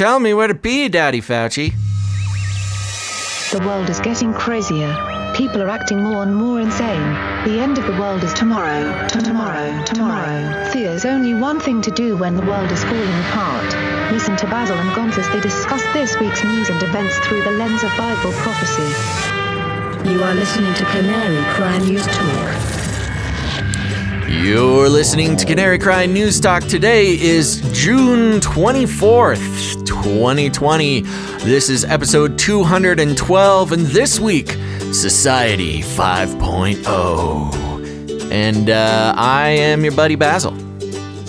tell me where to be, Daddy Fauci. The world is getting crazier. People are acting more and more insane. The end of the world is tomorrow. Tomorrow. Tomorrow. There's only one thing to do when the world is falling apart. Listen to Basil and Gonz as they discuss this week's news and events through the lens of Bible prophecy. You are listening to Canary Cry News Talk. You're listening to Canary Cry News Talk. Today is June 24th, 2020. This is episode 212, and this week, Society 5.0. And uh, I am your buddy Basil.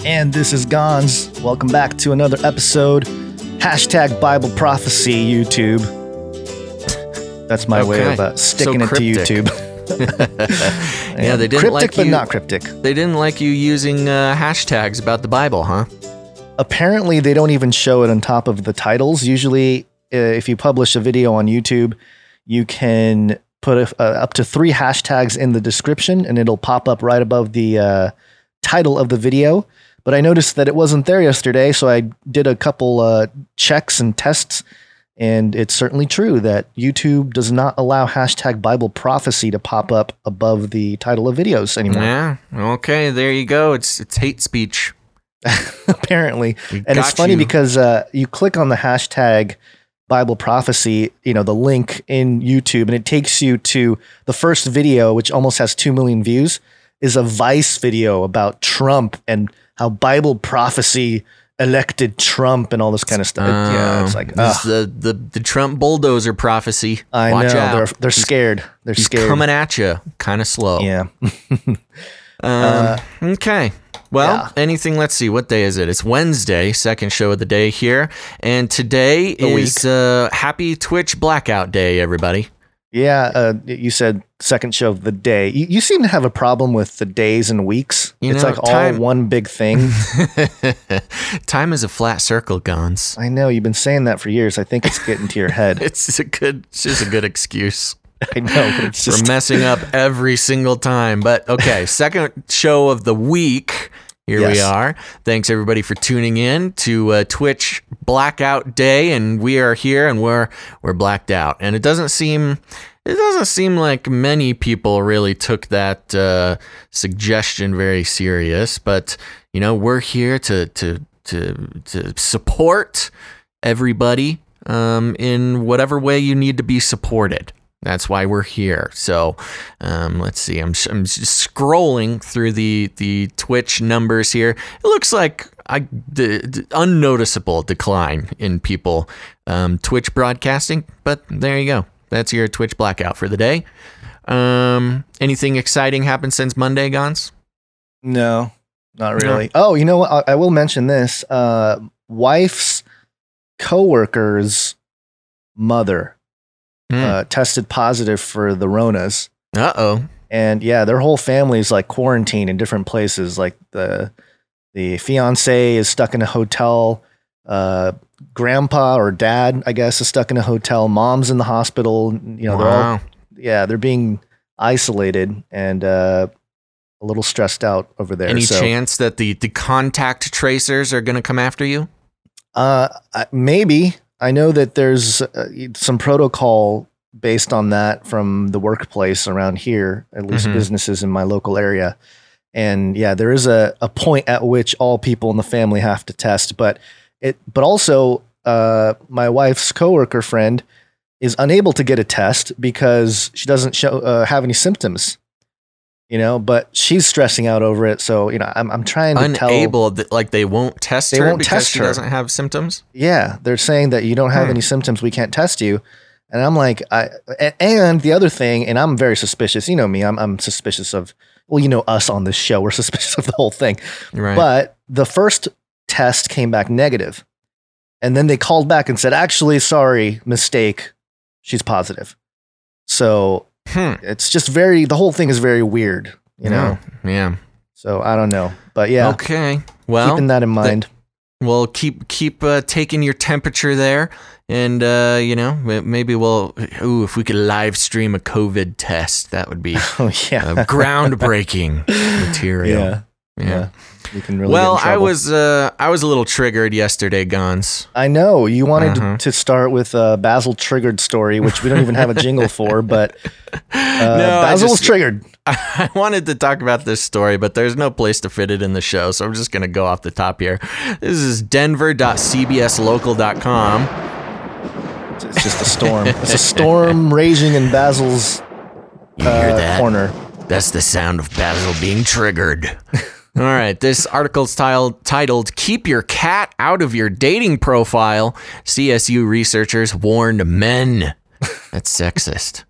And this is Gonz. Welcome back to another episode. Hashtag Bible Prophecy YouTube. That's my way of uh, sticking So it to cryptic. Yeah, they didn't cryptic, like but not cryptic. They didn't like you using uh, hashtags about the Bible, huh? Apparently, they don't even show it on top of the titles. Usually, uh, if you publish a video on YouTube, you can put a, uh, up to three hashtags in the description, and it'll pop up right above the uh, title of the video. But I noticed that it wasn't there yesterday, so I did a couple uh, checks and tests, and it's certainly true that YouTube does not allow hashtag Bible prophecy to pop up above the title of videos anymore. Yeah. Okay, there you go. It's it's hate speech. apparently. We and it's funny you. because uh, you click on the hashtag Bible prophecy, you know, the link in YouTube, and it takes you to the first video, which almost has 2 million views, is a Vice video about Trump and how Bible prophecy elected Trump and all this kind of stuff. It- yeah, it's Um, like, this ugh, is the, the the Trump bulldozer prophecy. I Watch know. out. They're, they're scared. They're He's scared. coming at you, kind of slow. yeah. Um, okay. Well, yeah. anything? Let's see. What day is it? It's Wednesday, second show of the day here, and today The is uh, Happy Twitch Blackout Day, everybody. Yeah. Uh, you said second show of the day. You, you seem to have a problem with the days and weeks. You it's know, like all time- one big thing. Time is a flat circle, Gonz. I know you've been saying that for years. I think it's getting to your head. It's a good, it's just a good excuse I know, it's for messing up every single time. But okay, second show of the week. Here we are. Thanks everybody for tuning in to uh, Twitch Blackout Day, and we are here and we're we're blacked out. And it doesn't seem it doesn't seem like many people really took that uh, suggestion very serious. But you know, we're here to to to to support everybody um, in whatever way you need to be supported. That's why we're here. So um, let's see. I'm, I'm scrolling through the the Twitch numbers here. It looks like I the, the unnoticeable decline in people um, Twitch broadcasting, but there you go. That's your Twitch blackout for the day. Um, anything exciting happened since Monday, Gonz? no, not really. Oh, you know what? I, I will mention this. Uh, wife's coworker's mother Hmm. uh, tested positive for the Ronas, Uh oh. and yeah, their whole family is like quarantined in different places. Like the the fiance is stuck in a hotel. Uh, grandpa or dad, I guess, is stuck in a hotel. Mom's in the hospital. You know, they're all yeah, they're being isolated and uh, a little stressed out over there. Any so, chance that the, the contact tracers are going to come after you? Uh, maybe I know that there's uh, some protocol based on that from the workplace around here, at least Mhm. businesses in my local area. And yeah, there is a, a point at which all people in the family have to test, but it, but also, uh, my wife's coworker friend is unable to get a test because she doesn't show, uh, have any symptoms, you know, but she's stressing out over it. So, you know, I'm, I'm trying to tell. Unable, that, like they won't test They her won't because test she her. doesn't have symptoms. Yeah, they're saying that you don't have Hmm. any symptoms. We can't test you. And I'm like, I and the other thing, and I'm very suspicious. You know me, I'm I'm suspicious of. Well, you know us on this show, we're suspicious of the whole thing. Right. But the first test came back negative, and then they called back and said, actually, sorry, mistake, she's positive. So Hmm. it's just very. The whole thing is very weird, you know. Yeah. So I don't know, but yeah, Okay. Well, keeping that in mind. we'll keep keep uh, taking your temperature there, and uh, you know maybe we'll. Ooh, if we could live stream a COVID test, that would be oh yeah, groundbreaking material. yeah, Yeah. yeah. Can really. well, I was uh, I was a little triggered yesterday, Gonz. I know you wanted Uh-huh. to, to start with a Basil triggered story, which we don't even have a jingle for, but uh, I Basil was triggered. I wanted to talk about this story, but there's no place to fit it in the show, so I'm just going to go off the top here. This is denver.cbslocal.com. It's, just a storm. it's a storm raging in Basil's You hear uh, that? corner. That's the sound of Basil being triggered. All right, this article's tiled, titled Keep Your Cat Out of Your Dating Profile. CSU researchers warned men. That's sexist.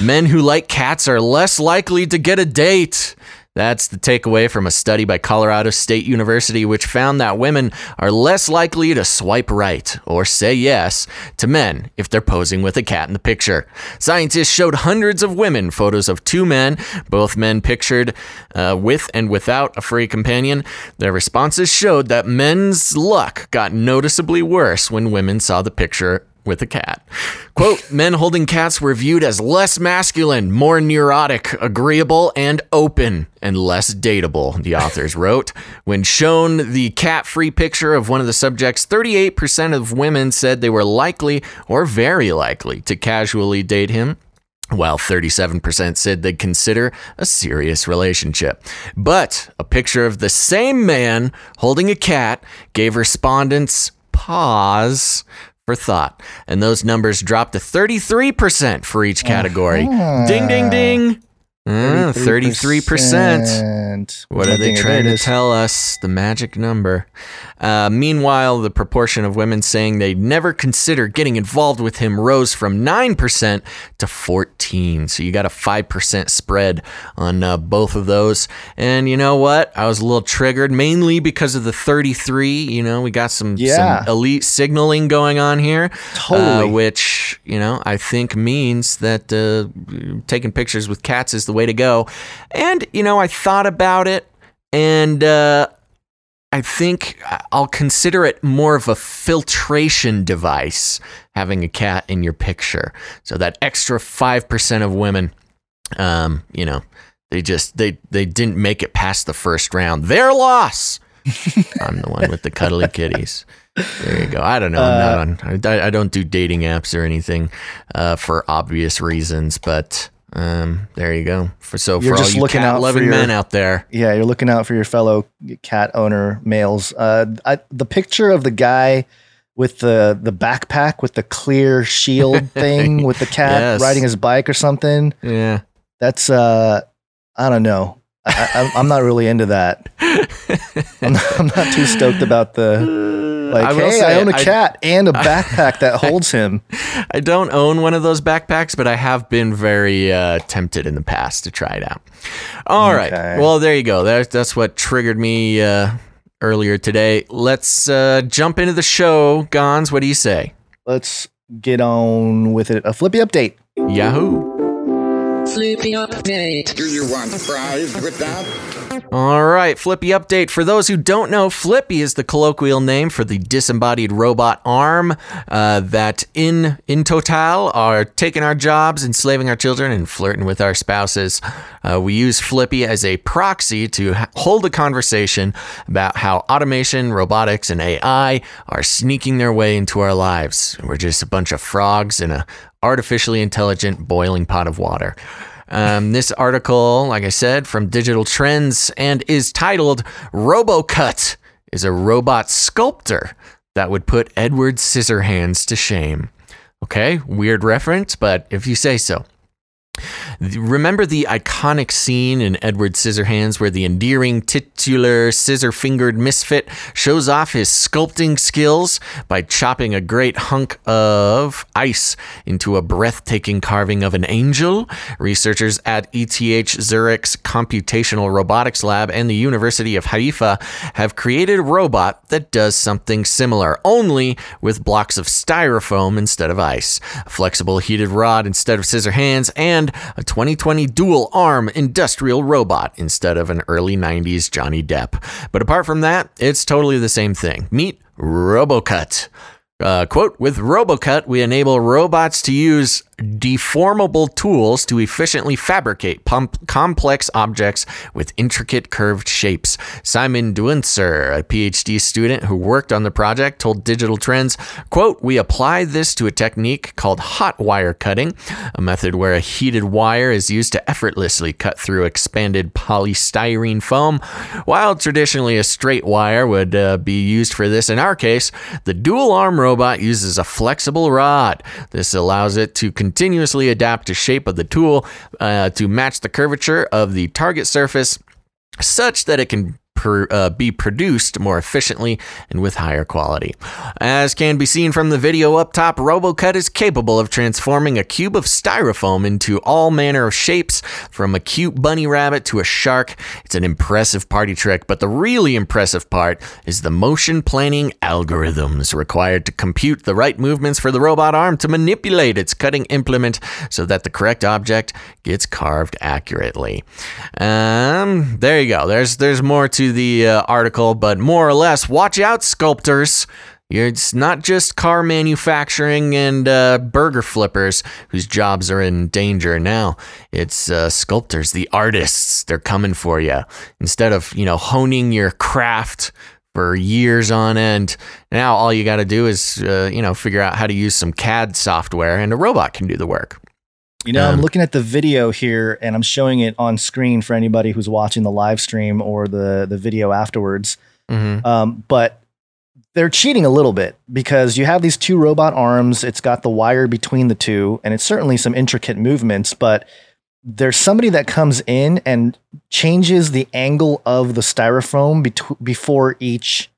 Men who like cats are less likely to get a date. That's the takeaway from a study by Colorado State University, which found that women are less likely to swipe right or say yes to men if they're posing with a cat in the picture. Scientists showed hundreds of women photos of two men, both men pictured uh, with and without a furry companion. Their responses showed that men's luck got noticeably worse when women saw the picture with a cat. Quote, men holding cats were viewed as less masculine, more neurotic, agreeable, and open, and less dateable, the authors wrote. When shown the cat free picture of one of the subjects, 38% of women said they were likely or very likely to casually date him while 37% said they'd consider a serious relationship. But a picture of the same man holding a cat gave respondents pause for thought. And those numbers dropped to 33% for each category. Ding, ding, ding. Uh, 33%. What are they trying to tell us? The magic number. Uh, meanwhile, the proportion of women saying they'd never consider getting involved with him rose from 9% to 14. So you got a 5% spread on uh, both of those. And you know what? I was a little triggered, mainly because of the 33. You know, we got some, Yeah. some elite signaling going on here. Totally. Uh, which, you know, I think means that uh, taking pictures with cats is the way to go. And, you know, I thought about it and uh, I think I'll consider it more of a filtration device having a cat in your picture. So that extra 5% of women, um, you know, they just they they didn't make it past the first round. Their loss. I'm the one with the cuddly kitties. There you go. I don't know. I'm not on. I, I don't do dating apps or anything uh, for obvious reasons, but um, there you go. For so You're for all just you looking out loving your- men out there, Yeah, you're looking out for your fellow cat owner males. Uh, I, the picture of the guy with the the backpack with the clear shield thing with the cat Yes. riding his bike or something. yeah. That's uh, I don't know. I, I'm not really into that. I'm not, I'm not too stoked about the like. will hey, say, I own a cat and a backpack that holds him. I don't own one of those backpacks, but I have been very uh, tempted in the past to try it out. All right. Okay. Well, there you go. That's that's what triggered me uh, earlier today. Let's uh, jump into the show. Gonz, what do you say? Let's get on with it. A flippy update. Yahoo! Flippy update. Do you want fries with that? All right, Flippy update. For those who don't know, Flippy is the colloquial name for the disembodied robot arm uh, that, in in total, are taking our jobs, enslaving our children, and flirting with our spouses. Uh, we use Flippy as a proxy to hold a conversation about how automation, robotics, and AI are sneaking their way into our lives. We're just a bunch of frogs in a artificially intelligent boiling pot of water. Um, this article, like I said, from Digital Trends and is titled RoboCut is a robot sculptor that would put Edward Scissorhands to shame. Okay, weird reference, but if you say so. Remember the iconic scene in Edward Scissorhands where the endearing, titular, scissor fingered misfit shows off his sculpting skills by chopping a great hunk of ice into a breathtaking carving of an angel? Researchers at ETH Zurich's Computational Robotics Lab and the University of Haifa have created a robot that does something similar, only with blocks of styrofoam instead of ice, a flexible heated rod instead of scissor hands, and a 2020 dual arm industrial robot instead of an early 90s Johnny Depp. But apart from that, it's totally the same thing. Meet RoboCut. Uh, quote, with RoboCut, we enable robots to use deformable tools to efficiently fabricate pump- complex objects with intricate curved shapes. Simon Duenser, a PhD student who worked on the project, told Digital Trends, quote, we apply this to a technique called hot wire cutting, a method where a heated wire is used to effortlessly cut through expanded polystyrene foam. While traditionally a straight wire would uh, be used for this, in our case, the dual arm robot uses a flexible rod. This allows it to continuously adapt the shape of the tool uh, to match the curvature of the target surface such that it can per, uh, be produced more efficiently and with higher quality. As can be seen from the video up top, RoboCut is capable of transforming a cube of styrofoam into all manner of shapes, from a cute bunny rabbit to a shark. It's an impressive party trick, but the really impressive part is the motion planning algorithms required to compute the right movements for the robot arm to manipulate its cutting implement so that the correct object gets carved accurately. Um, there you go. There's there's more to the uh, article, but more or less, watch out, sculptors. It's not just car manufacturing and uh, burger flippers whose jobs are in danger now. It's uh, sculptors, the artists. They're coming for you. Instead of you know honing your craft for years on end, now all you got to do is uh, you know figure out how to use some CAD software, and a robot can do the work. You know, I'm looking at the video here and I'm showing it on screen for anybody who's watching the live stream or the, the video afterwards. Mm-hmm. Um, but they're cheating a little bit because you have these two robot arms. It's got the wire between the two, and it's certainly some intricate movements, but there's somebody that comes in and changes the angle of the styrofoam bet- before each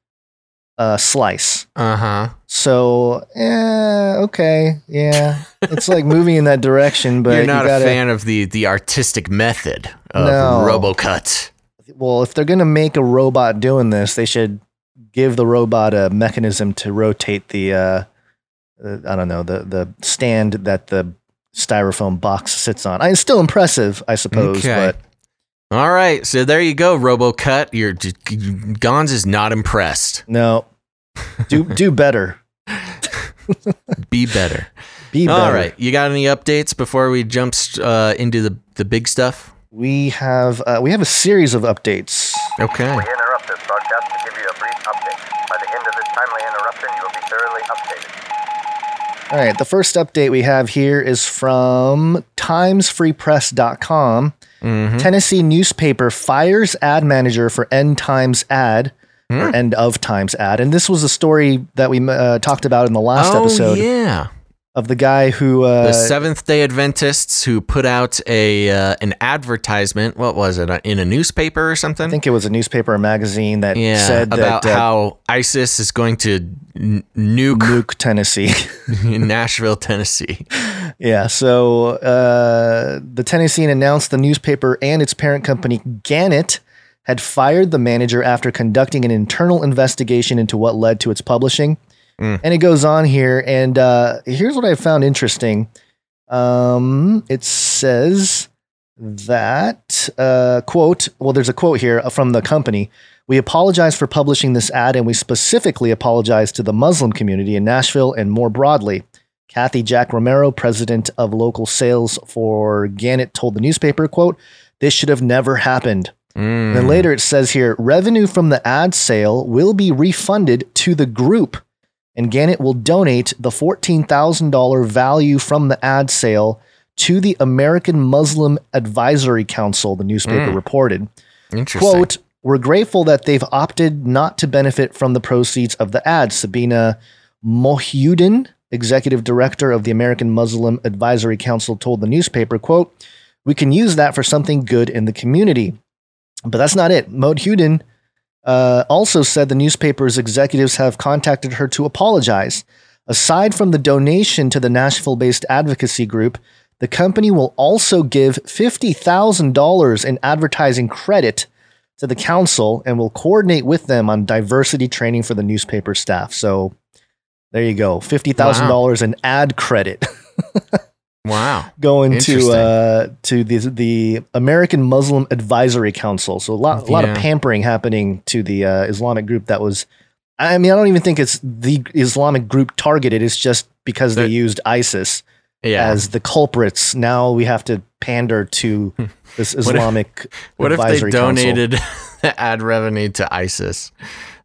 uh, slice. Uh huh. So, eh, okay, yeah, it's like moving in that direction, but You're not you gotta, a fan of the the artistic method of No. RoboCut. well, if they're gonna make a robot doing this, they should give the robot a mechanism to rotate the, uh, I don't know, the the stand that the styrofoam box sits on. I, it's still impressive, I suppose, Okay. but All right, so there you go, RoboCut. You're just, Gonz is not impressed. no, do do better, Be better. be better. All right, you got any updates before we jump uh, into the the big stuff? we have uh, we have a series of updates. Okay. We interrupt this broadcast to give you a brief update. By the end of this timely interruption, you will be thoroughly updated. All right, the first update we have here is from timesfreepress.com. Mhm. Tennessee newspaper fires ad manager for end times ad or end of times ad. And this was a story that we uh, talked about in the last oh episode yeah, of the guy who uh, the Seventh Day Adventists who put out a uh, an advertisement. What was it uh, in a newspaper or something? I think it was a newspaper or magazine that yeah, said about that uh, how ISIS is going to n- nuke nuke Tennessee. Nashville, Tennessee. Yeah, so uh, the Tennessean announced the newspaper and its parent company, Gannett, had fired the manager after conducting an internal investigation into what led to its publishing. Mm. And it goes on here, and uh, here's what I found interesting. Um, it says that uh, quote. Well, there's a quote here from the company. We apologize for publishing this ad, and we specifically apologize to the Muslim community in Nashville and more broadly. Kathy Jack Romero, president of local sales for Gannett, told the newspaper, quote, this should have never happened. Mm. Then later it says here, revenue from the ad sale will be refunded to the group, and Gannett will donate the $14,000 value from the ad sale to the American Muslim Advisory Council, the newspaper Mm. reported. Interesting. Quote, we're grateful that they've opted not to benefit from the proceeds of the ad. Sabina Mohyuddin, executive director of the American Muslim Advisory Council, told the newspaper, quote, we can use that for something good in the community. But that's not it. Mohyuddin uh, also said the newspaper's executives have contacted her to apologize. Aside from the donation to the Nashville based advocacy group, the company will also give $50,000 in advertising credit to the council and will coordinate with them on diversity training for the newspaper staff. So there you go $50,000 in ad credit wow. going to uh, to the, the American Muslim Advisory Council. So a lot, a lot of pampering happening to the uh, Islamic group that was I mean, I don't even think it's the Islamic group targeted. It's just because they The- used ISIS Yeah. as the culprits. Now we have to pander to this What if- Islamic what if they donated ad revenue to ISIS?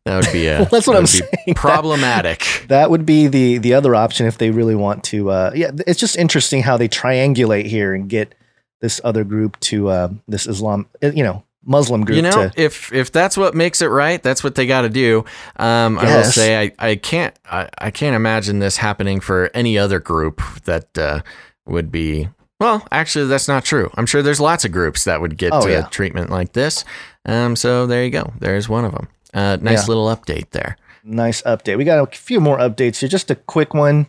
That would be a, Well, that's what that I'm saying. Problematic. That would be the the other option if they really want to. Uh, yeah, it's just interesting how they triangulate here and get this other group to uh, this Islam, uh, you know, Muslim group you know, to. if if that's what makes it right, that's what they got to do. Um, I will say I, I can't I, I can't imagine this happening for any other group that uh, would be. Well, actually, that's not true. I'm sure there's lots of groups that would get Oh, yeah. treatment like this. Um, so there you go. There's one of them. Uh, nice Yeah. little update there. Nice update. We got a few more updates here. Just a quick one.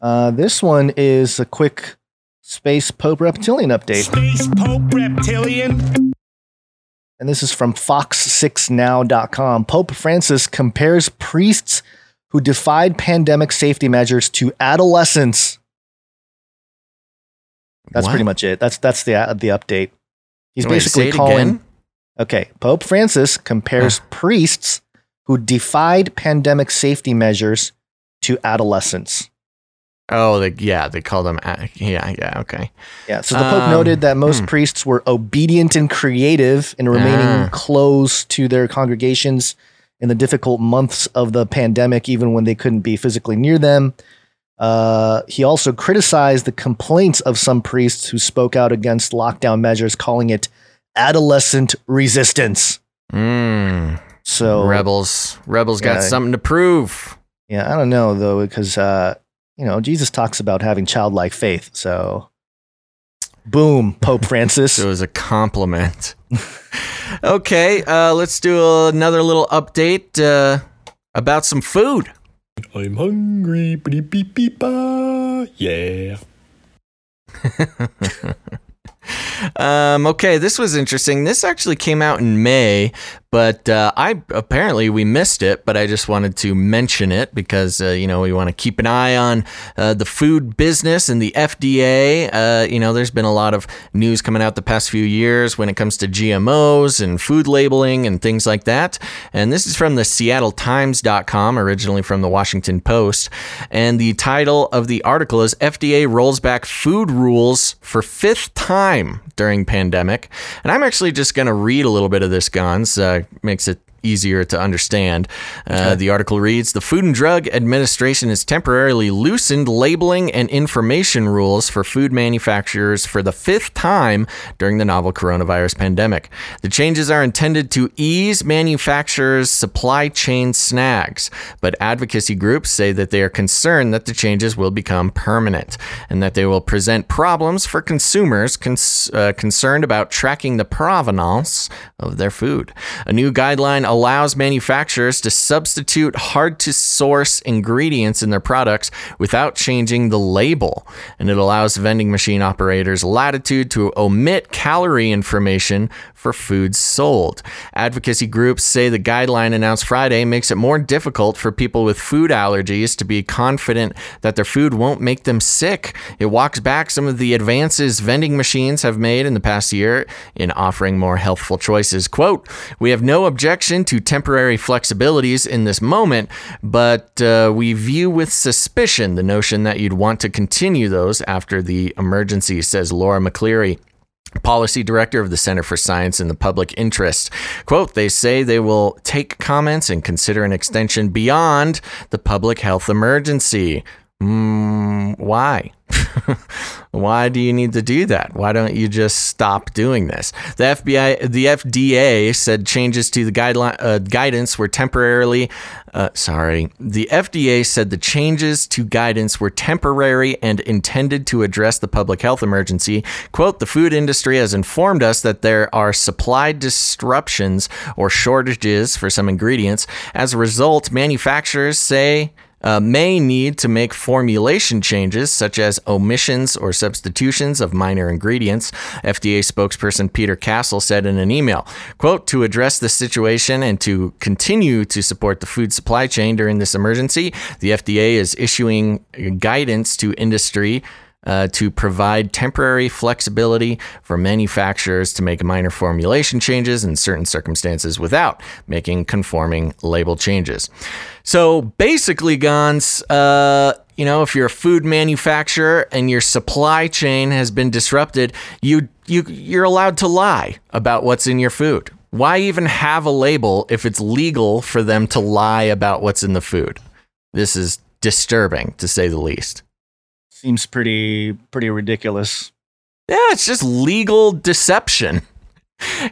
Uh, this one is a quick space Pope reptilian update. Space Pope Reptilian. and this is from fox6now.com. Pope Francis compares priests who defied pandemic safety measures to adolescents. That's What? pretty much it. That's that's the uh, the update. He's Wait, basically say it calling again? Okay, Pope Francis compares priests who defied pandemic safety measures to adolescents. Oh, they, yeah, they call them. Yeah, yeah, okay. Yeah, so the Pope Um, noted that most hmm. priests were obedient and creative in remaining Ah. close to their congregations in the difficult months of the pandemic, even when they couldn't be physically near them. Uh, he also criticized the complaints of some priests who spoke out against lockdown measures, calling it adolescent resistance. Mm, So, rebels, rebels got Yeah. something to prove. yeah, I don't know though, because uh, you know Jesus talks about having childlike faith. So, boom, Pope Francis. It was a compliment. okay, uh, let's do another little update uh, about some food. I'm hungry. Beep, beep, beep, ba. Yeah. Um, okay, this was interesting. This actually came out in May, but uh, I apparently we missed it. But I just wanted to mention it because uh, you know we want to keep an eye on uh, the food business and the FDA. Uh, you know, there's been a lot of news coming out the past few years when it comes to GMOs and food labeling and things like that. And this is from the SeattleTimes.com, originally from the Washington Post. And the title of the article is FDA rolls back food rules for fifth time during pandemic. And I'm actually just going to read a little bit of this, Gonz. Uh, makes it easier to understand. Uh, The article reads The Food and Drug Administration has temporarily loosened labeling and information rules for food manufacturers for the fifth time during the novel coronavirus pandemic. The changes are intended to ease manufacturers' supply chain snags, but advocacy groups say that they are concerned that the changes will become permanent and that they will present problems for consumers cons- uh, concerned about tracking the provenance of their food. A new guideline allows manufacturers to substitute hard to source ingredients in their products without changing the label, and it allows vending machine operators latitude to omit calorie information for foods sold. Advocacy groups say the guideline announced Friday makes it more difficult for people with food allergies to be confident that their food won't make them sick. It walks back some of the advances vending machines have made in the past year in offering more healthful choices. Quote, We have no objection to temporary flexibilities in this moment, but uh, we view with suspicion the notion that you'd want to continue those after the emergency, says Laura MacCleery policy director of the Center for Science and the Public Interest. Quote, they say they will take comments and consider an extension beyond the public health emergency. Mm, why? why do you need to do that? Why don't you just stop doing this? The FBI, the FDA said changes to the guideline uh, guidance were temporarily. Uh, sorry, the FDA said the changes to guidance were temporary and intended to address the public health emergency. Quote: The food industry has informed us that there are supply disruptions or shortages for some ingredients. As a result, manufacturers say uh, may need to make formulation changes, such as omissions or substitutions of minor ingredients. FDA spokesperson Peter Cassell said in an email, quote, to address the situation and to continue to support the food supply chain during this emergency, the FDA is issuing guidance to industry uh, to provide temporary flexibility for manufacturers to make minor formulation changes in certain circumstances without making conforming label changes. So basically, Gonz, uh, you know, if you're a food manufacturer and your supply chain has been disrupted, you you you're allowed to lie about what's in your food. Why even have a label if it's legal for them to lie about what's in the food? This is disturbing to say the least. Seems pretty pretty ridiculous. Yeah, it's just legal deception.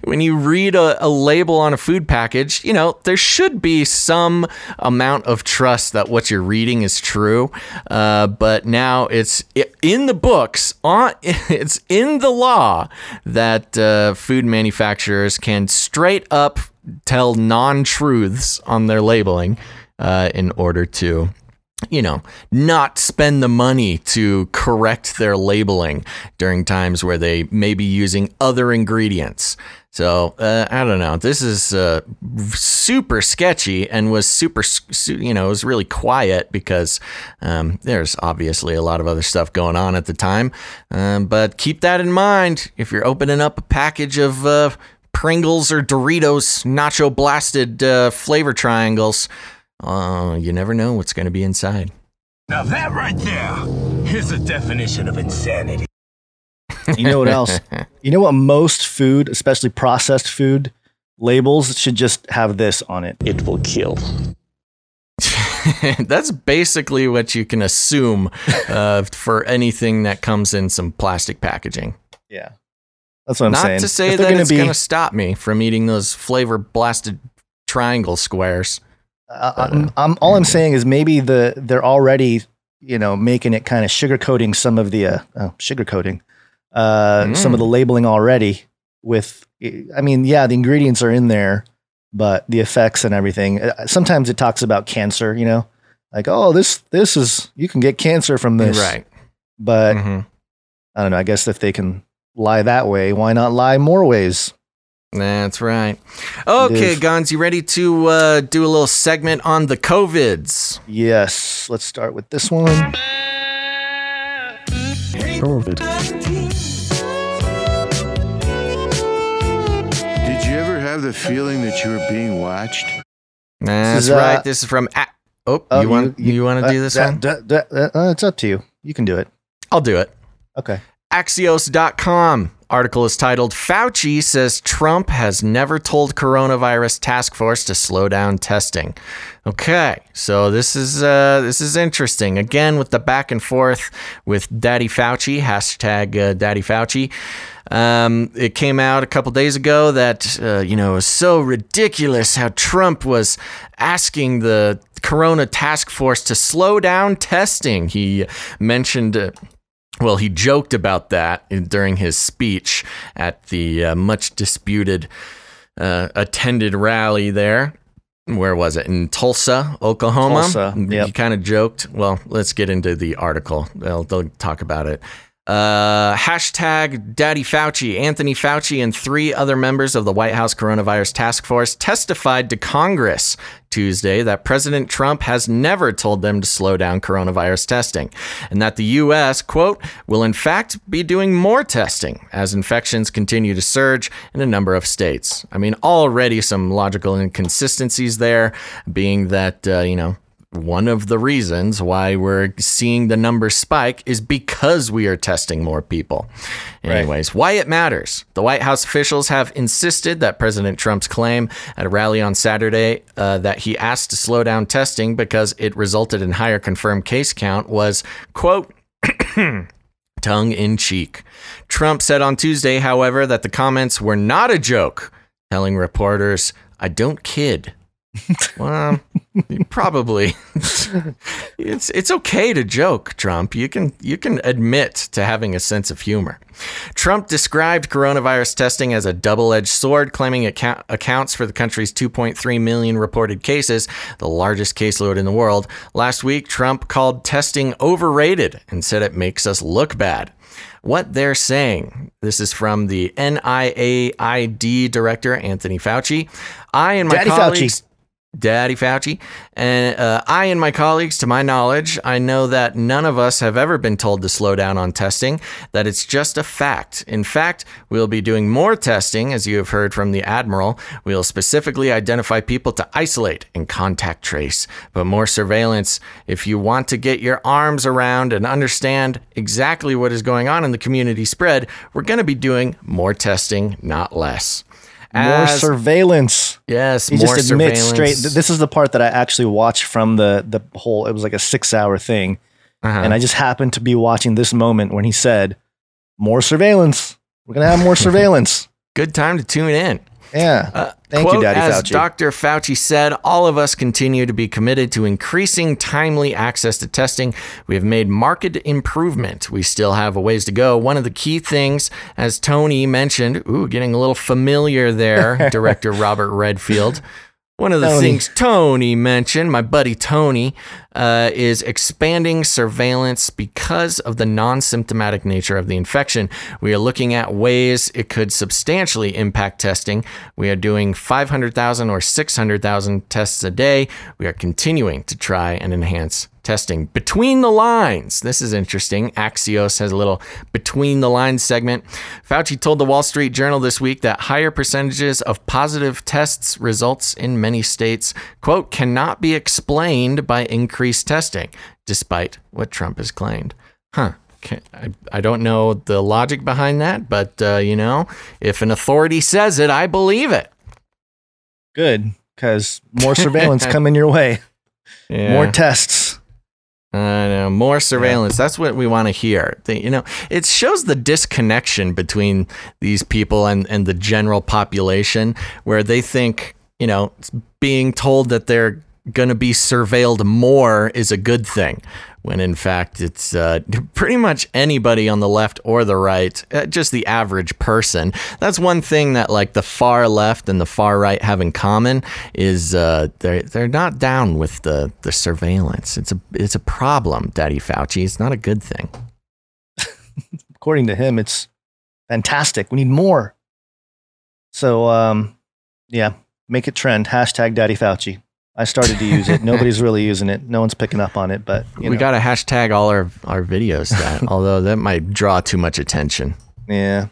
When you read a, a, label on a food package, you know, there should be some amount of trust that what you're reading is true. Uh, but now it's in the books, on, it's in the law that uh, food manufacturers can straight up tell non truths on their labeling uh, in order to you know, not spend the money to correct their labeling during times where they may be using other ingredients. So uh, I don't know. This is uh, super sketchy and was super, you know, it was really quiet because um, there's obviously a lot of other stuff going on at the time. Um, but keep that in mind if you're opening up a package of uh, Pringles or Doritos nacho blasted uh, flavor triangles. Uh, you never know what's going to be inside. Now that right there is a definition of insanity. You know what else? you know what most food, especially processed food, labels should just have this on it. It will kill. That's basically what you can assume uh, for anything that comes in some plastic packaging. Yeah. That's what I'm Not saying. Not to say if that gonna it's be... going to stop me from eating those flavor blasted triangle squares. Uh, I'm, I'm, all I'm saying is maybe the they're already you know making it kind of sugarcoating some of the uh, oh, sugarcoating uh, mm. some of the labeling already with I mean yeah the ingredients are in there but the effects and everything uh, sometimes it talks about cancer you know? Like oh this this is you can get cancer from this. Right. But mm-hmm. I don't know I guess if they can lie that way why not lie more ways that's right. Okay, Gonz, you ready to uh, do a little segment on the COVIDs? Yes. Let's start with this one. COVID. Did you ever have the feeling that you were being watched? That's is, uh, right. This is from. A- oh, oh, you want you, you, you want to uh, do this one? Uh, it's up to you. You can do it. I'll do it. Okay. Axios.com article is titled Fauci says Trump has never told coronavirus task force to slow down testing. Okay, so this is uh, this is interesting. Again, with the back and forth with Daddy Fauci hashtag uh, Daddy Fauci. Um, it came out a couple days ago that uh, you know it was so ridiculous how Trump was asking the Corona task force to slow down testing. He mentioned uh, well, he joked about that during his speech at the uh, much disputed uh, attended rally there. Where was it? In Tulsa, Oklahoma. Tulsa, yep. He kind of joked. Well, let's get into the article. They'll, they'll talk about it. Uh, hashtag Daddy Fauci. Anthony Fauci and three other members of the White House Coronavirus Task Force testified to Congress Tuesday that President Trump has never told them to slow down coronavirus testing, and that the U.S., quote, will in fact be doing more testing as infections continue to surge in a number of states. I mean, already some logical inconsistencies there, being that, uh, you know, one of the reasons why we're seeing the numbers spike is because we are testing more people. Anyways, right. why it matters. The White House officials have insisted that President Trump's claim at a rally on Saturday uh, that he asked to slow down testing because it resulted in higher confirmed case count was, quote, tongue in cheek. Trump said on Tuesday, however, that the comments were not a joke, telling reporters, I don't kid well, probably. it's it's okay to joke, Trump. You can you can admit to having a sense of humor. Trump described coronavirus testing as a double-edged sword, claiming it ca- accounts for the country's 2.3 million reported cases, the largest caseload in the world. Last week, Trump called testing overrated and said it makes us look bad what they're saying. This is from the NIAID director, Anthony Fauci. I and my Daddy colleagues. Fauci. Daddy Fauci. And uh, I and my colleagues, to my knowledge, I know that none of us have ever been told to slow down on testing, that it's just a fact. In fact, we'll be doing more testing, as you have heard from the Admiral. We'll specifically identify people to isolate and contact trace, but more surveillance. If you want to get your arms around and understand exactly what is going on in the community spread, we're going to be doing more testing, not less. More surveillance. Yes, He more just admits surveillance. straight. th- This is the part that I actually watched from the the whole. It was like a six hour thing, Uh-huh. and I just happened to be watching this moment when he said, "More surveillance. We're gonna have more surveillance." Good time to tune in. Yeah. Uh, Thank quote, you, Daddy as Fauci. Dr. Fauci said, all of us continue to be committed to increasing timely access to testing. We have made marked improvement. We still have a ways to go. One of the key things, as Tony mentioned, ooh, getting a little familiar there, Director Robert Redfield. One of the Tony. things Tony mentioned, my buddy Tony, uh, is expanding surveillance because of the non symptomatic nature of the infection. We are looking at ways it could substantially impact testing. We are doing 500,000 or 600,000 tests a day. We are continuing to try and enhance testing between the lines. This is interesting. Axios has a little between the lines segment. Fauci told the Wall Street Journal this week that higher percentages of positive tests results in many states, quote, cannot be explained by increased testing, despite what Trump has claimed. Huh. Okay, I, I don't know the logic behind that, but uh, you know, if an authority says it, I believe it. Good, because more surveillance coming your way. More tests. I know more surveillance. That's what we want to hear. The- you know, it shows the disconnection between these people and and the general population, where they think you know being told that they're going to be surveilled more is a good thing, when in fact it's uh, pretty much anybody on the left or the right, uh, just the average person. That's one thing that like the far left and the far right have in common is uh, they're they're not down with the the surveillance. It's a it's a problem, Daddy Fauci. It's not a good thing. According to him, it's fantastic. We need more. So, um, yeah, make it trend. Hashtag Daddy Fauci. I started to use it. Nobody's really using it. No one's picking up on it, but you we know, got to hashtag all our our videos that, although that might draw too much attention. Yeah.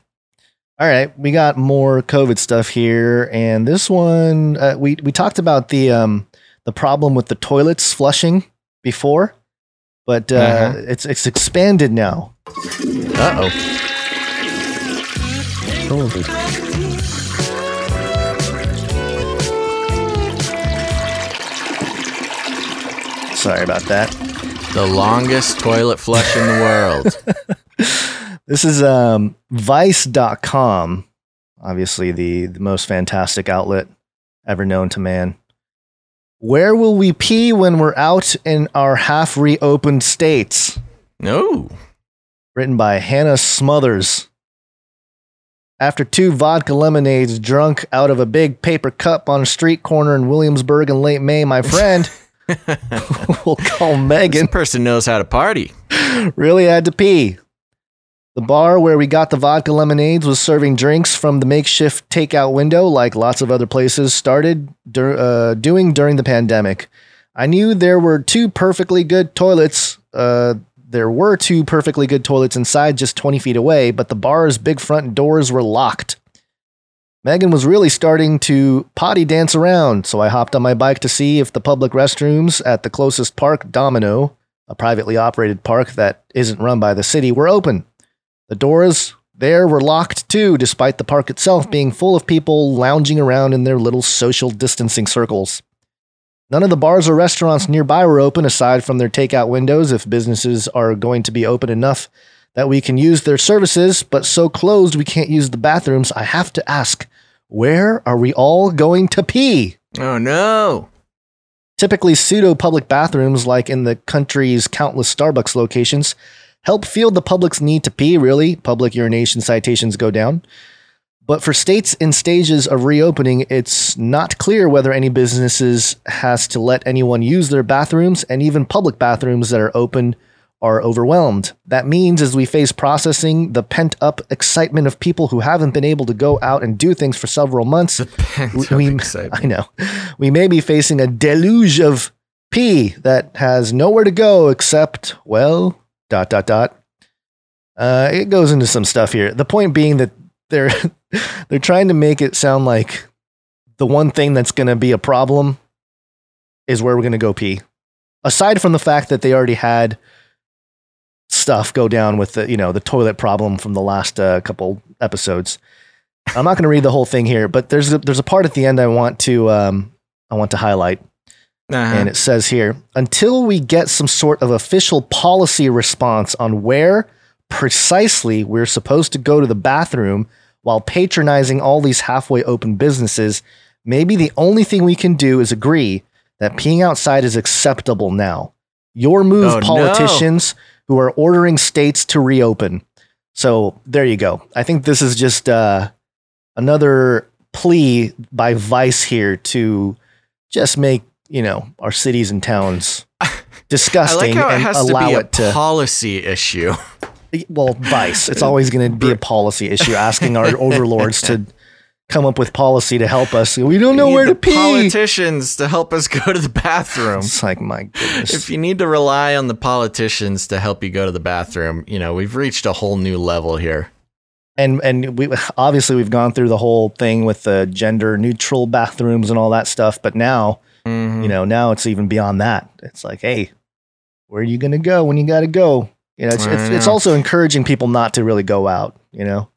All right, we got more COVID stuff here, and this one uh, we we talked about the um the problem with the toilets flushing before, but uh, Uh-huh. it's it's expanded now. Uh oh. Sorry about that. The longest toilet flush in the world. This is um, Vice.com, obviously the, the most fantastic outlet ever known to man. Where will we pee when we're out in our half reopened states? No. Written by Hannah Smothers. After two vodka lemonades drunk out of a big paper cup on a street corner in Williamsburg in late May, my friend, we'll call Megan, This person knows how to party. really had to pee. The bar where we got the vodka lemonades was serving drinks from the makeshift takeout window, like lots of other places started dur- uh, doing during the pandemic. I knew there were two perfectly good toilets. Uh, there were two perfectly good toilets inside, just 20 feet away, but the bar's big front doors were locked. Megan was really starting to potty dance around, so I hopped on my bike to see if the public restrooms at the closest park, Domino, a privately operated park that isn't run by the city, were open. The doors there were locked too, despite the park itself being full of people lounging around in their little social distancing circles. None of the bars or restaurants nearby were open aside from their takeout windows if businesses are going to be open enough that we can use their services, but so closed we can't use the bathrooms. I have to ask, where are we all going to pee? Oh no. Typically, pseudo public bathrooms, like in the country's countless Starbucks locations, help field the public's need to pee, really. Public urination citations go down. But for states in stages of reopening, it's not clear whether any businesses has to let anyone use their bathrooms and even public bathrooms that are open are overwhelmed. That means as we face processing the pent up excitement of people who haven't been able to go out and do things for several months, we, I know, we may be facing a deluge of pee that has nowhere to go except, well, dot, dot, dot. Uh, it goes into some stuff here. The point being that they're they're trying to make it sound like the one thing that's going to be a problem is where we're going to go pee. Aside from the fact that they already had stuff go down with the you know the toilet problem from the last uh, couple episodes. I'm not going to read the whole thing here, but there's a, there's a part at the end I want to um, I want to highlight. Uh-huh. And it says here, until we get some sort of official policy response on where precisely we're supposed to go to the bathroom while patronizing all these halfway open businesses, maybe the only thing we can do is agree that peeing outside is acceptable now. Your move, Oh, no. Who are ordering states to reopen. So there you go. I think this is just uh, another plea by Vice here to just make you know our cities and towns disgusting like and to allow a it to. policy issue. well, Vice. It's always going to be a policy issue, asking our overlords to come up with policy to help us. We don't know We where to pee. Politicians to help us go to the bathroom. It's like my goodness. If you need to rely on the politicians to help you go to the bathroom, you know, we've reached a whole new level here. and and we obviously we've gone through the whole thing with the gender neutral bathrooms and all that stuff, but now Mhm. you know now it's even beyond that. It's like, hey, where are you going to go when you got to go? You know, it's, it's it's also encouraging people not to really go out. You know,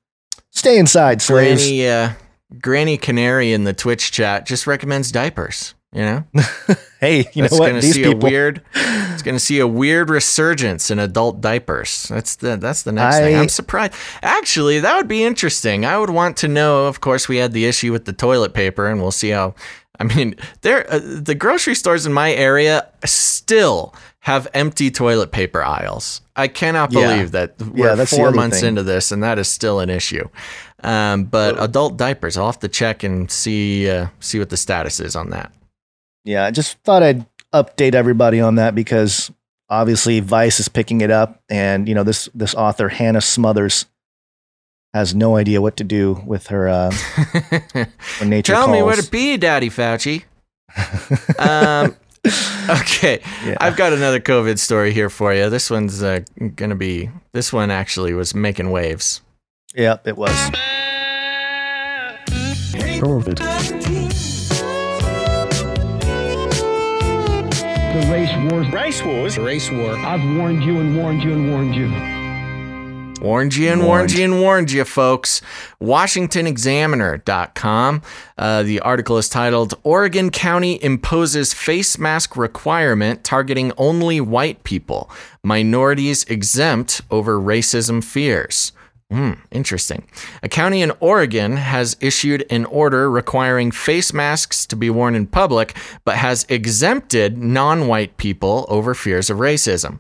stay inside, slaves. Uh, Granny Canary in the Twitch chat just recommends diapers. You know, hey, you That's know what? gonna These see people. a weird. It's gonna see a weird resurgence in adult diapers. That's the that's the next thing. I- I'm surprised. Actually, that would be interesting. I would want to know. Of course, we had the issue with the toilet paper, and we'll see how. I mean, there uh, the grocery stores in my area still have empty toilet paper aisles. I cannot Yeah. believe that we're that's four months thing. into this, and that is still an issue. Um, but adult diapers, I'll have to check and see uh, see what the status is on that. Yeah, I just thought I'd update everybody on that because obviously Vice is picking it up, and you know this this author Hannah Smothers has no idea what to do with her uh, when nature Tell calls. me where to be, Daddy Fauci. um, okay, Yeah. I've got another COVID story here for you. This one's uh, gonna be. This one actually was making waves. Yeah, it was. COVID. The race wars. Race wars. Race war. I've warned you and warned you and warned you. Warned you and warned you and warned you, folks. WashingtonExaminer.com. Uh, the article is titled Oregon County Imposes Face Mask Requirement Targeting Only White People. Minorities Exempt Over Racism Fears. Hmm, interesting. A county in Oregon has issued an order requiring face masks to be worn in public, but has exempted non white people over fears of racism.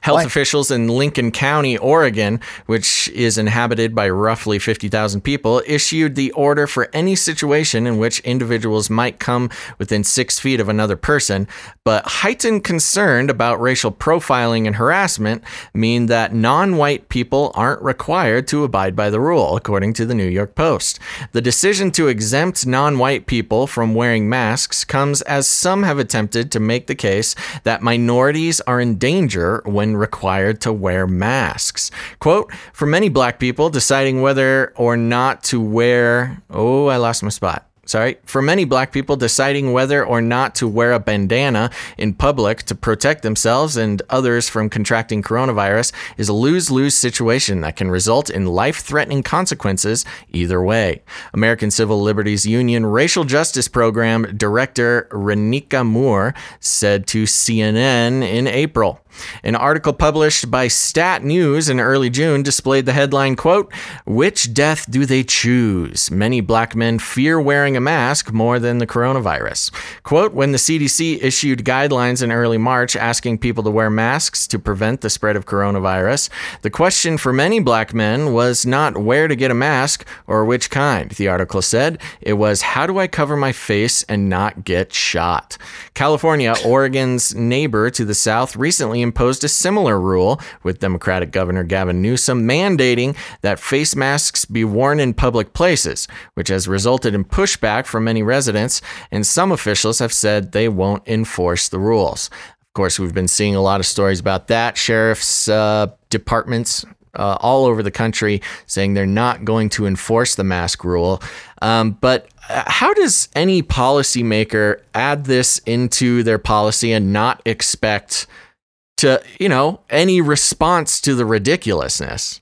Health Why? officials in Lincoln County, Oregon, which is inhabited by roughly 50,000 people, issued the order for any situation in which individuals might come within six feet of another person. But heightened concern about racial profiling and harassment mean that non white people aren't required to abide by the rule, according to the New York Post. The decision to exempt non white people from wearing masks comes as some have attempted to make the case that minorities are in danger when required to wear masks. Quote, for many black people, deciding whether or not to wear, oh, I lost my spot. Sorry. For many black people, deciding whether or not to wear a bandana in public to protect themselves and others from contracting coronavirus is a lose lose situation that can result in life threatening consequences either way. American Civil Liberties Union Racial Justice Program Director Renika Moore said to CNN in April. An article published by Stat News in early June displayed the headline quote, Which death do they choose? Many black men fear wearing a mask more than the coronavirus. Quote, when the CDC issued guidelines in early March asking people to wear masks to prevent the spread of coronavirus, the question for many black men was not where to get a mask or which kind. The article said it was how do I cover my face and not get shot? California, Oregon's neighbor to the south, recently Imposed a similar rule, with Democratic Governor Gavin Newsom mandating that face masks be worn in public places, which has resulted in pushback from many residents, and some officials have said they won't enforce the rules. Of course, we've been seeing a lot of stories about that. Sheriff's uh, departments uh, all over the country saying they're not going to enforce the mask rule. Um, but uh, how does any policymaker add this into their policy and not expect to, you know, any response to the ridiculousness?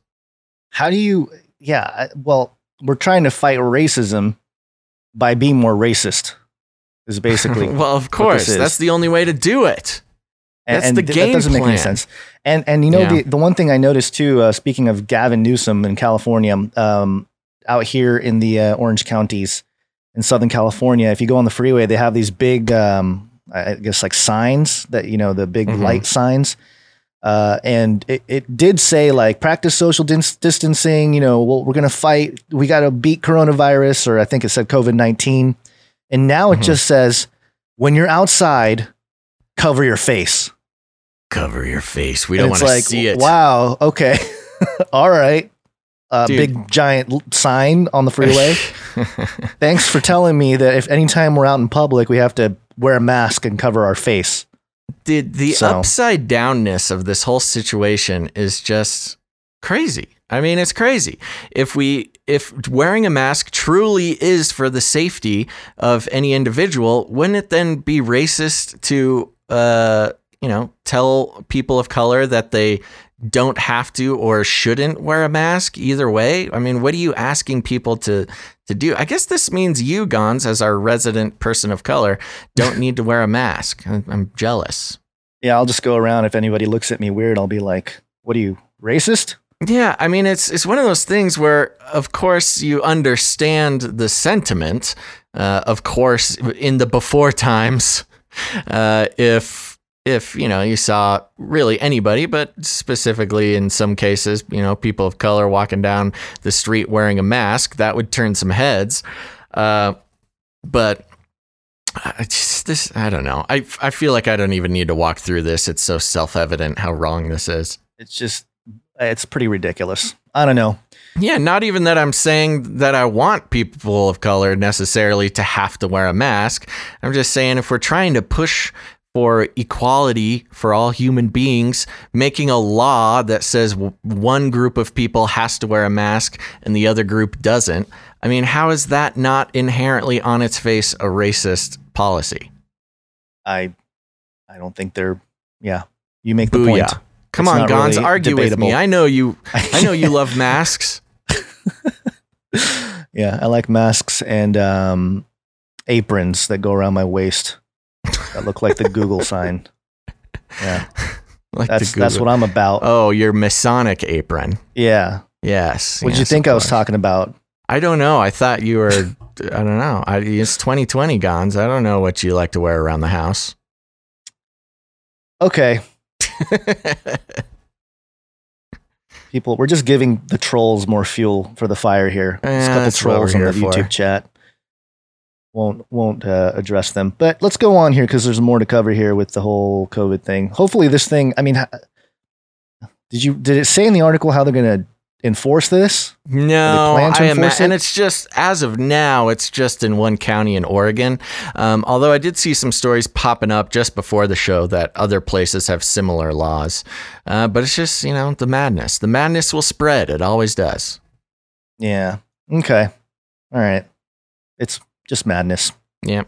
How do you? Yeah, well, we're trying to fight racism by being more racist. Is basically well, of course, that's the only way to do it. That's the th- game That doesn't make any sense. And and you know Yeah. the the one thing I noticed too. Uh, speaking of Gavin Newsom in California, um, out here in the uh, Orange counties in Southern California, if you go on the freeway, they have these big, um, I guess like signs that you know the big Mhm. light signs. Uh, and it, it did say like practice social dis- distancing. You know, well, we're gonna fight. We got to beat coronavirus, or I think it said COVID nineteen. And now it Mhm. just says when you're outside, cover your face. Cover your face. We And don't want to like, see it. Wow. Okay. All right. Uh, big giant sign on the freeway. Thanks for telling me that if anytime we're out in public, we have to wear a mask and cover our face. the the So- upside downness of this whole situation is just crazy. I mean, it's crazy. If we if wearing a mask truly is for the safety of any individual, wouldn't it then be racist to uh, you know, tell people of color that they don't have to or shouldn't wear a mask either way? I mean, what are you asking people to to do? I guess this means you, Gonz, as our resident person of color, don't need to wear a mask. I'm, jealous. Yeah, I'll just go around. If anybody looks at me weird, I'll be like, "What are you racist?" Yeah, I mean it's it's one of those things where of course you understand the sentiment. Uh, of course, in the before times, uh, if if you know you saw really anybody, but specifically in some cases, you know, people of color walking down the street wearing a mask, that would turn some heads. Uh, but I just this I don't know. I I feel like I don't even need to walk through this. It's so self evident how wrong this is. It's just, it's pretty ridiculous. I don't know. Yeah, not even that I'm saying that I want people of color necessarily to have to wear a mask. I'm just saying if we're trying to push for equality for all human beings, making a law that says one group of people has to wear a mask and the other group doesn't, I mean, how is that not inherently on its face a racist policy? I, I don't think they're. Yeah, you make the Booyah. point. Come It's on, Gonz, really argue with me. I know you. I know you love masks. yeah, I like masks and um, aprons that go around my waist that look like the Google sign. Yeah, Like that's that's what I'm about. Oh, your Masonic apron. yeah. Yes. What did you think I was talking about? I don't know. I thought you were. I don't know. I, it's 2020, Gonz. I don't know what you like to wear around the house. Okay, people, we're just giving the trolls more fuel for the fire here. There's a couple trolls on the YouTube for. chat. Won't won't uh, address them, but let's go on here because there's more to cover here with the whole COVID thing. Hopefully, this thing. I mean, did you did it say in the article how they're going to enforce this? No, I am, enforce and it's just as of now, it's just in one county in Oregon. Um, although I did see some stories popping up just before the show that other places have similar laws. Uh, but it's just you know the madness. The madness will spread. It always does. Yeah. Okay. All right. It's just madness. Yeah.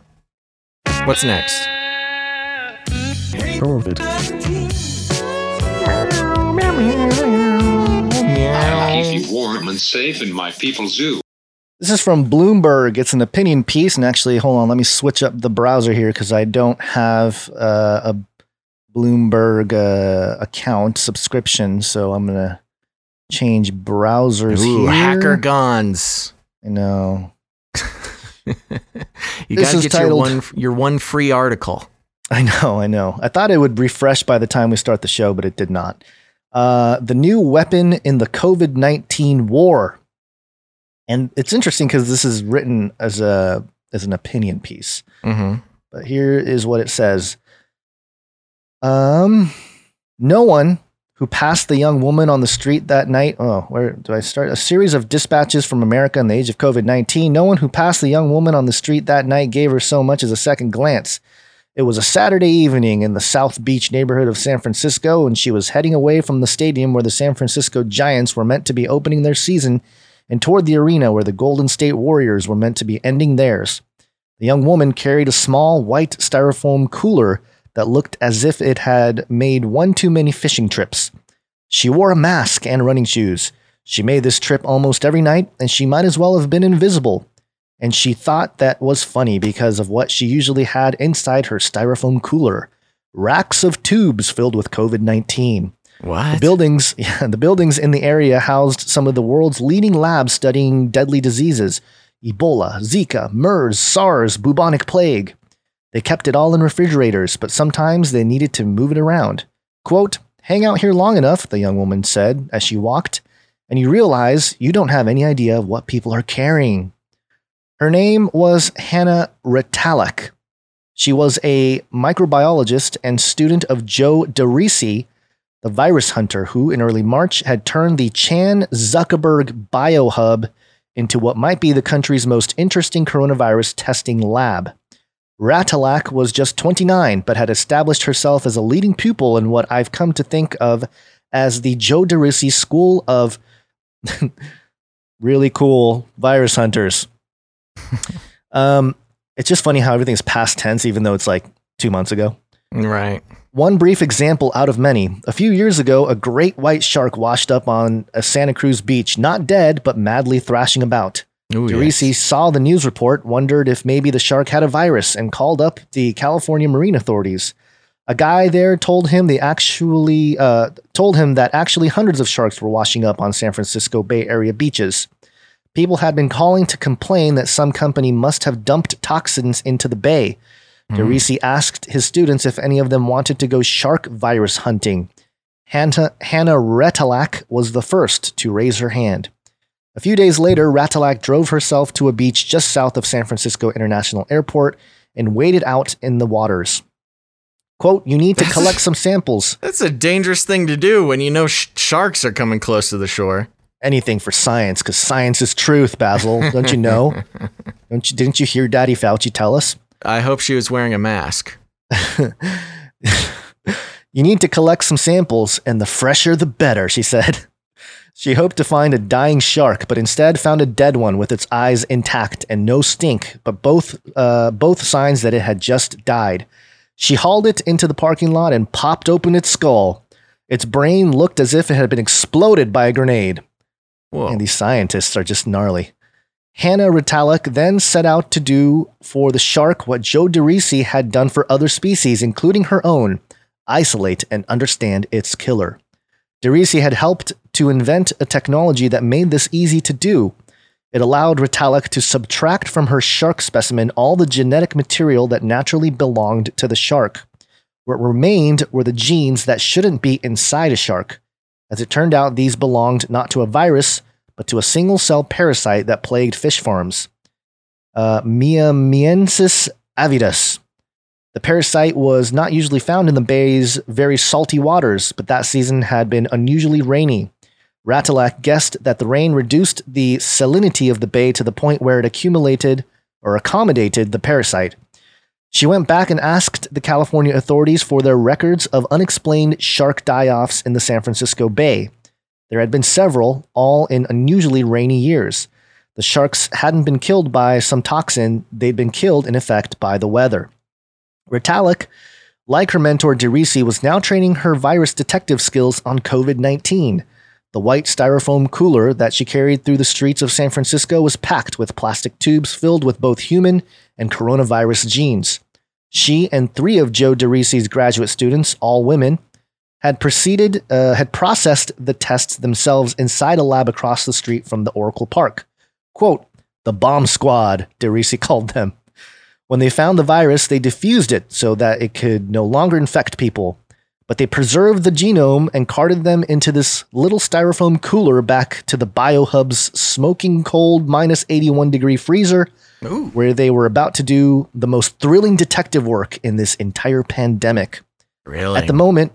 What's next? COVID. I'll keep you warm and safe in my people zoo. This is from Bloomberg. It's an opinion piece. And actually, hold on, let me switch up the browser here because I don't have uh, a Bloomberg uh, account subscription. So I'm going to change browsers Ooh, here. hacker Gonz. I know. You gotta is get your one your one free article. I know, I know. I thought it would refresh by the time we start the show, but it did not. Uh, the new weapon in the COVID 19 war. And it's interesting because this is written as a as an opinion piece. Mm-hmm. But here is what it says. Um, No one who passed the young woman on the street that night. Oh, where do I start? A series of dispatches from America in the age of COVID 19. No one who passed the young woman on the street that night gave her so much as a second glance. It was a Saturday evening in the South Beach neighborhood of San Francisco, and she was heading away from the stadium where the San Francisco Giants were meant to be opening their season and toward the arena where the Golden State Warriors were meant to be ending theirs. The young woman carried a small white styrofoam cooler that looked as if it had made one too many fishing trips. She wore a mask and running shoes. She made this trip almost every night, and she might as well have been invisible. And she thought that was funny because of what she usually had inside her styrofoam cooler racks of tubes filled with COVID 19. What? The buildings, yeah, the buildings in the area housed some of the world's leading labs studying deadly diseases Ebola, Zika, MERS, SARS, bubonic plague. They kept it all in refrigerators, but sometimes they needed to move it around. Quote, Hang out here long enough, the young woman said as she walked, and you realize you don't have any idea of what people are carrying. Her name was Hannah Retallack. She was a microbiologist and student of Joe DeRisi, the virus hunter who, in early March, had turned the Chan Zuckerberg Biohub into what might be the country's most interesting coronavirus testing lab. Retallack was just 29, but had established herself as a leading pupil in what I've come to think of as the Joe DeRisi School of really cool virus hunters. um, it's just funny how everything's past tense, even though it's like two months ago. Right. One brief example out of many. A few years ago, a great white shark washed up on a Santa Cruz beach, not dead, but madly thrashing about. Ooh, DeRisi yes. saw the news report, wondered if maybe the shark had a virus, and called up the California marine authorities. A guy there told him they actually uh, told him that actually hundreds of sharks were washing up on San Francisco Bay Area beaches. People had been calling to complain that some company must have dumped toxins into the bay. DeRisi asked his students if any of them wanted to go shark virus hunting. Hannah, Hannah Retallack was the first to raise her hand. A few days later, Retallack drove herself to a beach just south of San Francisco International Airport and waded out in the waters. Quote, you need to That's- collect some samples. That's a dangerous thing to do when you know sh- sharks are coming close to the shore. Anything for science, because science is truth, Basil. Don't you know? Don't you, didn't you hear Daddy Fauci tell us? I hope she was wearing a mask. You need to collect some samples, and the fresher the better, she said. She hoped to find a dying shark, but instead found a dead one with its eyes intact and no stink, but both, uh, both signs that it had just died. She hauled it into the parking lot and popped open its skull. Its brain looked as if it had been exploded by a grenade. Whoa. And these scientists are just gnarly. Hannah Retallack then set out to do for the shark what Joe DeRisi had done for other species, including her own isolate and understand its killer. DeRisi had helped to invent a technology that made this easy to do. It allowed Retallack to subtract from her shark specimen all the genetic material that naturally belonged to the shark. What remained were the genes that shouldn't be inside a shark. As it turned out, these belonged not to a virus, but to a single cell parasite that plagued fish farms. Uh, Miamiensis avidus. The parasite was not usually found in the bay's very salty waters, but that season had been unusually rainy. Retallack guessed that the rain reduced the salinity of the bay to the point where it accumulated or accommodated the parasite. She went back and asked the California authorities for their records of unexplained shark die offs in the San Francisco Bay. There had been several, all in unusually rainy years. The sharks hadn't been killed by some toxin, they'd been killed, in effect, by the weather. Retallack, like her mentor DeRisi, was now training her virus detective skills on COVID 19. The white styrofoam cooler that she carried through the streets of San Francisco was packed with plastic tubes filled with both human and coronavirus genes. She and three of Joe DeRisi's graduate students, all women, had proceeded, uh, had processed the tests themselves inside a lab across the street from the Oracle Park. Quote, the bomb squad, DeRisi called them. When they found the virus, they diffused it so that it could no longer infect people. But they preserved the genome and carted them into this little styrofoam cooler back to the BioHub's smoking cold minus 81 degree freezer, where they were about to do the most thrilling detective work in this entire pandemic. Really? At the moment,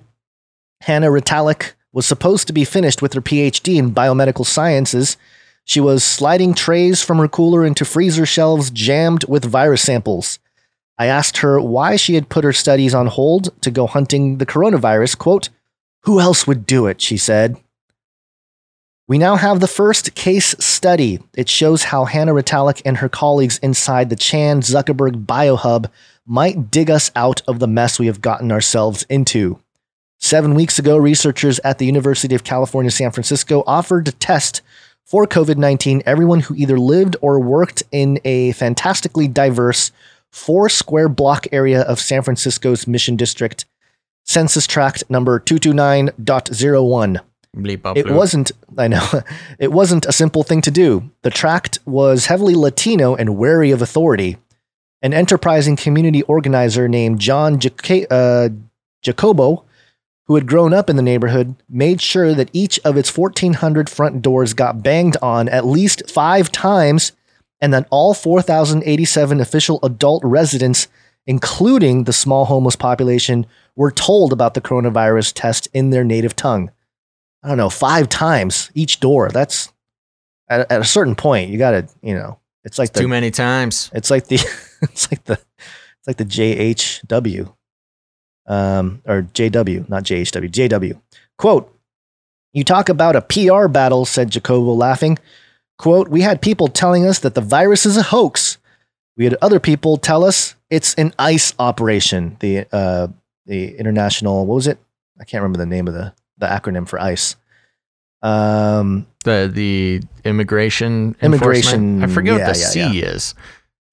Hannah Retallack was supposed to be finished with her PhD in biomedical sciences. She was sliding trays from her cooler into freezer shelves jammed with virus samples. I asked her why she had put her studies on hold to go hunting the coronavirus. Quote, Who else would do it? She said. We now have the first case study. It shows how Hannah Retallack and her colleagues inside the Chan Zuckerberg Biohub might dig us out of the mess we have gotten ourselves into. Seven weeks ago, researchers at the University of California, San Francisco offered to test for COVID 19 everyone who either lived or worked in a fantastically diverse four square block area of San Francisco's Mission District, census tract number 229.01. Bleep up, It wasn't, I know, it wasn't a simple thing to do. The tract was heavily Latino and wary of authority. An enterprising community organizer named John uh, Jacobo, who had grown up in the neighborhood, made sure that each of its 1,400 front doors got banged on at least five times and that all 4,087 official adult residents, including the small homeless population, were told about the coronavirus test in their native tongue. I don't know, five times each door. That's at, at a certain point, you got to, you know, it's like the, Too many times. it's like the, it's like the, it's like the JHW, um, or JW, not JHW, JW. Quote, you talk about a PR battle, said Jacobo laughing. Quote, we had people telling us that the virus is a hoax. We had other people tell us it's an ICE operation. The, uh, the international, what was it? I can't remember the name of the, the acronym for ICE. Um, The the immigration Immigration. I forget yeah, what the yeah, C is.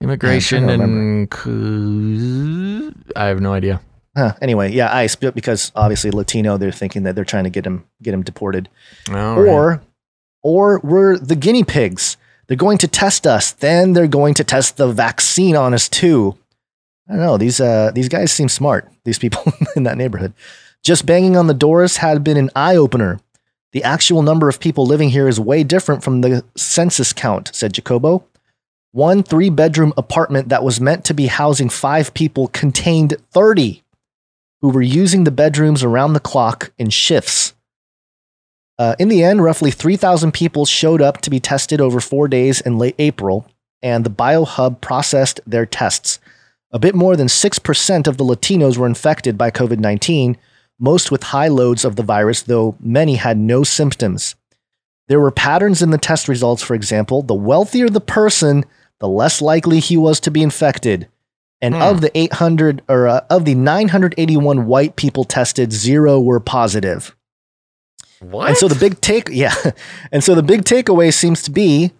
Immigration and I have no idea. Huh. Anyway, yeah, ICE because obviously Latino, they're thinking that they're trying to get him get him deported, All right. or or we're the guinea pigs. They're going to test us, then they're going to test the vaccine on us too. I don't know. These uh these guys seem smart. These people in that neighborhood. Just banging on the doors had been an eye opener. The actual number of people living here is way different from the census count, said Jacobo. One three bedroom apartment that was meant to be housing five people contained 30 who were using the bedrooms around the clock in shifts. Uh, in the end, roughly 3,000 people showed up to be tested over four days in late April, and the BioHub processed their tests. A bit more than 6% of the Latinos were infected by COVID 19, most with high loads of the virus, though many had no symptoms. There were patterns in the test results, for example. The wealthier the person, the less likely he was to be infected. And Hmm. of the 800 or uh, of the 981 white people tested, zero were positive. What? And so the big take, yeah. And so the big takeaway seems to be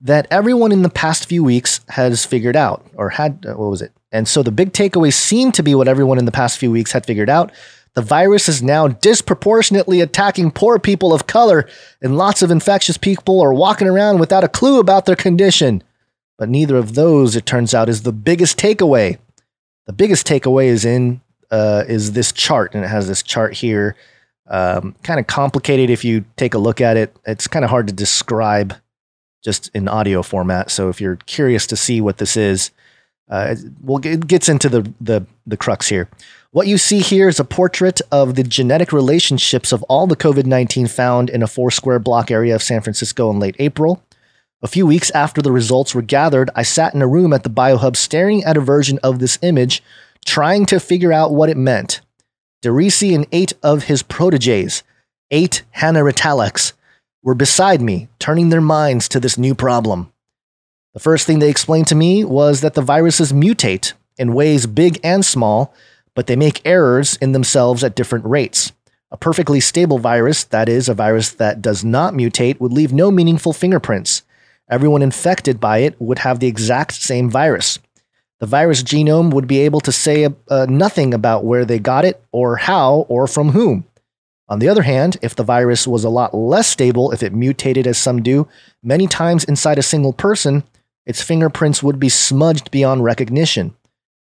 that everyone in the past few weeks has figured out, or had, uh, what was it? And so the big takeaway seemed to be what everyone in the past few weeks had figured out. The virus is now disproportionately attacking poor people of color, and lots of infectious people are walking around without a clue about their condition. But neither of those, it turns out, is the biggest takeaway. The biggest takeaway is in uh, is this chart, and it has this chart here. Um, kind of complicated if you take a look at it. It's kind of hard to describe just in audio format. So if you're curious to see what this is, uh, well, it gets into the, the the crux here. What you see here is a portrait of the genetic relationships of all the COVID 19 found in a four square block area of San Francisco in late April. A few weeks after the results were gathered, I sat in a room at the BioHub staring at a version of this image, trying to figure out what it meant. Derisi and eight of his proteges, eight Hannah Retallacks, were beside me, turning their minds to this new problem. The first thing they explained to me was that the viruses mutate in ways big and small, but they make errors in themselves at different rates. A perfectly stable virus, that is, a virus that does not mutate, would leave no meaningful fingerprints. Everyone infected by it would have the exact same virus. The virus genome would be able to say uh, nothing about where they got it, or how, or from whom. On the other hand, if the virus was a lot less stable, if it mutated as some do, many times inside a single person, its fingerprints would be smudged beyond recognition.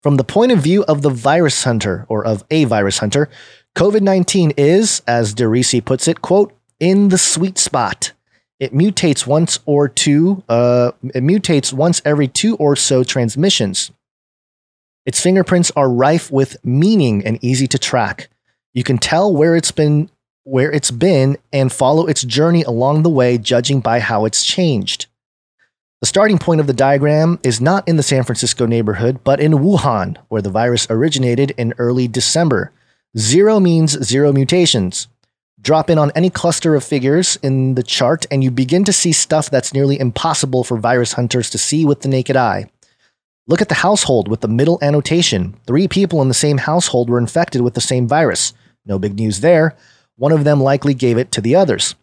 From the point of view of the virus hunter, or of a virus hunter, COVID 19 is, as Derisi puts it, quote, in the sweet spot. It mutates once or two, uh, it mutates once every two or so transmissions. Its fingerprints are rife with meaning and easy to track. You can tell where it's been where it's been and follow its journey along the way judging by how it's changed. The starting point of the diagram is not in the San Francisco neighborhood, but in Wuhan, where the virus originated in early December. Zero means zero mutations. Drop in on any cluster of figures in the chart, and you begin to see stuff that's nearly impossible for virus hunters to see with the naked eye. Look at the household with the middle annotation. Three people in the same household were infected with the same virus. No big news there. One of them likely gave it to the others.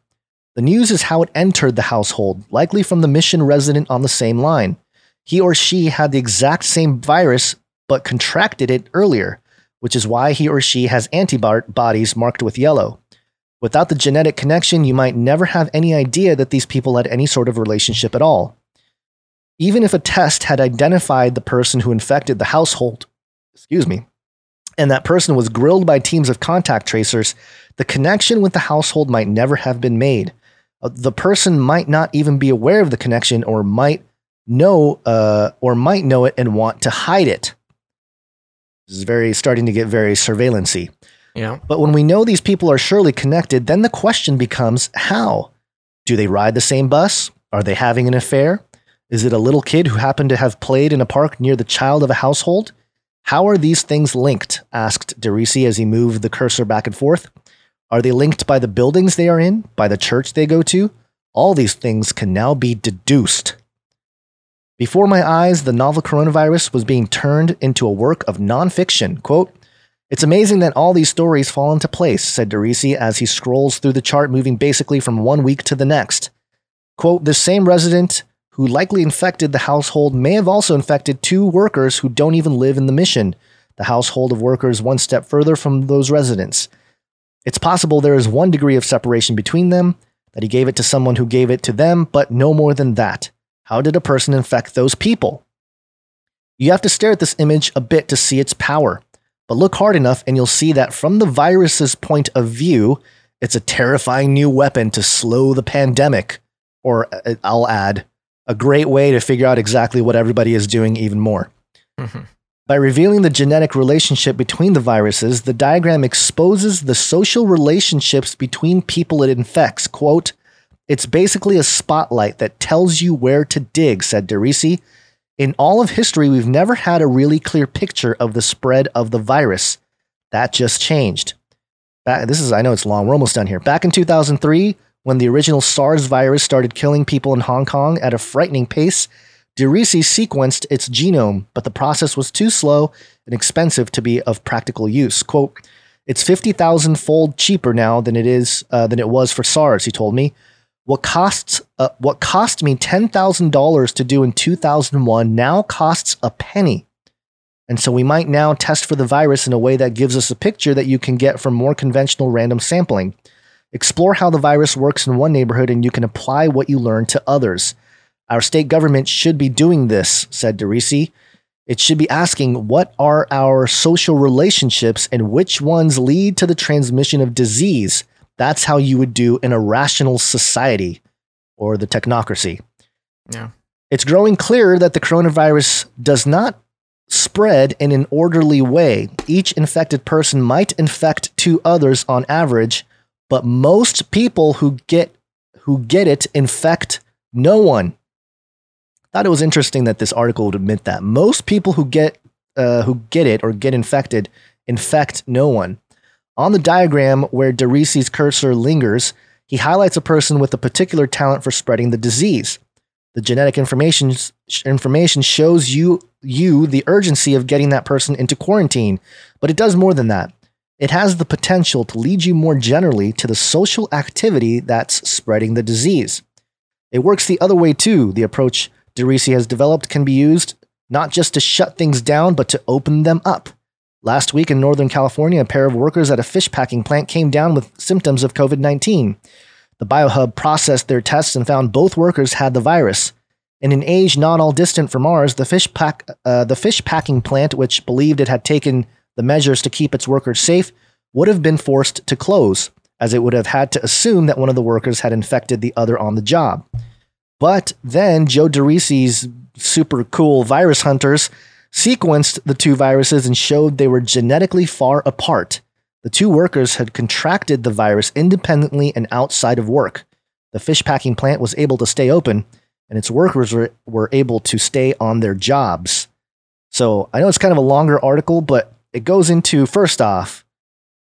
The news is how it entered the household, likely from the mission resident on the same line. He or she had the exact same virus, but contracted it earlier, which is why he or she has antibodies marked with yellow. Without the genetic connection, you might never have any idea that these people had any sort of relationship at all. Even if a test had identified the person who infected the household, excuse me, and that person was grilled by teams of contact tracers, the connection with the household might never have been made. Uh, the person might not even be aware of the connection or might know uh, or might know it and want to hide it. This is very starting to get very surveillancy. Yeah. But when we know these people are surely connected, then the question becomes how? Do they ride the same bus? Are they having an affair? Is it a little kid who happened to have played in a park near the child of a household? How are these things linked? asked DeRisi as he moved the cursor back and forth. Are they linked by the buildings they are in, by the church they go to? All these things can now be deduced. Before my eyes, the novel coronavirus was being turned into a work of nonfiction. Quote, it's amazing that all these stories fall into place, said DeRisi as he scrolls through the chart, moving basically from one week to the next. Quote, this same resident who likely infected the household may have also infected two workers who don't even live in the mission. The household of workers one step further from those residents. It's possible there is one degree of separation between them, that he gave it to someone who gave it to them, but no more than that. How did a person infect those people? You have to stare at this image a bit to see its power. But look hard enough and you'll see that from the virus's point of view, it's a terrifying new weapon to slow the pandemic. Or uh, I'll add, a great way to figure out exactly what everybody is doing even more. Mm-hmm. By revealing the genetic relationship between the viruses, the diagram exposes the social relationships between people it infects. Quote, it's basically a spotlight that tells you where to dig, said DeRisi, in all of history, we've never had a really clear picture of the spread of the virus. That just changed. Back, this is, I know it's long, we're almost done here. Back in 2003, when the original SARS virus started killing people in Hong Kong at a frightening pace, DeRisi sequenced its genome, but the process was too slow and expensive to be of practical use. Quote, it's 50,000 fold cheaper now than it is uh, than it was for SARS, he told me. What costs uh, what cost me ten thousand dollars to do in two thousand one now costs a penny, and so we might now test for the virus in a way that gives us a picture that you can get from more conventional random sampling. Explore how the virus works in one neighborhood, and you can apply what you learn to others. Our state government should be doing this," said DeRisi. It should be asking what are our social relationships and which ones lead to the transmission of disease that's how you would do in a rational society or the technocracy. Yeah. It's growing clearer that the coronavirus does not spread in an orderly way. Each infected person might infect two others on average, but most people who get who get it infect no one. Thought it was interesting that this article would admit that most people who get uh, who get it or get infected infect no one. On the diagram where DeRisi's cursor lingers, he highlights a person with a particular talent for spreading the disease. The genetic information, information shows you, you the urgency of getting that person into quarantine, but it does more than that. It has the potential to lead you more generally to the social activity that's spreading the disease. It works the other way too. The approach DeRisi has developed can be used not just to shut things down, but to open them up. Last week in Northern California, a pair of workers at a fish packing plant came down with symptoms of COVID 19. The BioHub processed their tests and found both workers had the virus. In an age not all distant from ours, the fish, pack, uh, the fish packing plant, which believed it had taken the measures to keep its workers safe, would have been forced to close, as it would have had to assume that one of the workers had infected the other on the job. But then Joe DeRisi's super cool virus hunters sequenced the two viruses and showed they were genetically far apart. The two workers had contracted the virus independently and outside of work. The fish packing plant was able to stay open, and its workers were, were able to stay on their jobs. So I know it's kind of a longer article, but it goes into first off,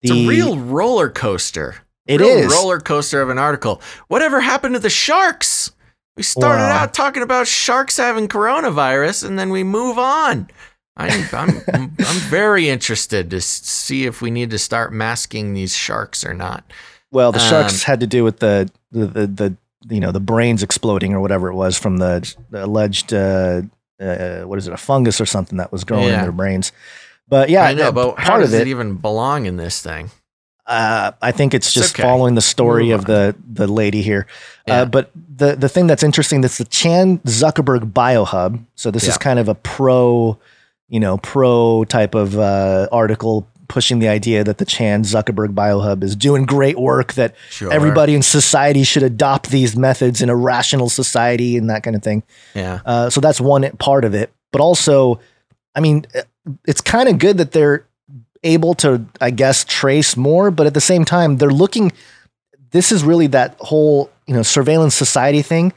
it's a real roller coaster. It real is. roller coaster of an article. Whatever happened to the sharks? We started Wow. out talking about sharks having coronavirus, and then we move on. I'm, I'm, I'm, I'm very interested to see if we need to start masking these sharks or not. Well, the sharks Um, had to do with the the, the the you know the brains exploding or whatever it was from the, the alleged uh, uh, what is it a fungus or something that was growing in their brains. But yeah, I know, but how does of it, it, even belong in this thing? Uh, I think it's just okay. following the story of the the lady here. Yeah. Uh, but the the thing that's interesting that's the Chan Zuckerberg Biohub. So this Yeah. is kind of a pro, you know, pro type of uh, article pushing the idea that the Chan Zuckerberg Biohub is doing great work. That Sure. everybody in society should adopt these methods in a rational society and that kind of thing. Yeah. Uh, so that's one part of it. But also, I mean, it's kind of good that they're able to, I guess, trace more. But at the same time, they're looking. This is really that whole you know surveillance society thing,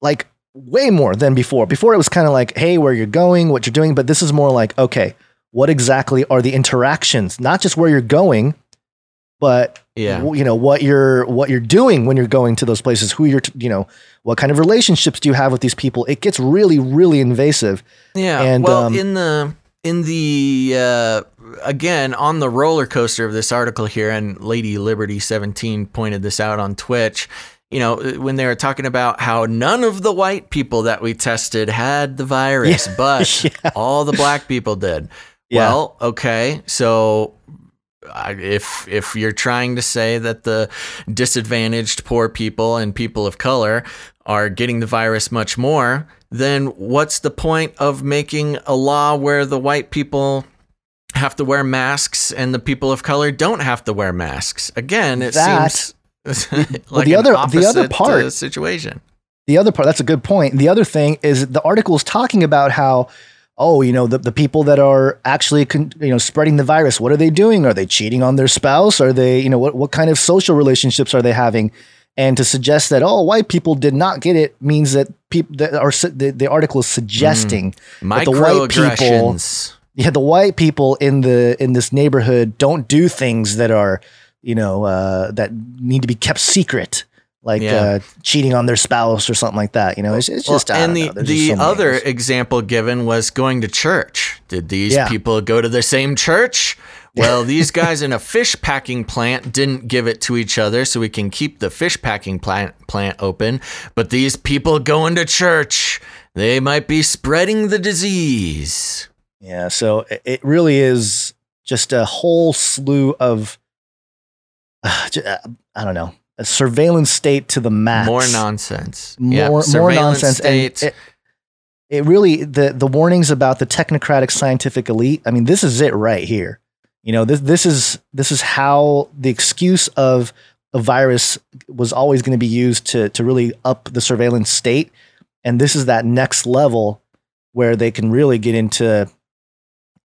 like way more than before. Before it was kind of like, hey, where you're going, what you're doing. But this is more like, okay, what exactly are the interactions? Not just where you're going, but Yeah. you know what you're what you're doing when you're going to those places who you're you know what kind of relationships do you have with these people it gets really really invasive Yeah. And, well, um, in the in the uh, again on the roller coaster of this article here, and Lady Liberty seventeen pointed this out on Twitch. You know, when they were talking about how none of the white people that we tested had the virus, Yeah. but Yeah. all the black people did. Yeah. Well, okay, so if if you're trying to say that the disadvantaged poor people and people of color are getting the virus much more, then what's the point of making a law where the white people have to wear masks and the people of color don't have to wear masks? Again, it That- seems like Well, the other- the other opposite, part- uh, situation. the other part that's a good point the other thing is the article is talking about how oh you know the, the people that are actually con- you know spreading the virus what are they doing are they cheating on their spouse are they you know what, what kind of social relationships are they having and to suggest that oh white people did not get it means that people that are the, the article is suggesting that the white people. Yeah the white people in the in this neighborhood don't do things that are you know uh, that need to be kept secret like Yeah. uh, cheating on their spouse or something like that you know it's, it's just I and the know. There's just the so other angles. example given was going to church. Did these Yeah. people go to the same church? Well, these guys in a fish packing plant didn't give it to each other, so we can keep the fish packing plant plant open. But these people going to church, they might be spreading the disease. Yeah so it- really is just a whole slew of uh, I don't know a surveillance state to the max More nonsense. more yeah, more nonsense State. and it, it really the the warnings about the technocratic scientific elite i mean this is it right here you know this this is this is how the excuse of a virus was always going to be used to to really up the surveillance state and this is that next level where they can really get into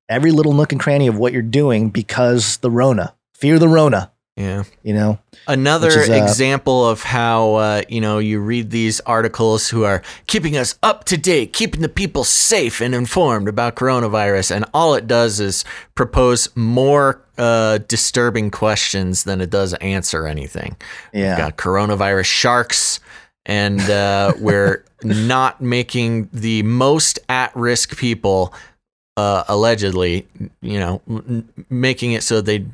every little nook and cranny of what you're doing because the rona fear the rona yeah. you know Another is, uh, example of how uh, you know you read these articles who are keeping us up to date, keeping the people safe and informed about coronavirus, and all it does is propose more uh, disturbing questions than it does answer anything. Yeah. We've got coronavirus sharks, and uh, we're not making the most at-risk people uh, allegedly, you know, making it so they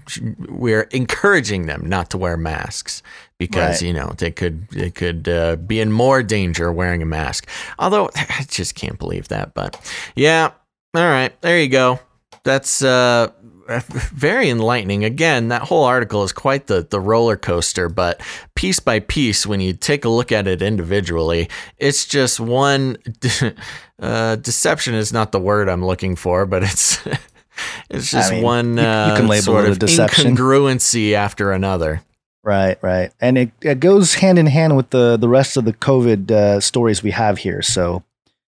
we're encouraging them not to wear masks because Right. you know they could they could uh, be in more danger wearing a mask. Although I just can't believe that, but yeah, all right, there you go. That's uh, very enlightening. Again, that whole article is quite the the roller coaster, but piece by piece, when you take a look at it individually, it's just one. Uh, deception is not the word I'm looking for, but it's it's just I mean, one you- you uh, can label sort it a of deception. incongruency after another. Right, right, and it, it goes hand in hand with the the rest of the COVID uh, stories we have here. So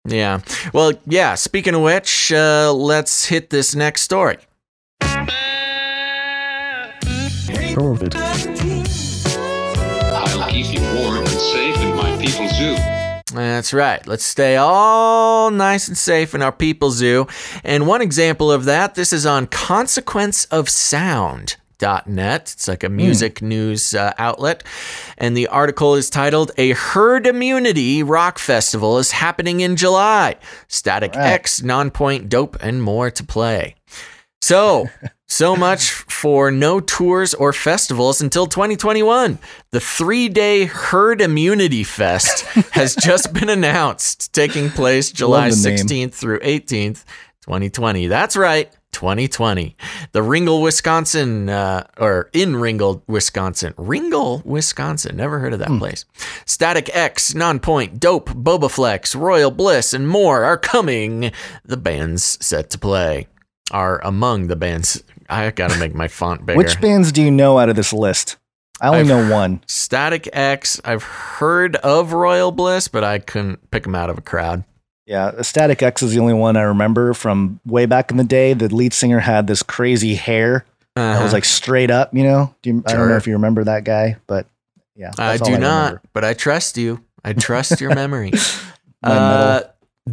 Yeah. Well, yeah. Speaking of which, uh, let's hit this next story. COVID. I'll keep you warm and safe in my people's zoo. That's right. Let's stay all nice and safe in our people zoo. And one example of that, this is on consequence of consequenceofsound.net. It's like a music news uh, outlet. And the article is titled A Herd Immunity Rock Festival is happening in July. Static X, Nonpoint Dope, and more to play. So, so much for no tours or festivals until 2021. The three day Herd Immunity Fest has just been announced, taking place July Love the name. 16th through 18th, 2020. That's right. 2020. The Ringle, Wisconsin, uh, or in Ringle, Wisconsin. Ringle, Wisconsin. Never heard of that place. Static X, Nonpoint, Dope, Bobaflex, Royal Bliss, and more are coming. The bands set to play are among the bands. I gotta make my font bigger. Which bands do you know out of this list? I only I've- know one. Static X. I've heard of Royal Bliss, but I couldn't pick them out of a crowd. Yeah, Static X is the only one I remember from way back in the day. The lead singer had this crazy hair that was Uh-huh. like straight up. You know, do you, I don't know if you remember that guy, but yeah, I do not, but I trust you. I trust your memory. Uh,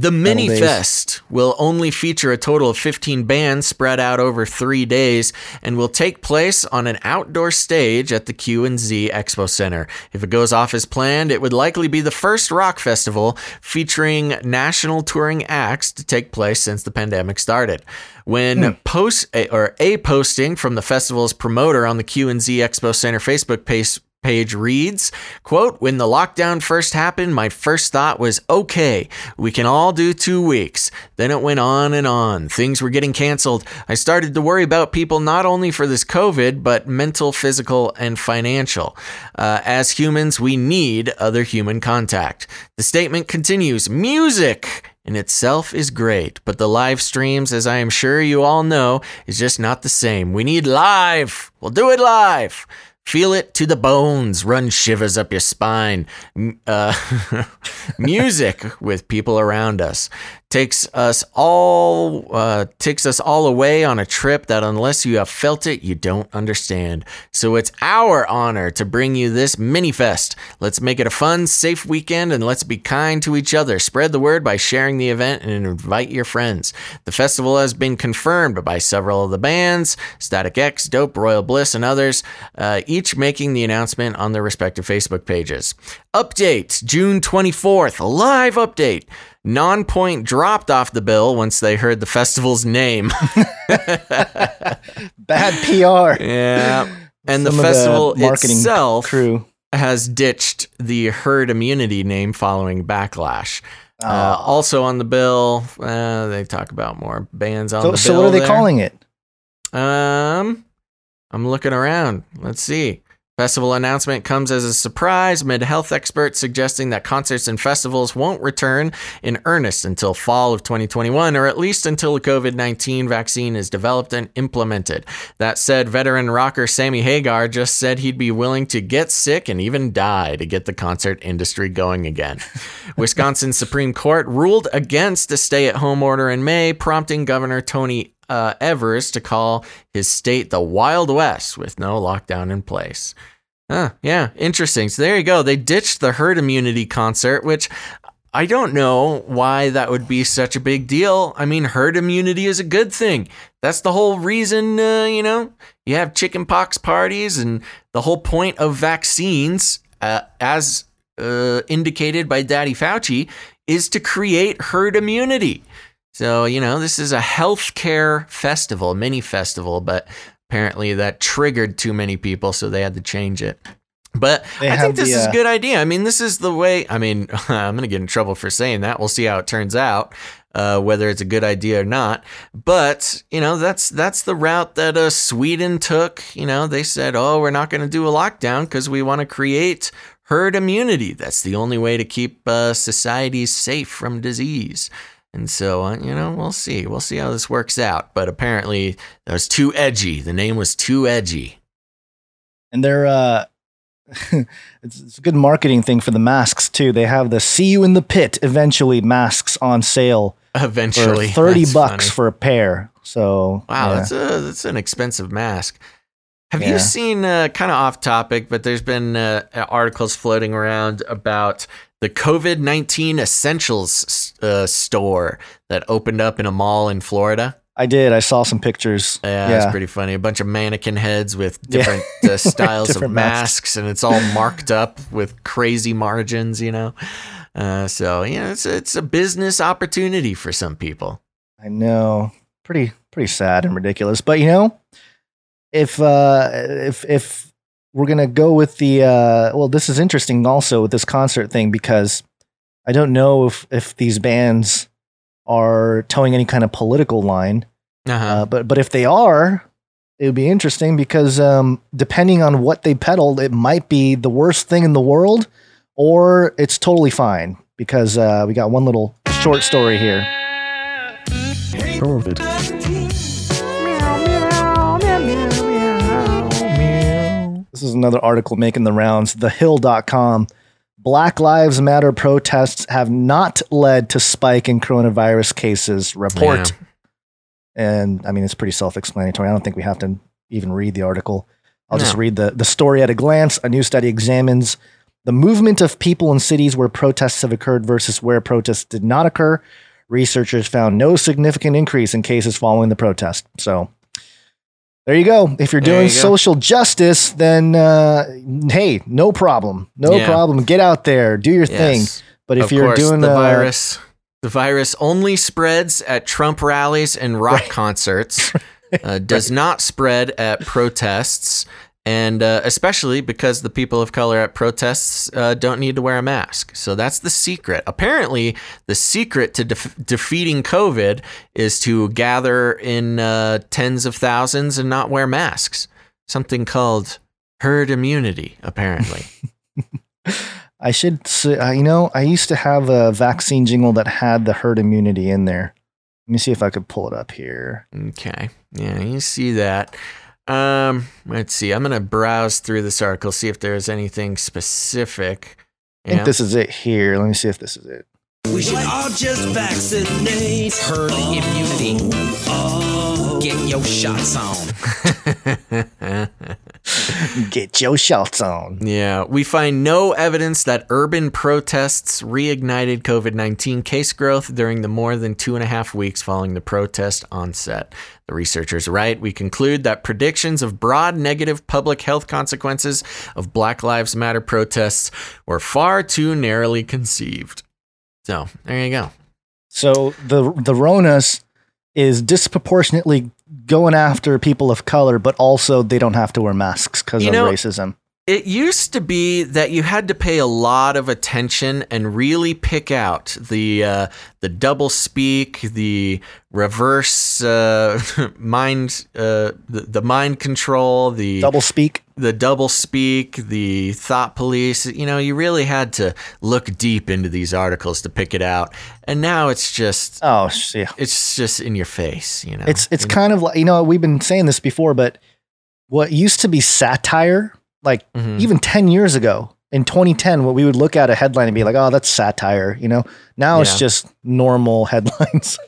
the Mini days. Fest will only feature a total of 15 bands spread out over three days and will take place on an outdoor stage at the Q and Z Expo Center. If it goes off as planned, it would likely be the first rock festival featuring national touring acts to take place since the pandemic started. When hmm. post eh, or a posting from the festival's promoter on the Q and Z Expo Center Facebook page page reads quote when the lockdown first happened my first thought was okay we can all do two weeks then it went on and on things were getting canceled i started to worry about people not only for this covid but mental physical and financial uh, as humans we need other human contact the statement continues music in itself is great, but the live streams, as I am sure you all know, is just not the same. We need live. We'll do it live. Feel it to the bones, run shivers up your spine. Uh, music with people around us takes us all uh, takes us all away on a trip that, unless you have felt it, you don't understand. So it's our honor to bring you this mini fest. Let's make it a fun, safe weekend, and let's be kind to each other. Spread the word by sharing the event and invite your friends. The festival has been confirmed by several of the bands, Static X, Dope, Royal Bliss, and others, uh, each making the announcement on their respective Facebook pages. Update June 24th, live update. Nonpoint dropped off the bill once they heard the festival's name. Bad PR. yeah. And the Some of festival marketing itself crew. has ditched the herd immunity name following backlash. Uh, also on the bill, uh, they talk about more bands on So, the so what are they there. calling it? Um, I'm looking around. Let's see. Festival announcement comes as a surprise amid health experts suggesting that concerts and festivals won't return in earnest until fall of 2021, or at least until a COVID 19 vaccine is developed and implemented. That said, veteran rocker Sammy Hagar just said he'd be willing to get sick and even die to get the concert industry going again. Wisconsin Supreme Court ruled against a stay at home order in May, prompting Governor Tony uh, Evers to call his state the Wild West with no lockdown in place. Huh, yeah, interesting. So there you go. They ditched the herd immunity concert, which I don't know why that would be such a big deal. I mean, herd immunity is a good thing. That's the whole reason, uh, you know, you have chickenpox parties, and the whole point of vaccines, uh, as uh, indicated by Daddy Fauci, is to create herd immunity. So, you know, this is a healthcare festival, mini festival, but apparently that triggered too many people, so they had to change it. But They I think this the, is a uh, good idea. I mean, this is the way. I mean, I'm going to get in trouble for saying that. We'll see how it turns out, uh, whether it's a good idea or not. But you know, that's that's the route that uh, Sweden took. You know, they said, "Oh, we're not going to do a lockdown because we want to create herd immunity. That's the only way to keep uh, societies safe from disease." And so, uh, you know, we'll see. We'll see how this works out. But apparently, that was too edgy. The name was too edgy. And they're uh it's, it's a good marketing thing for the masks too. They have the "See you in the pit" eventually masks on sale Eventually, for thirty That's bucks funny. for a pair. So Wow, yeah. that's a that's an expensive mask. Have Yeah. you seen uh, kind of off topic, but there's been uh, articles floating around about the COVID 19 essentials uh, store that opened up in a mall in Florida? I did. I saw some pictures. Yeah, Yeah. it's pretty funny. A bunch of mannequin heads with Yeah. different uh, styles of masks, masks. and it's all marked up with crazy margins, you know. Uh, so yeah, it's it's a business opportunity for some people. I know. Pretty pretty sad and ridiculous. But you know, if uh if if we're gonna go with the uh well, this is interesting also with this concert thing because I don't know if if these bands are towing any kind of political line. Uh-huh. Uh, but but if they are, it would be interesting because um, depending on what they peddled, it might be the worst thing in the world, or it's totally fine. Because uh, we got one little short story here. COVID. This is another article making the rounds. TheHill.com. Black Lives Matter protests have not led to spike in coronavirus cases. Report. And I mean, it's pretty self-explanatory. I don't think we have to even read the article. I'll just read the, the story at a glance. A new study examines the movement of people in cities where protests have occurred versus where protests did not occur. Researchers found no significant increase in cases following the protest. So there you go. If you're doing you social justice, then uh, hey, no problem. No Yeah. problem. Get out there, do your thing. But if of you're course, doing the uh, virus, the virus only spreads at Trump rallies and rock concerts. Uh, does not spread at protests, and uh, especially because the people of color at protests uh, don't need to wear a mask. So that's the secret. Apparently, the secret to def- defeating COVID is to gather in uh, tens of thousands and not wear masks. Something called herd immunity, apparently. I should say, uh, you know, I used to have a vaccine jingle that had the herd immunity in there. Let me see if I could pull it up here. Okay. Yeah, you see that. Um, let's see. I'm gonna browse through this article, see if there's anything specific. I think this is it here. Let me see if this is it. We should all just vaccinate. Herd immunity. Oh, get your shots on. Get your shots on. Yeah, we find no evidence that urban protests reignited COVID 19 case growth during the more than two and a half weeks following the protest onset. The researchers write We conclude that predictions of broad negative public health consequences of Black Lives Matter protests were far too narrowly conceived. So, there you go. So the the Ronas is disproportionately going after people of color, but also they don't have to wear masks because of know- racism. It used to be that you had to pay a lot of attention and really pick out the uh, the double speak, the reverse uh, mind, uh, the, the mind control, the Double speak. the double speak, the thought police. You know, you really had to look deep into these articles to pick it out. And now it's just Oh, yeah. it's just in your face. You know, It's it's kind of like you know we've been saying this before, but what used to be satire, like Mhm. even ten years ago in 2010, what we would look at a headline and be like, "Oh, that's satire," you know. Now it's just normal headlines.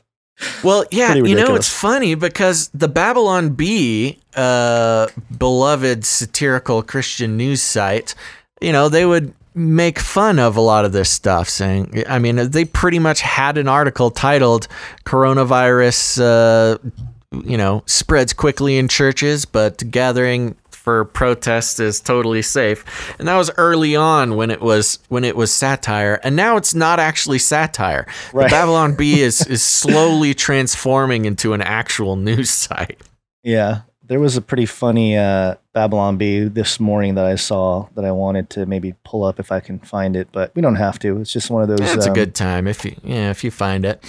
Well, yeah, you know, it's funny because the Babylon Bee, uh, beloved satirical Christian news site, you know, they would make fun of a lot of this stuff, saying, I mean, they pretty much had an article titled Coronavirus, uh, you know, spreads quickly in churches, but gathering for protest is totally safe. And that was early on when it was when it was satire, and now it's not actually satire. Right. The Babylon Bee is is slowly transforming into an actual news site. Yeah, there was a pretty funny uh, Babylon Bee this morning that I saw that I wanted to maybe pull up if I can find it, but we don't have to. It's just one of those. Yeah, it's a um, good time if you yeah if you find it.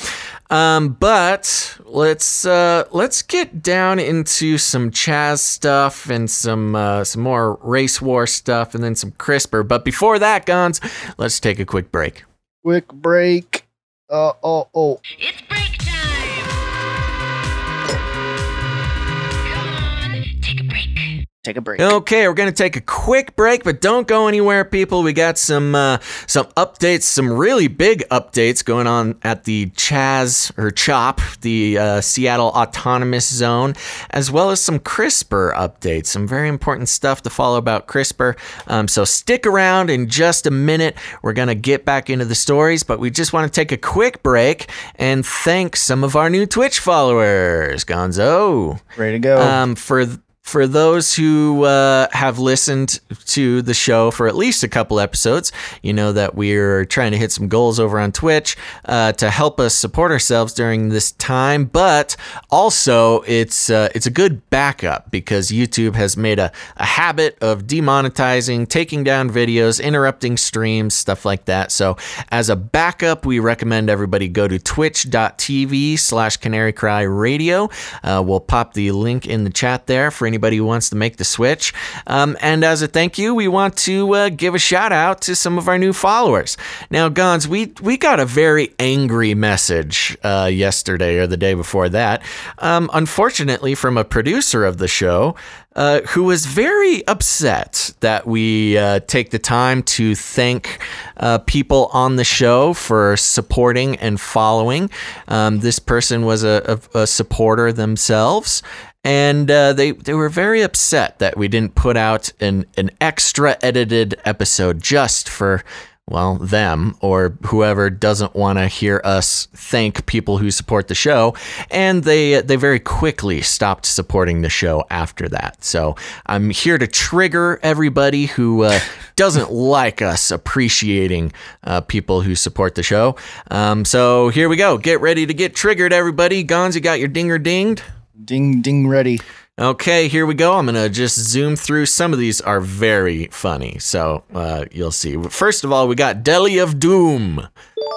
Um, but let's uh, let's get down into some Chaz stuff and some uh, some more race war stuff and then some CRISPR. But before that, Gonz, let's take a quick break. quick break. Uh, oh, oh. It's break take a break. take a break. Okay, we're gonna take a quick break, but don't go anywhere, people. We got some uh, some updates, some really big updates going on at the Chaz or CHOP, the uh, Seattle Autonomous Zone, as well as some CRISPR updates. Some very important stuff to follow about CRISPR. Um, so stick around in just a minute. We're gonna get back into the stories, but we just want to take a quick break and thank some of our new Twitch followers. Gonzo, Ready to go. um, for for those who uh, have listened to the show for at least a couple episodes, you know that we're trying to hit some goals over on Twitch uh, to help us support ourselves during this time. But also, it's uh, it's a good backup because YouTube has made a, a habit of demonetizing, taking down videos, interrupting streams, stuff like that. So, as a backup, we recommend everybody go to twitch.tv slash canary cry radio. Uh, we'll pop the link in the chat there for anybody who wants to make the switch. Um, and as a thank you, we want to uh, give a shout out to some of our new followers. Now, Gonz, we, we got a very angry message uh, yesterday or the day before that, um, unfortunately, from a producer of the show. Uh, who was very upset that we uh, take the time to thank uh, people on the show for supporting and following. Um, this person was a, a, a supporter themselves, and uh, they they were very upset that we didn't put out an an extra edited episode just for well them or whoever doesn't want to hear us thank people who support the show. And they they very quickly stopped supporting the show after that. So i'm here to trigger everybody who uh, doesn't like us appreciating uh, people who support the show. Um, so here we go. Get ready to get triggered everybody. Gonz you got your dinger dinged Ding ding ready. Okay, here we go. I'm going to just zoom through. Some of these are very funny, so uh, you'll see. First of all, we got Deli of Doom.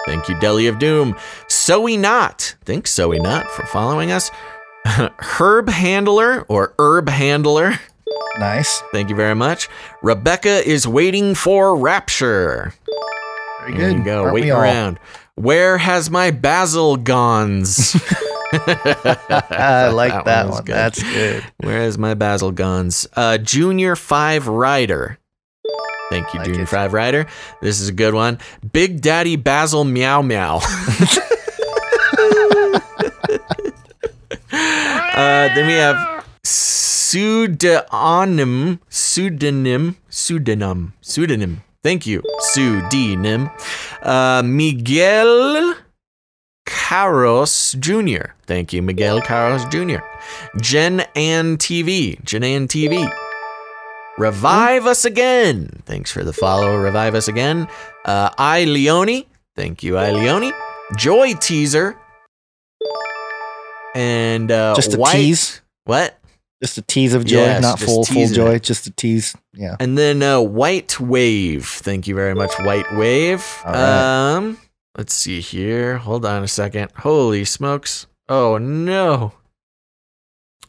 Thank you, Deli of Doom. So we not. Thanks, So we not, for following us. Herb Handler or Herb Handler. Nice. Thank you very much. Rebecca is waiting for Rapture. Very There good. you go, Aren't waiting around. Where has my basil gone? I like that, was one. good. That's good. Where is my basil guns? Uh, Junior Five Rider. Thank you, Like Junior it. Five Rider. This is a good one. Big Daddy Basil Meow Meow. uh, then we have pseudonym, pseudonym, pseudonym, pseudonym. Thank you, pseudonym. Uh, Miguel Carlos Jr. Thank you, Miguel Carlos Jr. Jen Ann TV. Jen Ann TV. Revive us again. Thanks for the follow. Revive us again. Uh, I Leone. Thank you, I Leone. Joy Teaser. And uh, Just a White- tease. What? Just a tease of joy, Yes, not full full joy. it. Just a tease. Yeah. And then uh, White Wave. Thank you very much, White Wave. All right. Um, let's see here. Hold on a second. Holy smokes! Oh no!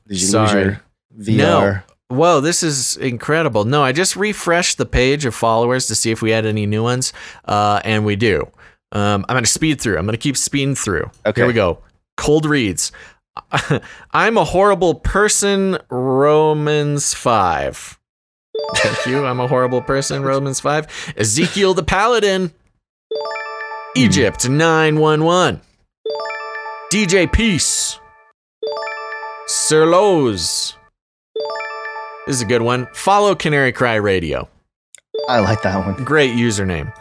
Did you Sorry. lose your VR? Whoa, this is incredible. No, I just refreshed the page of followers to see if we had any new ones, uh, and we do. Um, I'm going to speed through. I'm going to keep speeding through. Okay. Here we go. Cold reads. I'm a horrible person, Romans 5. Thank you. I'm a horrible person, Romans 5. Ezekiel the Paladin. Egypt 911. DJ Peace. Sir Lowe's. This is a good one. Follow Canary Cry Radio. I like that one. Great username.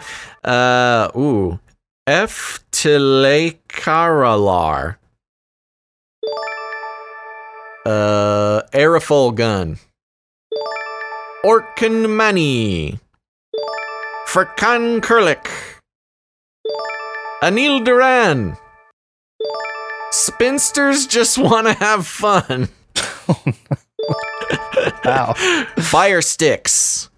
Uh, ooh. F. Tilekaralar. Uh, Aerofol Gun. Orkan Mani. Furkan Kurlik. Anil Duran. Spinsters just want to have fun. Wow. Fire sticks.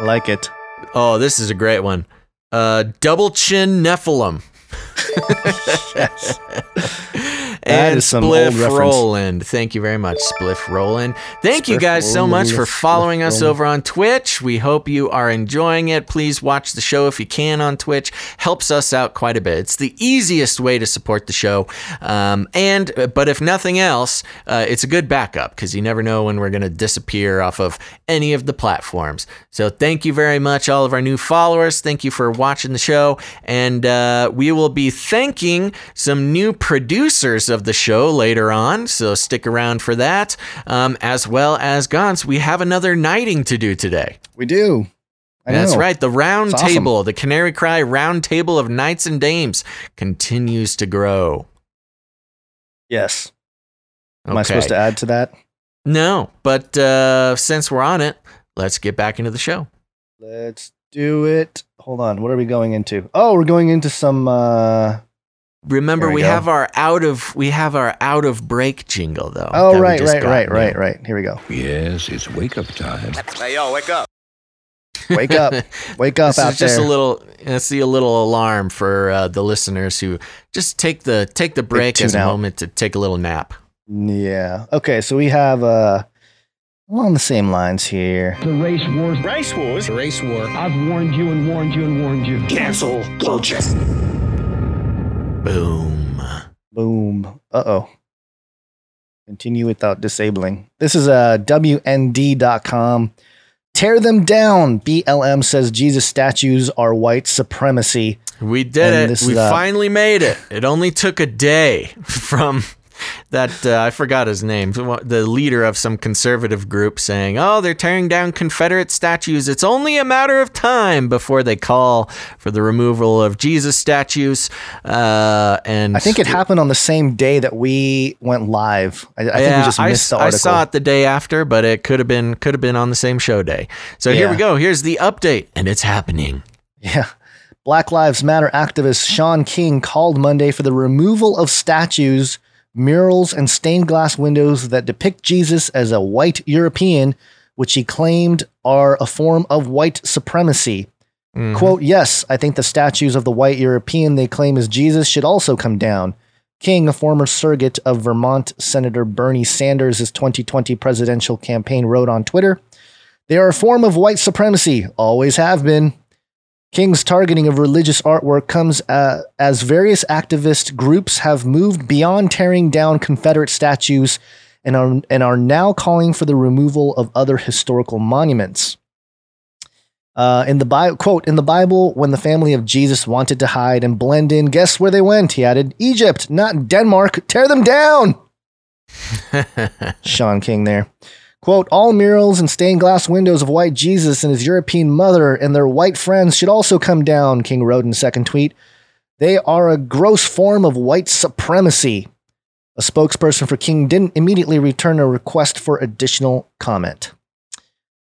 I like it. Oh, this is a great one. Uh, double chin Nephilim. Yes. That and Spliff. Roland. Thank you very much, Spliff Roland. Thank you Spliff guys so much for Spliff following us Roland. over on Twitch. We hope you are enjoying it. Please watch the show if you can on Twitch. Helps us out quite a bit. It's the easiest way to support the show. Um, and but if nothing else, uh, it's a good backup because you never know when we're going to disappear off of any of the platforms. So thank you very much, all of our new followers. Thank you for watching the show, and uh, we will be thanking some new producers of the show later on. So stick around for that, um, as well as Gonz. We have another nighting to do today. We do. I That's right. The round It's awesome. table, the Canary Cry round table of knights and dames, continues to grow. Yes. Am I supposed to add to that? No, but uh, since we're on it, let's get back into the show. Let's do it. Hold on. What are we going into? Oh, we're going into some. uh Remember, we we have our out of we have our out of break jingle though. Oh, that right, right, got right, new. right, right. Here we go. Yes, it's wake up time. Hey, yo, wake up. Wake up. Wake up this out is just there. a little. I see a little alarm for uh, the listeners who just take the take the break as a tune out. moment to take a little nap. Yeah. Okay, so we have uh along the same lines here. The race wars. Race wars. Race war. I've warned you and warned you and warned you. Cancel culture. Boom. Boom. Uh-oh. Continue without disabling. This is uh WND.com. Tear them down. BLM says Jesus statues are white supremacy. We did And it. We is, uh, finally made it. It only took a day from that. Uh, I forgot his name. The leader of some conservative group saying, "Oh, they're tearing down Confederate statues. It's only a matter of time before they call for the removal of Jesus statues." Uh, and I think it happened on the same day that we went live. I, I think we just I, missed s- the I saw it the day after, but it could have been could have been on the same show day. So here we go. Here's the update, and it's happening. Yeah. Black Lives Matter activist Sean King called Monday for the removal of statues, murals, and stained glass windows that depict Jesus as a white European, which he claimed are a form of white supremacy. Mhm. Quote, yes, I think the statues of the white European they claim is Jesus should also come down. King, a former surrogate of Vermont Senator Bernie Sanders' 2020 presidential campaign, wrote on Twitter They are a form of white supremacy, always have been. King's targeting of religious artwork comes uh, as various activist groups have moved beyond tearing down Confederate statues and are, and are now calling for the removal of other historical monuments. Uh, in the Bible, quote, in the Bible, when the family of Jesus wanted to hide and blend in, guess where they went? He added, Egypt, not Denmark. Tear them down. Shaun King there. Quote, all murals and stained glass windows of white Jesus and his European mother and their white friends should also come down, King wrote in a second tweet. They are a gross form of white supremacy. A spokesperson for King didn't immediately return a request for additional comment.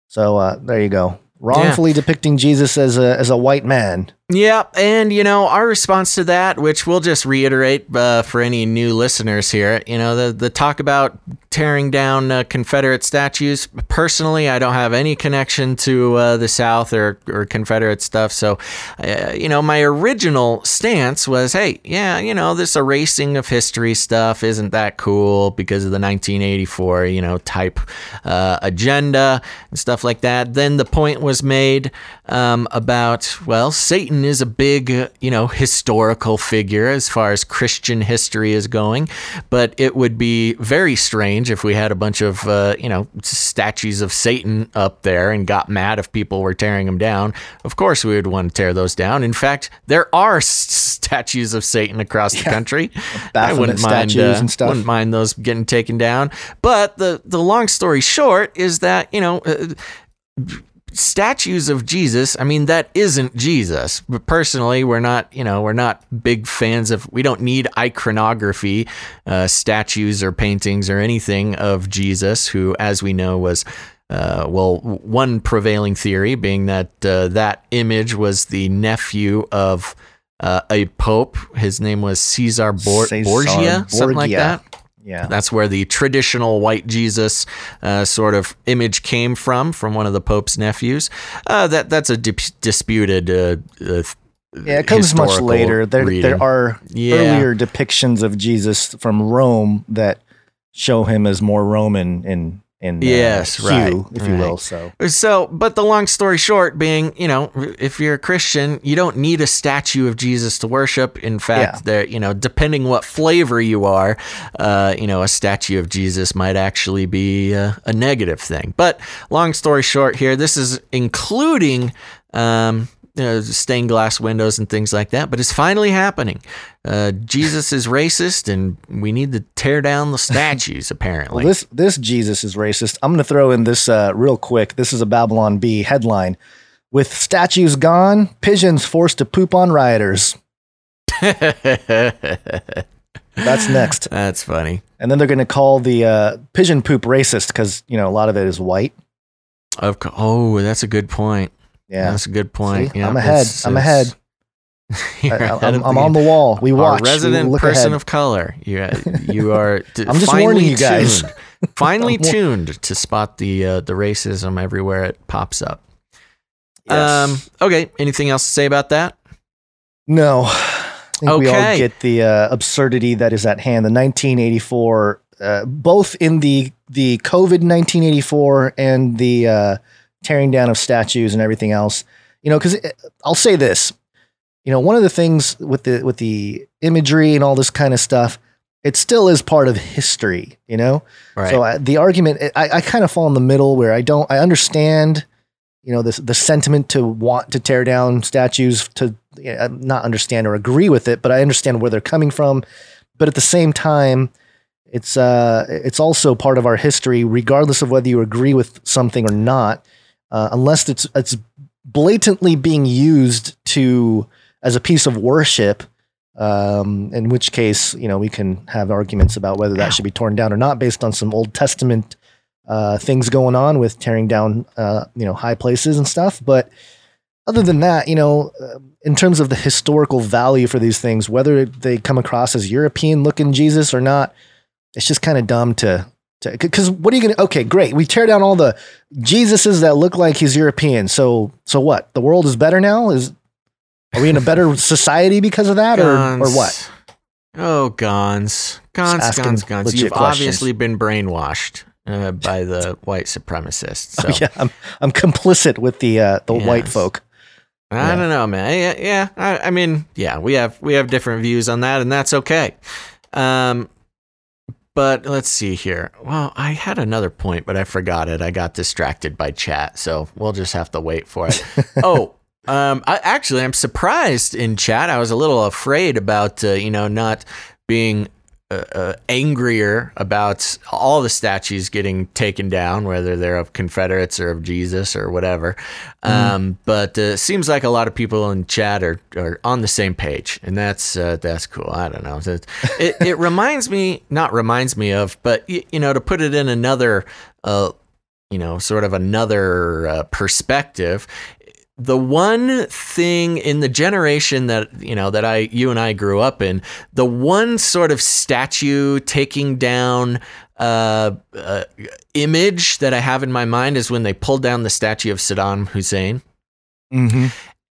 So uh, there you go. Wrongfully depicting Jesus as a, as a white man. Yeah, and you know our response to that, which we'll just reiterate uh, for any new listeners here. You know the the talk about tearing down uh, Confederate statues. Personally, I don't have any connection to uh, the South or or Confederate stuff. So, uh, you know, my original stance was, hey, yeah, you know, this erasing of history stuff isn't that cool because of the 1984, you know, type uh, agenda and stuff like that. Then the point was made um, about well, Satan is a big, you know, historical figure as far as Christian history is going, but it would be very strange if we had a bunch of, uh, you know, statues of Satan up there and got mad if people were tearing them down. Of course, we would want to tear those down. In fact, there are statues of Satan across the country. I wouldn't mind, uh. Wouldn't mind those getting taken down. But the the long story short is that you know. Uh, statues of Jesus, I mean, that isn't Jesus. But personally, we're not, you know, we're not big fans of, we don't need iconography, uh, statues or paintings or anything of Jesus, who, as we know, was. Uh, well, one prevailing theory being that uh, that image was the nephew of uh, a pope. His name was Caesar Bor- Caesar Borgia, something like that. Yeah. That's where the traditional white Jesus uh, sort of image came from, from one of the Pope's nephews. Uh, that that's a dip- disputed uh, uh, Yeah, it comes much later. There, reading. there are Yeah. earlier depictions of Jesus from Rome that show him as more Roman in in uh, Yes, right, if you right. will. So So, but the long story short being, you know, if you're a Christian, you don't need a statue of Jesus to worship. In fact, Yeah. there, you know, depending what flavor you are, uh, you know, a statue of Jesus might actually be uh, a negative thing. But long story short, here, this is including. Um, you know, stained glass windows and things like that, but it's finally happening. Uh, Jesus is racist, and we need to tear down the statues. Apparently, well, this this Jesus is racist. I'm going to throw in this uh, real quick. This is a Babylon Bee headline: With statues gone, pigeons forced to poop on rioters. That's next. That's funny. And then they're going to call the uh, pigeon poop racist because you know a lot of it is white. Of co- oh, that's a good point. Yeah, That's a good point. See? Yeah, I'm ahead. it's- I'm ahead. I, am I'm on the wall. We watch. Our We resident look person ahead. of color. You, you are d- I'm just warning you guys. tuned, finely tuned to spot the uh, the racism everywhere it pops up. Yes. Um. Okay. Anything else to say about that? No. I think we all Okay. get the uh, absurdity that is at hand. The 1984, uh, both in the the COVID 1984 and the uh, tearing down of statues and everything else. You know, because I'll say this. You know, one of the things with the with the imagery and all this kind of stuff, it still is part of history. You know, Right. so I, the argument, I, I kind of fall in the middle where I don't, I understand, you know, this the sentiment to want to tear down statues to you know, not understand or agree with it, but I understand where they're coming from. But at the same time, it's uh, it's also part of our history, regardless of whether you agree with something or not, uh, unless it's it's blatantly being used to as a piece of worship. Um, in which case, you know, we can have arguments about whether that should be torn down or not, based on some Old Testament uh, things going on with tearing down, uh, you know, high places and stuff. But other than that, you know, uh, in terms of the historical value for these things, whether they come across as European looking Jesus or not, it's just kind of dumb to. Because what are you gonna? Okay, great. We tear down all the Jesuses that look like he's European. So so what? The world is better now. Is are we in a better society because of that, or or what? Oh, Gonz, Gonz, asking Gonz, Gonz. You've questions. obviously been brainwashed uh, by the white supremacists. So. Oh, yeah, I'm I'm complicit with the uh, the white folk. I Yeah. don't know, man. Yeah, yeah. I, I mean, yeah, we have we have different views on that, and that's okay. Um, but let's see here. Well, I had another point, but I forgot it. I got distracted by chat, so we'll just have to wait for it. oh, um, I, actually, I'm surprised in chat. I was a little afraid about uh, you know not being uh, uh, angrier about all the statues getting taken down, whether they're of Confederates or of Jesus or whatever. Um, but uh, it seems like a lot of people in chat are, are on the same page, and that's uh, that's cool. I don't know. It, it, it reminds me, not reminds me of, but y- you know, to put it in another, uh, you know, sort of another uh, perspective the one thing in the generation that you know that I you and I grew up in, the one sort of statue taking down uh, uh, image that I have in my mind is when they pulled down the statue of Saddam Hussein. Mm-hmm.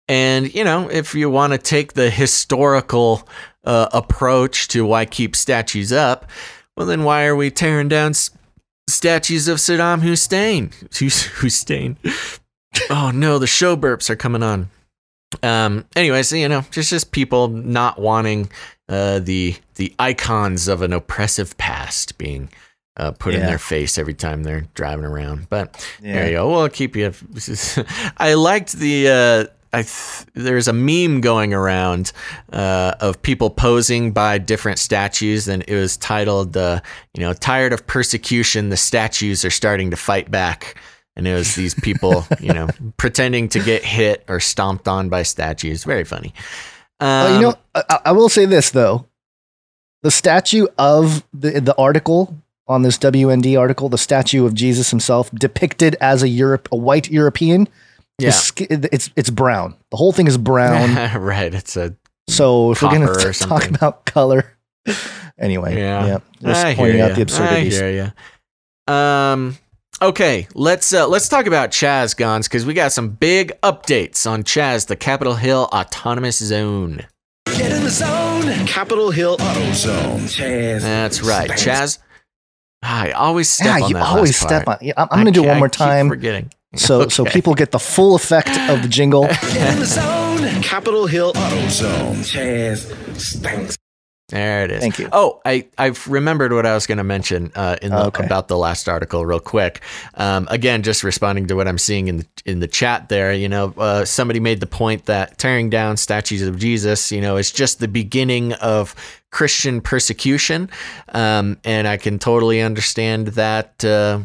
And you know, if you want to take the historical uh, approach to why keep statues up, well, then why are we tearing down s- statues of Saddam Hussein? Hussein. Oh no, the show burps are coming on. Um. Anyways, you know, just just people not wanting uh, the the icons of an oppressive past being uh, put in their face every time they're driving around. But there Yeah. you go. Well, keep you. I liked the. Uh, I th- there's a meme going around uh, of people posing by different statues, and it was titled, uh, "You know, tired of persecution, the statues are starting to fight back." And it was these people, you know, pretending to get hit or stomped on by statues. Very funny. Um, Uh, you know, I, I will say this though: the statue of the the article on this WND article, the statue of Jesus himself, depicted as a Europe, a white European, Yeah. is it's it's brown. The whole thing is brown. right. It's a so if we're gonna talk about color, anyway, Yeah. yeah, just I pointing out the absurdities. I hear you. Um, Okay, let's uh, let's talk about Chaz Gonz because we got some big updates on Chaz, the Capitol Hill Autonomous Zone. Get in the zone. Capitol Hill Auto Zone. Chaz. That's right, Chaz. I always step on us. yeah, on you that always last step part. on. Yeah, I'm, I I'm going to do it one more I keep time, forgetting. so so people get the full effect of the jingle. Get in the zone. Capitol Hill Auto Zone. Chaz stinks. There it is. Thank you. Oh, I I've remembered what I was going to mention uh, in the, Okay. about the last article, real quick. Um, again, just responding to what I'm seeing in the in the chat there. You know, uh, somebody made the point that tearing down statues of Jesus, you know, is just the beginning of Christian persecution, um, and I can totally understand that. Uh,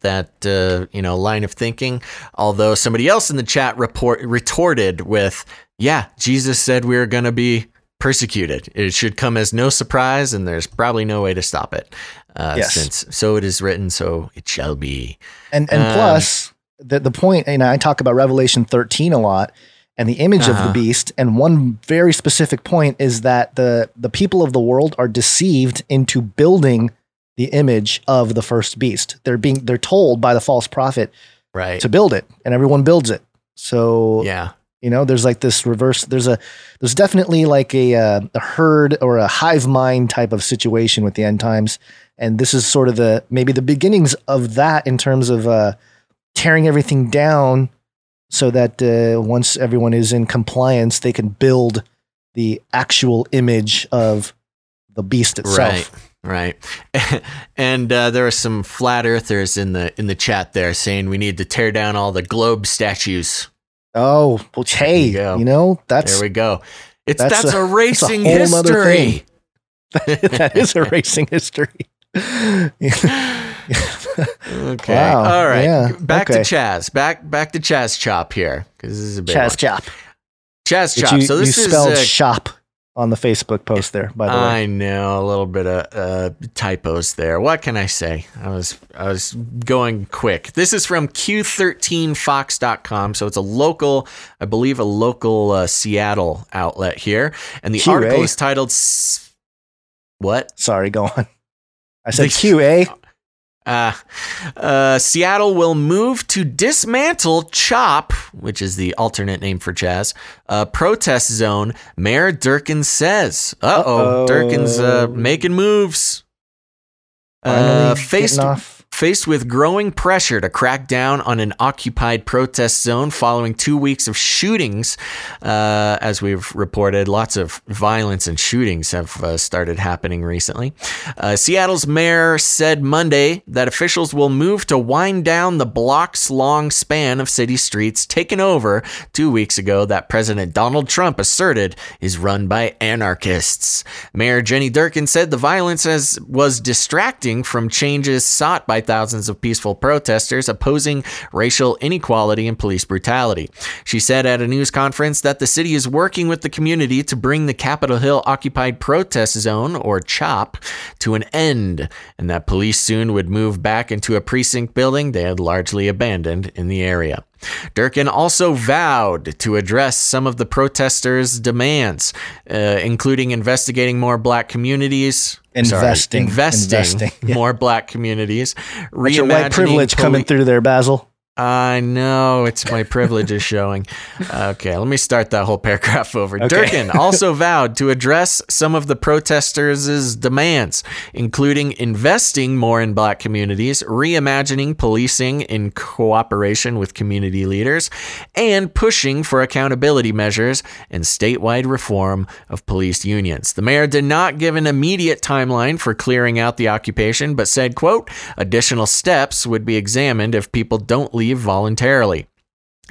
that uh, you know line of thinking. Although somebody else in the chat report retorted with, "Yeah, Jesus said we are going to be persecuted. It should come as no surprise, and there's probably no way to stop it. Uh, Yes. Since so it is written, so it shall be." And and Um, plus the the point, and I talk about Revelation 13 a lot, and the image of Uh-huh. the beast. And one very specific point is that the the people of the world are deceived into building the image of the first beast. They're being they're told by the false prophet Right. to build it, and everyone builds it. So yeah. You know, there's like this reverse. There's a there's definitely like a uh, a herd or a hive mind type of situation with the end times, and this is sort of the maybe the beginnings of that in terms of uh, tearing everything down, so that uh, once everyone is in compliance, they can build the actual image of the beast itself. Right. Right. and uh, there are some flat earthers in the in the chat there saying we need to tear down all the globe statues. Oh, well, hey, you know that's there we go. It's that's that's, a- a, that's a racing history. that is a racing history. Okay. Wow, All right. yeah, Back okay. to Chaz. Back back to Chaz Chop here because this is a big Chaz one. Chop. Chaz Chop. you, so this you is spelled uh, shop on the Facebook post there, by the way. I know a little bit of uh, typos there. What can I say? I was I was going quick. This is from Q13Fox.com, so it's a local, I believe, a local uh, Seattle outlet here, and the article is titled S- "What?" Sorry, go on. I said The- QA. Uh, uh, Seattle will move to dismantle CHOP, which is the alternate name for Chaz, uh, protest zone, Mayor Durkan says. Uh oh, Uh-oh. Durkan's uh, making moves. Finally Uh, faced, off. Faced with growing pressure to crack down on an occupied protest zone following two weeks of shootings, uh, as we've reported, lots of violence and shootings have uh, started happening recently. Uh, Seattle's mayor said Monday that officials will move to wind down the blocks long span of city streets taken over two weeks ago that President Donald Trump asserted is run by anarchists. Mayor Jenny Durkan said the violence has, was distracting from changes sought by thousands of peaceful protesters opposing racial inequality and police brutality. She said at a news conference that the city is working with the community to bring the Capitol Hill Occupied Protest Zone, or CHOP, to an end, and that police soon would move back into a precinct building they had largely abandoned in the area. Durkan also vowed to address some of the protesters' demands, uh, including investigating more black communities. Investing. investing, Investing, more black communities. That's your white privilege coming through there, Basil. I know it's my privilege is showing. Okay, let me start that whole paragraph over. Okay. Durkan also vowed to address some of the protesters' demands, including investing more in black communities, reimagining policing in cooperation with community leaders, and pushing for accountability measures and statewide reform of police unions. The mayor did not give an immediate timeline for clearing out the occupation, but said, quote, additional steps would be examined if people don't leave voluntarily.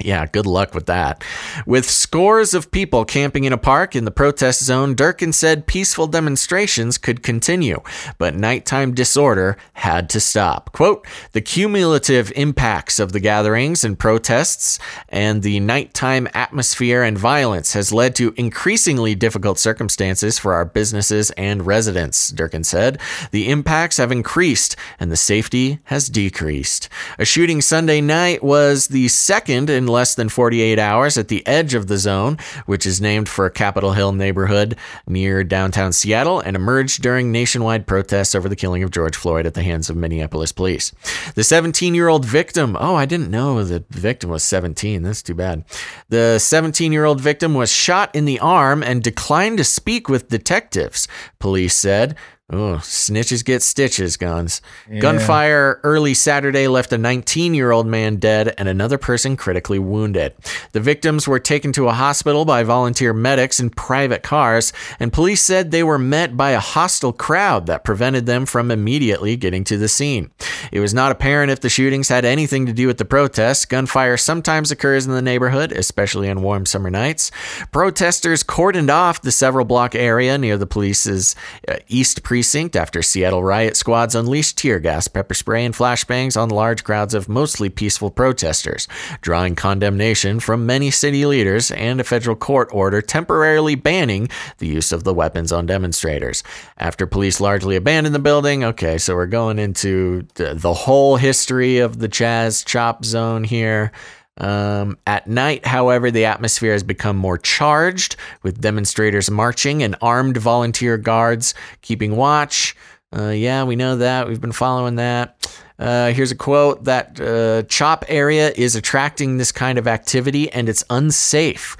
Yeah, good luck with that. With scores of people camping in a park in the protest zone, Durkan said peaceful demonstrations could continue, but nighttime disorder had to stop. Quote, the cumulative impacts of the gatherings and protests and the nighttime atmosphere and violence has led to increasingly difficult circumstances for our businesses and residents, Durkan said. The impacts have increased and the safety has decreased. A shooting Sunday night was the second in less than 48 hours at the edge of the zone, which is named for a Capitol Hill neighborhood near downtown Seattle and emerged during nationwide protests over the killing of George Floyd at the hands of Minneapolis police. The 17 year old victim, oh, I didn't know the victim was 17. That's too bad. The 17 year old victim was shot in the arm and declined to speak with detectives, police said. Oh, snitches get stitches, guns. Yeah. Gunfire early Saturday left a 19 year old man dead and another person critically wounded. The victims were taken to a hospital by volunteer medics in private cars, and police said they were met by a hostile crowd that prevented them from immediately getting to the scene. It was not apparent if the shootings had anything to do with the protests. Gunfire sometimes occurs in the neighborhood, especially on warm summer nights. Protesters cordoned off the several block area near the police's uh, East Precinct after Seattle riot squads unleashed tear gas, pepper spray, and flashbangs on large crowds of mostly peaceful protesters, drawing condemnation from many city leaders and a federal court order temporarily banning the use of the weapons on demonstrators. After police largely abandoned the building, okay, so we're going into the, whole history of the Chaz Chop Zone here. Um, at night, however, the atmosphere has become more charged with demonstrators marching and armed volunteer guards keeping watch. Uh, yeah, we know that. We've been following that. Uh, here's a quote that uh, chop area is attracting this kind of activity and it's unsafe.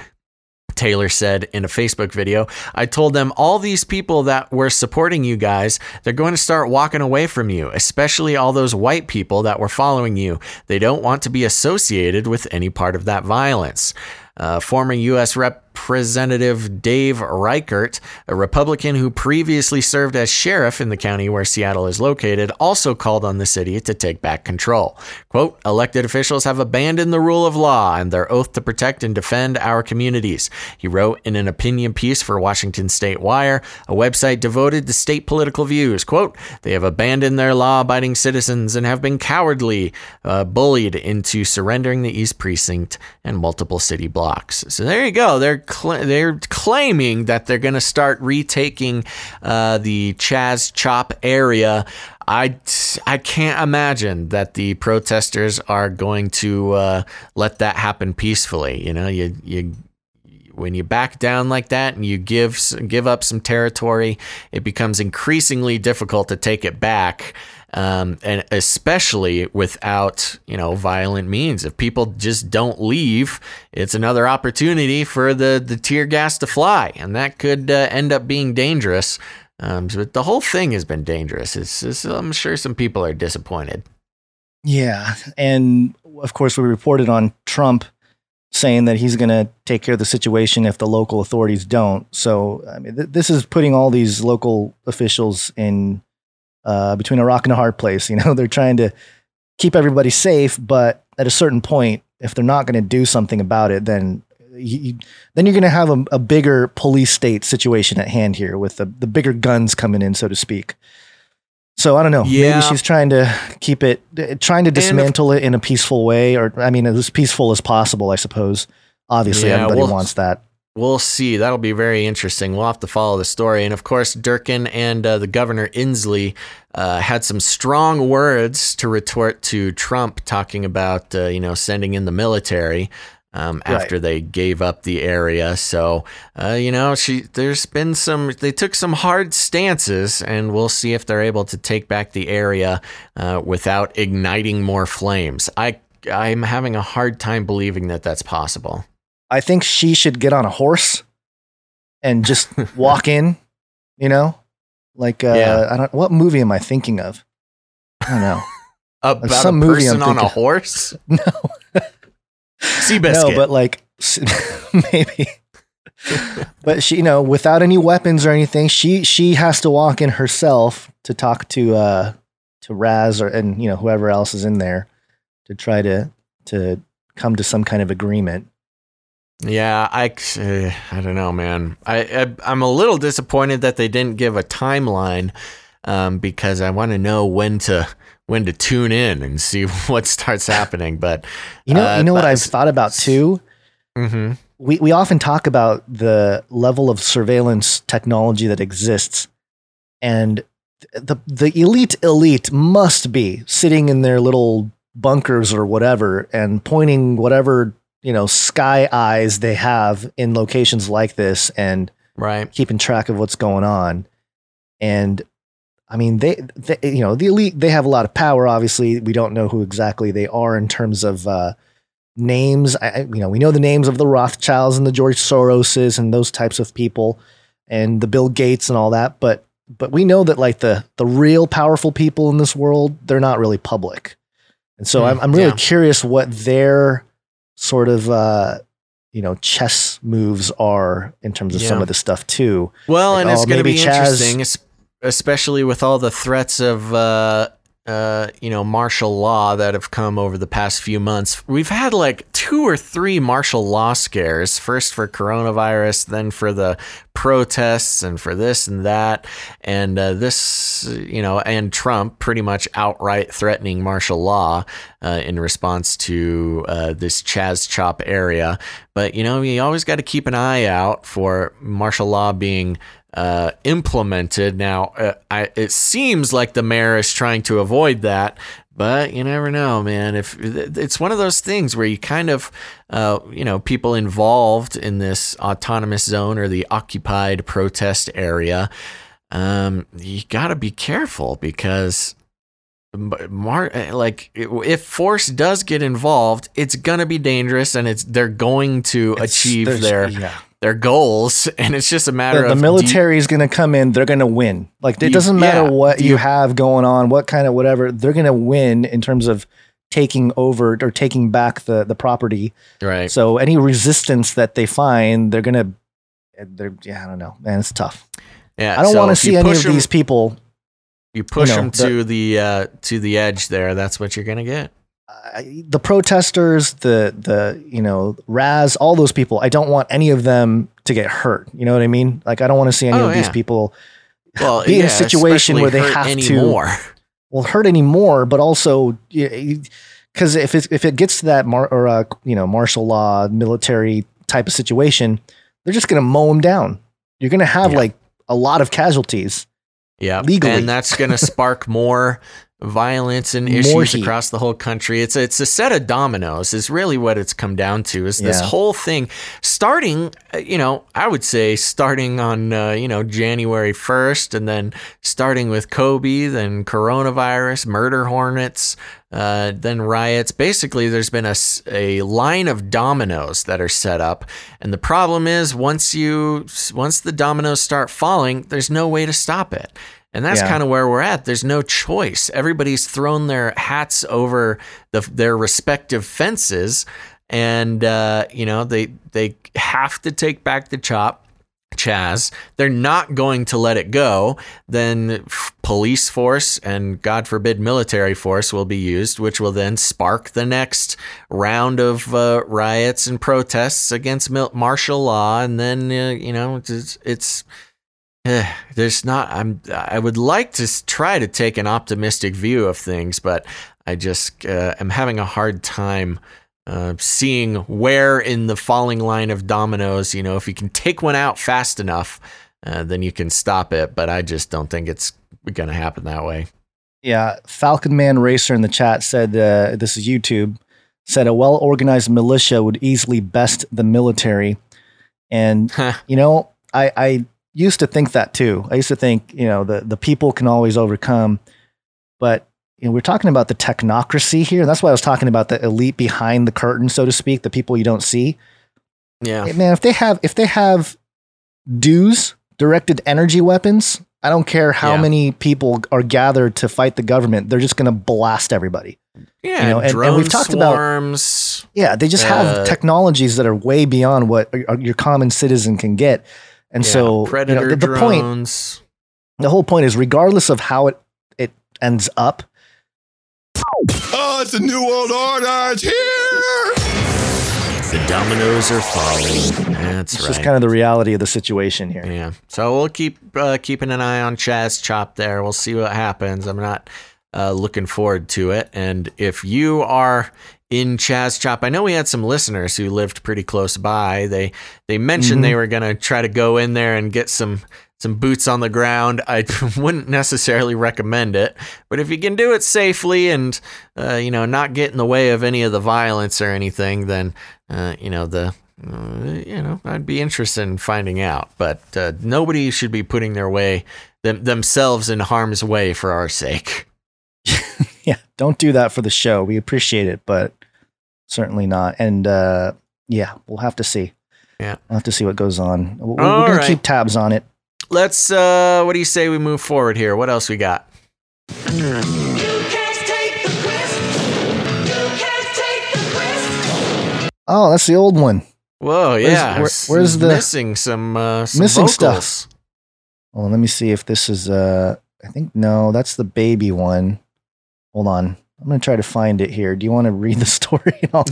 Taylor said in a Facebook video, I told them all these people that were supporting you guys, they're going to start walking away from you, especially all those white people that were following you. They don't want to be associated with any part of that violence. Uh, former U.S. Representative Dave Reichert, a Republican who previously served as sheriff in the county where Seattle is located, also called on the city to take back control. Quote, elected officials have abandoned the rule of law and their oath to protect and defend our communities. He wrote in an opinion piece for Washington State Wire, a website devoted to state political views. Quote, they have abandoned their law abiding citizens and have been cowardly, uh, bullied into surrendering the East Precinct and multiple city blocks. So there you go. They're cl- they're claiming that they're going to start retaking uh, the Chaz Chop area. I, I can't imagine that the protesters are going to uh, let that happen peacefully. You know, you you when you back down like that and you give give up some territory, it becomes increasingly difficult to take it back. Um, and especially without you know violent means. If people just don't leave, it's another opportunity for the the tear gas to fly, and that could uh, end up being dangerous. Um, but the whole thing has been dangerous. It's, it's, I'm sure some people are disappointed. Yeah, and of course we reported on Trump saying that he's going to take care of the situation if the local authorities don't. So I mean, th- this is putting all these local officials in uh, between a rock and a hard place. You know, they're trying to keep everybody safe, but at a certain point, if they're not going to do something about it, then you, then you're going to have a, a, bigger police state situation at hand here with the, the bigger guns coming in, so to speak. So I don't know. Yeah. Maybe she's trying to keep it, trying to dismantle if, it in a peaceful way, or I mean, as peaceful as possible. I suppose. Obviously, yeah, everybody we'll, wants that. We'll see. That'll be very interesting. We'll have to follow the story. And of course, Durkan and uh, the governor Inslee uh, had some strong words to retort to Trump, talking about uh, you know sending in the military um, after right. they gave up the area. So, uh, you know, she there's been some. They took some hard stances, and we'll see if they're able to take back the area uh, without igniting more flames. I I'm having a hard time believing that that's possible. I think she should get on a horse and just walk in. You know, like uh, yeah. I don't. What movie am I thinking of? I don't know. About some a person on a horse? No. Seabiscuit. No, but like maybe. but she, you know, without any weapons or anything, she she has to walk in herself to talk to uh to Raz or and you know whoever else is in there to try to to come to some kind of agreement. Yeah, I, uh, I don't know, man. I, I am a little disappointed that they didn't give a timeline um, because I want to know when to when to tune in and see what starts happening. But you know, uh, you know what I've thought about too. Mm-hmm. We we often talk about the level of surveillance technology that exists, and the the elite elite must be sitting in their little bunkers or whatever and pointing whatever you know sky eyes they have in locations like this and right. keeping track of what's going on. And i mean they, they you know the elite they have a lot of power obviously. We don't know who exactly they are in terms of uh names. I, you know we know the names of the rothschilds and the george soroses and those types of people and the bill gates and all that but but we know that like the the real powerful people in this world they're not really public. And so Mm, I'm, I'm really yeah. curious what their sort of uh you know chess moves are in terms of some of the stuff too. Well, Like, and it's oh, going to be Chaz- interesting, especially with all the threats of, uh, uh, you know, martial law that have come over the past few months. We've had like two or three martial law scares. First for coronavirus, then for the protests, and for this and that, and uh, this, you know, and Trump pretty much outright threatening martial law uh, in response to uh, this Chaz Chop area. But you know, you always got to keep an eye out for martial law being uh, implemented. Now, uh, I, it seems like the mayor is trying to avoid that, but you never know, man. If it's one of those things where you kind of, uh, you know, people involved in this autonomous zone or the occupied protest area, um, you got to be careful because. Mar- eh, like if force does get involved, it's gonna be dangerous, and it's they're going to It's- achieve their yeah. their goals, and it's just a matter the, the of military is going to come in they're going to win. Like it You- doesn't matter yeah, what do you you- have going on what kind of whatever they're going to win in terms of taking over or taking back the the property. Right. so any resistance that they find they're going to eh, they're yeah i don't know. Man it's tough. Yeah, i don't so want to see any of push 'em- these people You push know, them to the uh, to the edge there. That's what you're gonna get. I- the protesters, the the you know Raz, all those people. I don't want any of them to get hurt. You know what I mean? Like I don't want to see any Oh, of these people Well, be in a situation where they hurt have anymore. to well hurt anymore, but also because if it, if it gets to that mar- or uh, you know martial law military type of situation, they're just going to mow them down. You're going to have Yeah. like a lot of casualties. Yeah, legally. and that's going to spark more violence and issues across the whole country. It's it's a set of dominoes. Is really what it's come down to. Is this Yeah. whole thing starting? uh, You know, I would say starting on uh, you know January first, and then starting with Kobe, then coronavirus, murder hornets. Uh, then riots. Basically, there's been a, a line of dominoes that are set up, and the problem is once you once the dominoes start falling, there's no way to stop it. And that's Yeah. kind of where we're at. There's no choice. Everybody's thrown their hats over the, their respective fences, and uh, you know they they have to take back the chop. Chaz, they're not going to let it go. Then police force and God forbid military force will be used, which will then spark the next round of uh, riots and protests against mil- martial law. And then uh, you know it's, it's there's not i'm i would like to try to take an optimistic view of things but i just uh, am having a hard time uh, seeing where in the falling line of dominoes you know if you can take one out fast enough uh, then you can stop it but i just don't think it's going to happen that way. Yeah, Falcon Man Racer in the chat said uh, this is YouTube said a well organized militia would easily best the military, and you know I I used to think that too. I used to think you know the the people can always overcome, but you know we're talking about the technocracy here, and that's why I was talking about the elite behind the curtain, so to speak, the people you don't see. yeah Hey, man, if they have if they have dues directed energy weapons, I don't care how Yeah. many people are gathered to fight the government. They're just going to blast everybody. yeah you know, and- and we've talked about- swarms Yeah, they just Uh, have technologies that are way beyond what your common citizen can get. And yeah, so, you know, predator the, the point, the whole point is, regardless of how it it ends up, Oh, it's a new world order. It's here. the dominoes are falling that's it's right just kind of the reality of the situation here. Yeah. So we'll keep uh, keeping an eye on Chaz Chop there. We'll see what happens. I'm not uh, looking forward to it. And if you are in Chaz Chop, I know we had some listeners who lived pretty close by. They they mentioned Mhm. they were gonna try to go in there and get some some boots on the ground. I wouldn't necessarily recommend it, but if you can do it safely and uh, you know not get in the way of any of the violence or anything, then uh, you know the uh, you know I'd be interested in finding out. But uh, nobody should be putting their way them, themselves in harm's way for our sake. yeah, don't do that for the show. We appreciate it, but certainly not. And uh, yeah, we'll have to see. Yeah, we'll have to see what goes on. We're, we're gonna right. keep tabs on it. Let's. uh What do you say we move forward here? What else we got? Oh, that's the old one. Whoa, Where's- yeah. where- where's the- missing some uh, some Missing vocals. stuff. Well, let me see if this is. Uh, I think no, that's the baby one. Hold on. I'm gonna try to find it here. Do you want to read the story? I'll,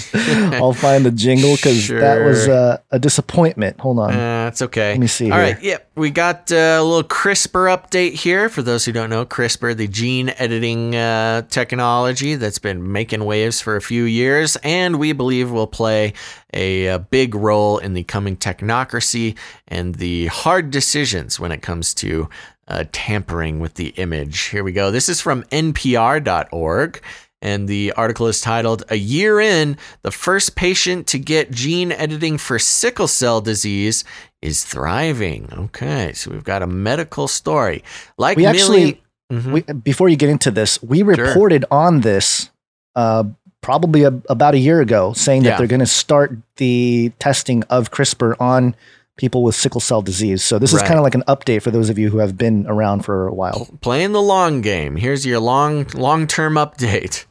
I'll find the jingle because that was uh, a disappointment. Hold on. Uh, it's okay. Let me see All here. right, yep. We got uh, a little CRISPR update here. For those who don't know, CRISPR, the gene editing uh, technology that's been making waves for a few years, and we believe will play a, a big role in the coming technocracy and the hard decisions when it comes to uh, tampering with the image. Here we go. This is from NPR.org. And the article is titled A Year In, the first patient to get gene editing for sickle cell disease is thriving. Okay, so we've got a medical story. Like we actually, Millie- Mhm. we, before you get into this, we reported on this uh, probably a, about a year ago, saying that Yeah. they're going to start the testing of CRISPR on people with sickle cell disease. So this is kind of like an update for those of you who have been around for a while. playing the long game. Here's your long long-term update.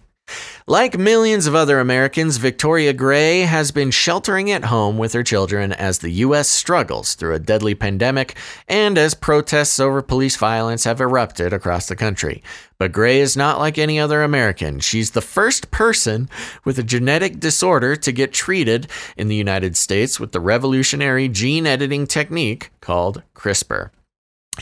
Like millions of other Americans, Victoria Gray has been sheltering at home with her children as the U.S. struggles through a deadly pandemic and as protests over police violence have erupted across the country. But Gray is not like any other American. She's the first person with a genetic disorder to get treated in the United States with the revolutionary gene editing technique called CRISPR.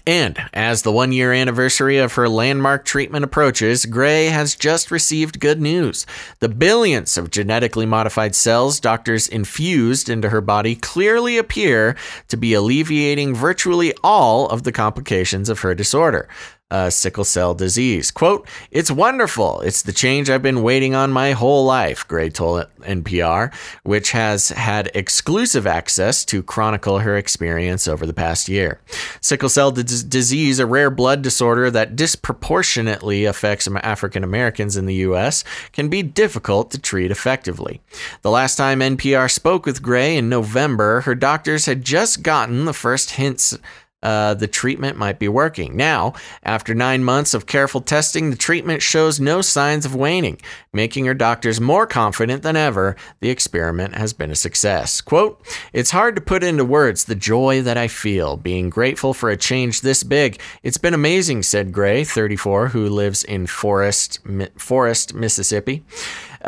And as the one year anniversary of her landmark treatment approaches, Gray has just received good news. The billions of genetically modified cells doctors infused into her body clearly appear to be alleviating virtually all of the complications of her disorder. Uh, sickle cell disease. Quote, It's wonderful. It's the change I've been waiting on my whole life, Gray told NPR, which has had exclusive access to chronicle her experience over the past year. Sickle cell dis- disease, a rare blood disorder that disproportionately affects African Americans in the U.S., can be difficult to treat effectively. The last time NPR spoke with Gray in November, her doctors had just gotten the first hints uh, the treatment might be working. Now, after nine months of careful testing, the treatment shows no signs of waning, making her doctors more confident than ever the experiment has been a success. Quote, It's hard to put into words the joy that I feel being grateful for a change this big. It's been amazing, said Gray, 34, who lives in Forest, Forest Mississippi.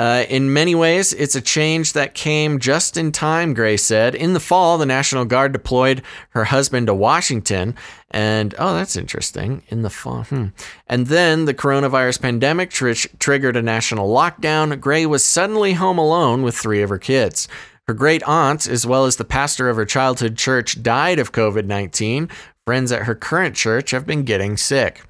Uh, in many ways, it's a change that came just in time, Gray said. In the fall, the National Guard deployed her husband to Washington, and oh, that's interesting. In the fall, hmm. and then the coronavirus pandemic tr- triggered a national lockdown. Gray was suddenly home alone with three of her kids. Her great aunt, as well as the pastor of her childhood church, died of COVID 19. Friends at her current church have been getting sick.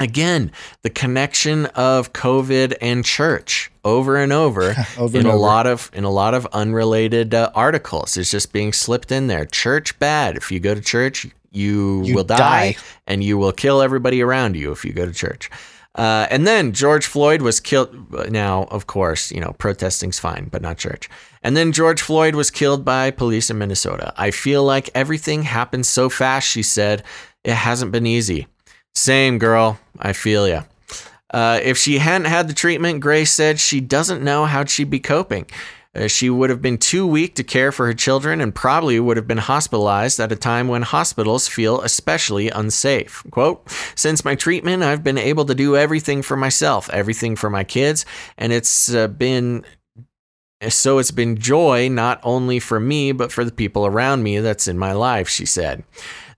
Again, the connection of COVID and church over and over, Over in and a over. lot of in a lot of unrelated uh, articles. It's just being slipped in there. Church bad. If you go to church, you, You will die, die. and you will kill everybody around you if you go to church. Uh, and then George Floyd was killed. Now, of course, you know protesting's fine, but not church. And then George Floyd was killed by police in Minnesota. I feel like everything happened so fast. She said it hasn't been easy. Same girl. I feel ya. Uh, if she hadn't had the treatment, Grace said she doesn't know how she'd be coping. Uh, she would have been too weak to care for her children and probably would have been hospitalized at a time when hospitals feel especially unsafe. Quote Since my treatment, I've been able to do everything for myself, everything for my kids, and it's uh, been so it's been joy not only for me, but for the people around me that's in my life, she said.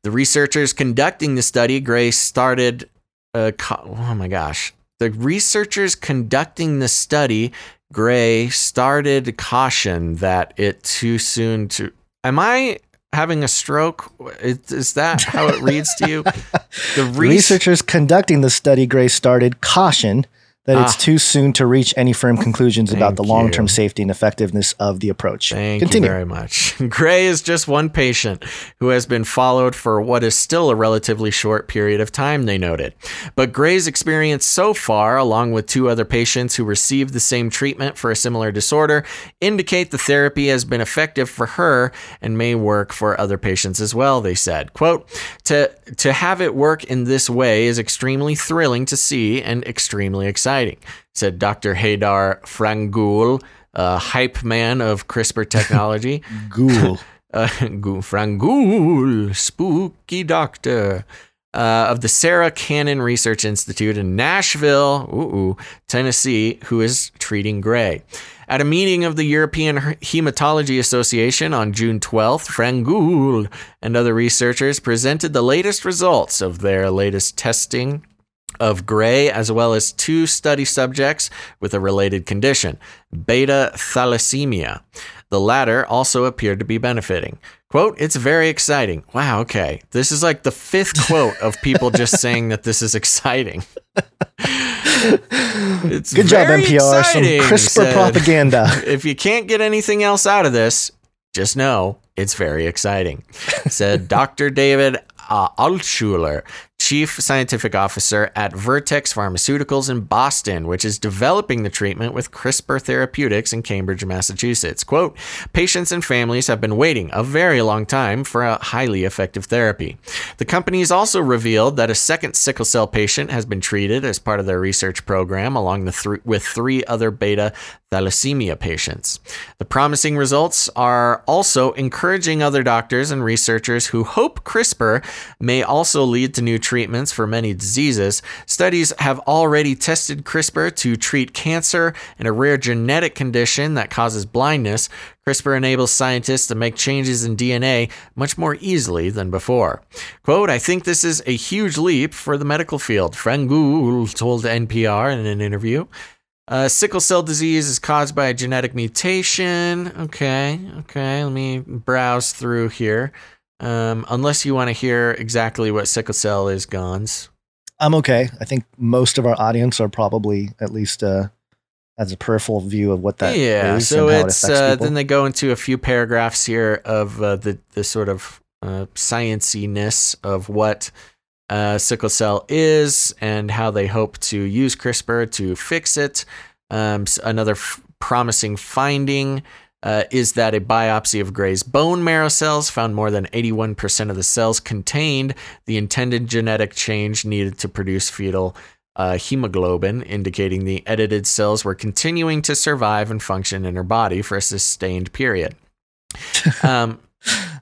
The researchers conducting the study, Grace started. Uh, co- oh my gosh. The researchers conducting the study, Gray started caution that it too soon to. Am I. having a stroke? Is, is that how it reads to you? The researchers conducting the study, Gray started, caution that it's Ah. too soon to reach any firm conclusions about the long term safety and effectiveness of the approach. Thank Continue. you very much. Gray is just one patient who has been followed for what is still a relatively short period of time, they noted. But Gray's experience so far, along with two other patients who received the same treatment for a similar disorder, indicate the therapy has been effective for her and may work for other patients as well, they said. Quote, to, to have it work in this way is extremely thrilling to see and extremely exciting, said Dr. Haydar Frangoul, a hype man of CRISPR technology. Ghoul. uh, Frangoul, spooky doctor. Uh, of the Sarah Cannon Research Institute in Nashville, ooh, ooh, Tennessee, who is treating Gray. At a meeting of the European Hematology Association on June 12th, Frangoul and other researchers presented the latest results of their latest testing of Gray, as well as two study subjects with a related condition, beta thalassemia. The latter also appeared to be benefiting. Quote, it's very exciting. Wow, okay. This is like the fifth quote of people just saying that this is exciting. it's Good job, NPR. exciting, Some CRISPR said- propaganda. if you can't get anything else out of this, just know it's very exciting, said Dr. David uh, Altshuler, Chief Scientific Officer at Vertex Pharmaceuticals in Boston, which is developing the treatment with CRISPR Therapeutics in Cambridge, Massachusetts. Quote Patients and families have been waiting a very long time for a highly effective therapy. The company has also revealed that a second sickle cell patient has been treated as part of their research program, along thr with three other beta thalassemia patients. The promising results are also encouraging other doctors and researchers who hope CRISPR may also lead to new treatments for many diseases. Studies have already tested CRISPR to treat cancer and a rare genetic condition that causes blindness. CRISPR enables scientists to make changes in DNA much more easily than before. Quote, I think this is a huge leap for the medical field, Frangoul told NPR in an interview. Uh, sickle cell disease is caused by a genetic mutation. Okay, okay, let me browse through here. Um, unless you want to hear exactly what sickle cell is, Gonz. I'm okay. I think most of our audience are probably at least uh, has a peripheral view of what that is yeah, so it's it uh, then they go into a few paragraphs here of uh, the the sort of uh, scienciness of what uh, sickle cell is and how they hope to use CRISPR to fix it. Um, another f- promising finding uh, is that a biopsy of Gray's bone marrow cells found more than 81% of the cells contained the intended genetic change needed to produce fetal uh, hemoglobin, indicating the edited cells were continuing to survive and function in her body for a sustained period. Um,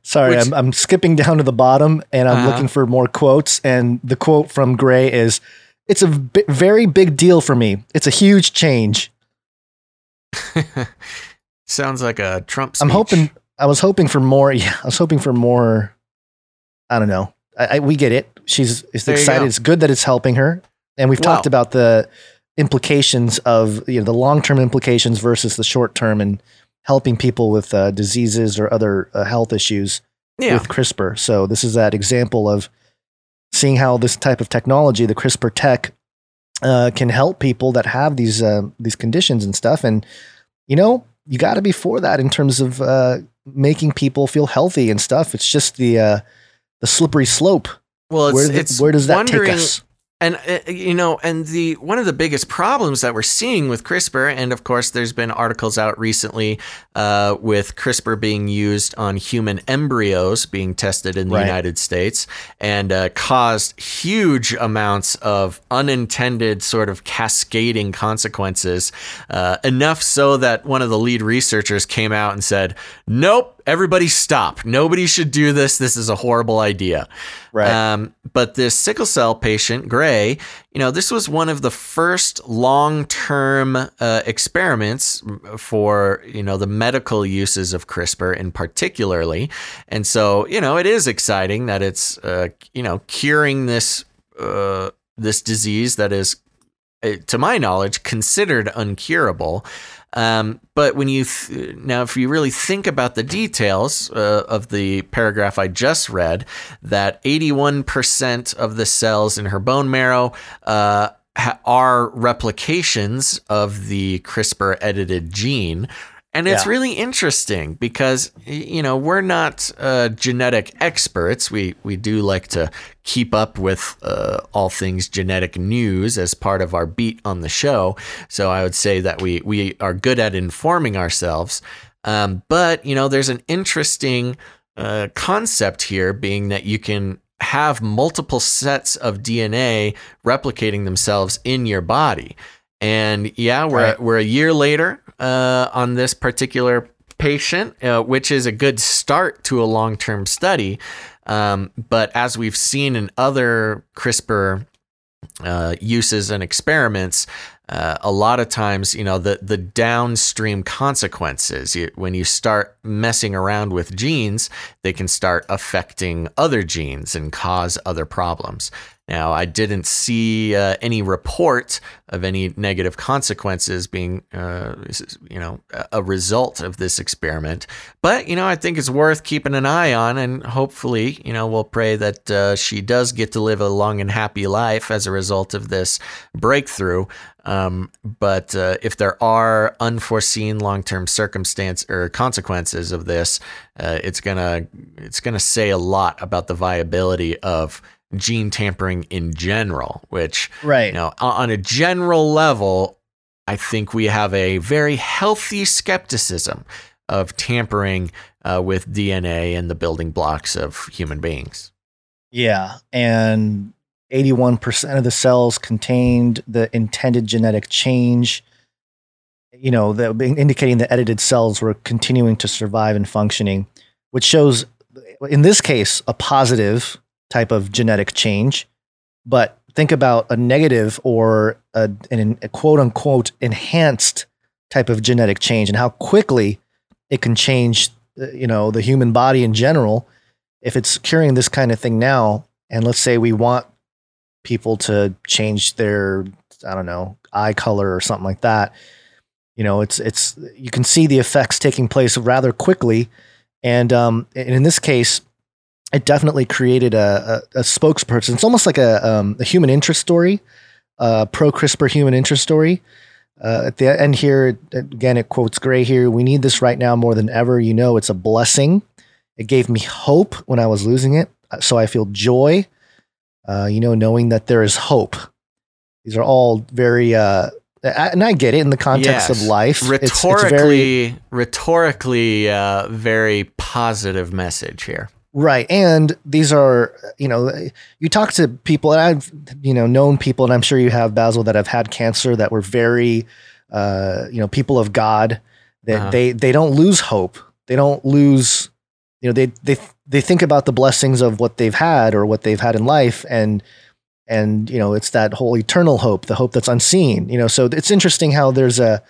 Sorry, which- I'm, I'm skipping down to the bottom and I'm Uh-huh. looking for more quotes. And the quote from Gray is It's a very big deal for me. It's a huge change. sounds like a Trump speech. I'm hoping, I was hoping for more. Yeah, I was hoping for more. I don't know. I, I, we get it. She's excited. go. It's good that it's helping her. And we've talked about the implications of you know the long term implications versus the short term and helping people with uh, diseases or other uh, health issues Yeah. with CRISPR. So this is that example of seeing how this type of technology, the CRISPR tech, uh, can help people that have these uh, these conditions and stuff. And you know, you got to be for that in terms of uh, making people feel healthy and stuff. It's just the uh, the slippery slope. Well, it's, where, it's where does that take us? And uh, you know, and the one of the biggest problems that we're seeing with CRISPR, and of course, there's been articles out recently uh, with CRISPR being used on human embryos being tested in the Right. United States, and uh, caused huge amounts of unintended sort of cascading consequences. Uh, enough so that one of the lead researchers came out and said, "Nope, everybody stop. Nobody should do this. This is a horrible idea." Right. Um, but this sickle cell patient, Gray, you know, this was one of the first long-term uh, experiments for you know the medical uses of CRISPR in particularly, and so you know it is exciting that it's uh, you know curing this uh, this disease that is, uh, to my knowledge, considered uncurable. Um, but when you th- now, if you really think about the details uh, of the paragraph I just read, that 81% of the cells in her bone marrow uh, ha- are replications of the CRISPR edited gene. And it's Yeah. really interesting because you know we're not uh, genetic experts. We we do like to keep up with uh, all things genetic news as part of our beat on the show. So I would say that we we are good at informing ourselves. Um, but you know, there's an interesting uh, concept here, being that you can have multiple sets of DNA replicating themselves in your body. And yeah, we're Right. we're a year later uh, on this particular patient, uh, which is a good start to a long term study. Um, but as we've seen in other CRISPR uh, uses and experiments, uh, a lot of times, you know, the the downstream consequences you, when you start messing around with genes, they can start affecting other genes and cause other problems. Now, I didn't see uh, any report of any negative consequences being, uh, you know, a- result of this experiment. But you know, I think it's worth keeping an eye on, and hopefully, you know, we'll pray that uh, she does get to live a long and happy life as a result of this breakthrough. Um, but uh, if there are unforeseen long-term circumstance or consequences of this, uh, it's gonna it's gonna say a lot about the viability of gene tampering in general. Which Right. you know, on a general level, I think we have a very healthy skepticism of tampering uh, with DNA and the building blocks of human beings. Yeah, and 81% of the cells contained the intended genetic change. You know, that indicating the edited cells were continuing to survive and functioning, which shows, in this case, a positive type of genetic change. But think about a negative or a, an, a quote unquote enhanced type of genetic change and how quickly it can change, uh, you know, the human body in general if it's curing this kind of thing now, and let's say we want people to change their, I don't know, eye color or something like that, you know, it's it's you can see the effects taking place rather quickly, and um, and in this case, it definitely created a, a, a spokesperson. It's almost like a um, a human interest story, uh, pro CRISPR human interest story. Uh, at the end here, again, it quotes Gray here. We need this right now more than ever. You know, it's a blessing. It gave me hope when I was losing it. uh, So I feel joy, uh, you know, knowing that there is hope. These are all very, uh, and I get it in the context Yes. of life. It's- it's very- Rhetorically, rhetorically, uh, very positive message here. Right. And these are, you know, you talk to people, and I've, you know, known people, and I'm sure you have, Basil, that have had cancer that were very, uh, you know, people of God, that Uh-huh. they, they don't lose hope. They don't lose, you know, they, they, they think about the blessings of what they've had or what they've had in life. And, and, you know, it's that whole eternal hope, the hope that's unseen, you know, so it's interesting how there's a,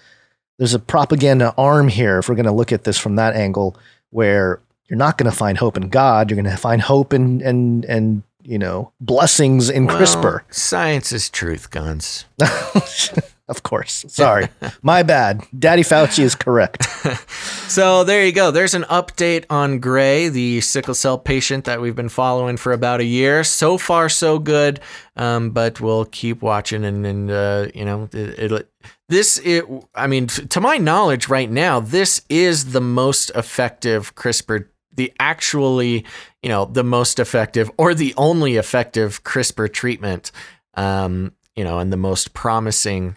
there's a propaganda arm here if we're going to look at this from that angle where you're not going to find hope in God. You're going to find hope and and and you know blessings in Well, CRISPR. Science is truth, Gonz. of course. Sorry, my bad. Daddy Fauci is correct. So there you go. There's an update on Gray, the sickle cell patient that we've been following for about a year. So far, so good. Um, but we'll keep watching, and and uh, you know, it, it'll. This, it, I mean, to my knowledge, right now, this is the most effective CRISPR, the actually, you know, the most effective or the only effective CRISPR treatment, um, you know, and the most promising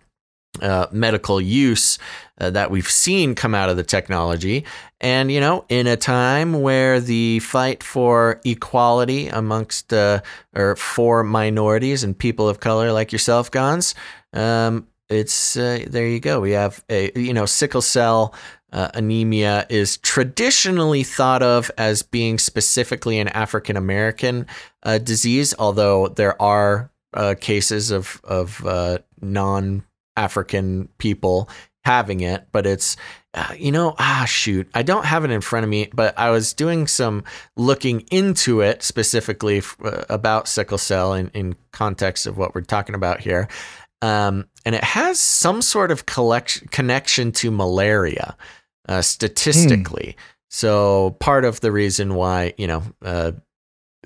uh, medical use uh, that we've seen come out of the technology. And, you know, in a time where the fight for equality amongst uh, or for minorities and people of color like yourself, Gonz, um, it's uh, there you go. We have a, you know, sickle cell. Uh, anemia is traditionally thought of as being specifically an African American uh, disease, although there are uh, cases of of uh, non African people having it, but it's, uh, you know, ah, shoot, I don't have it in front of me, but I was doing some looking into it specifically f- uh, about sickle cell in, in context of what we're talking about here. Um, and it has some sort of connection to malaria uh, statistically. So part of the reason why, you know, uh,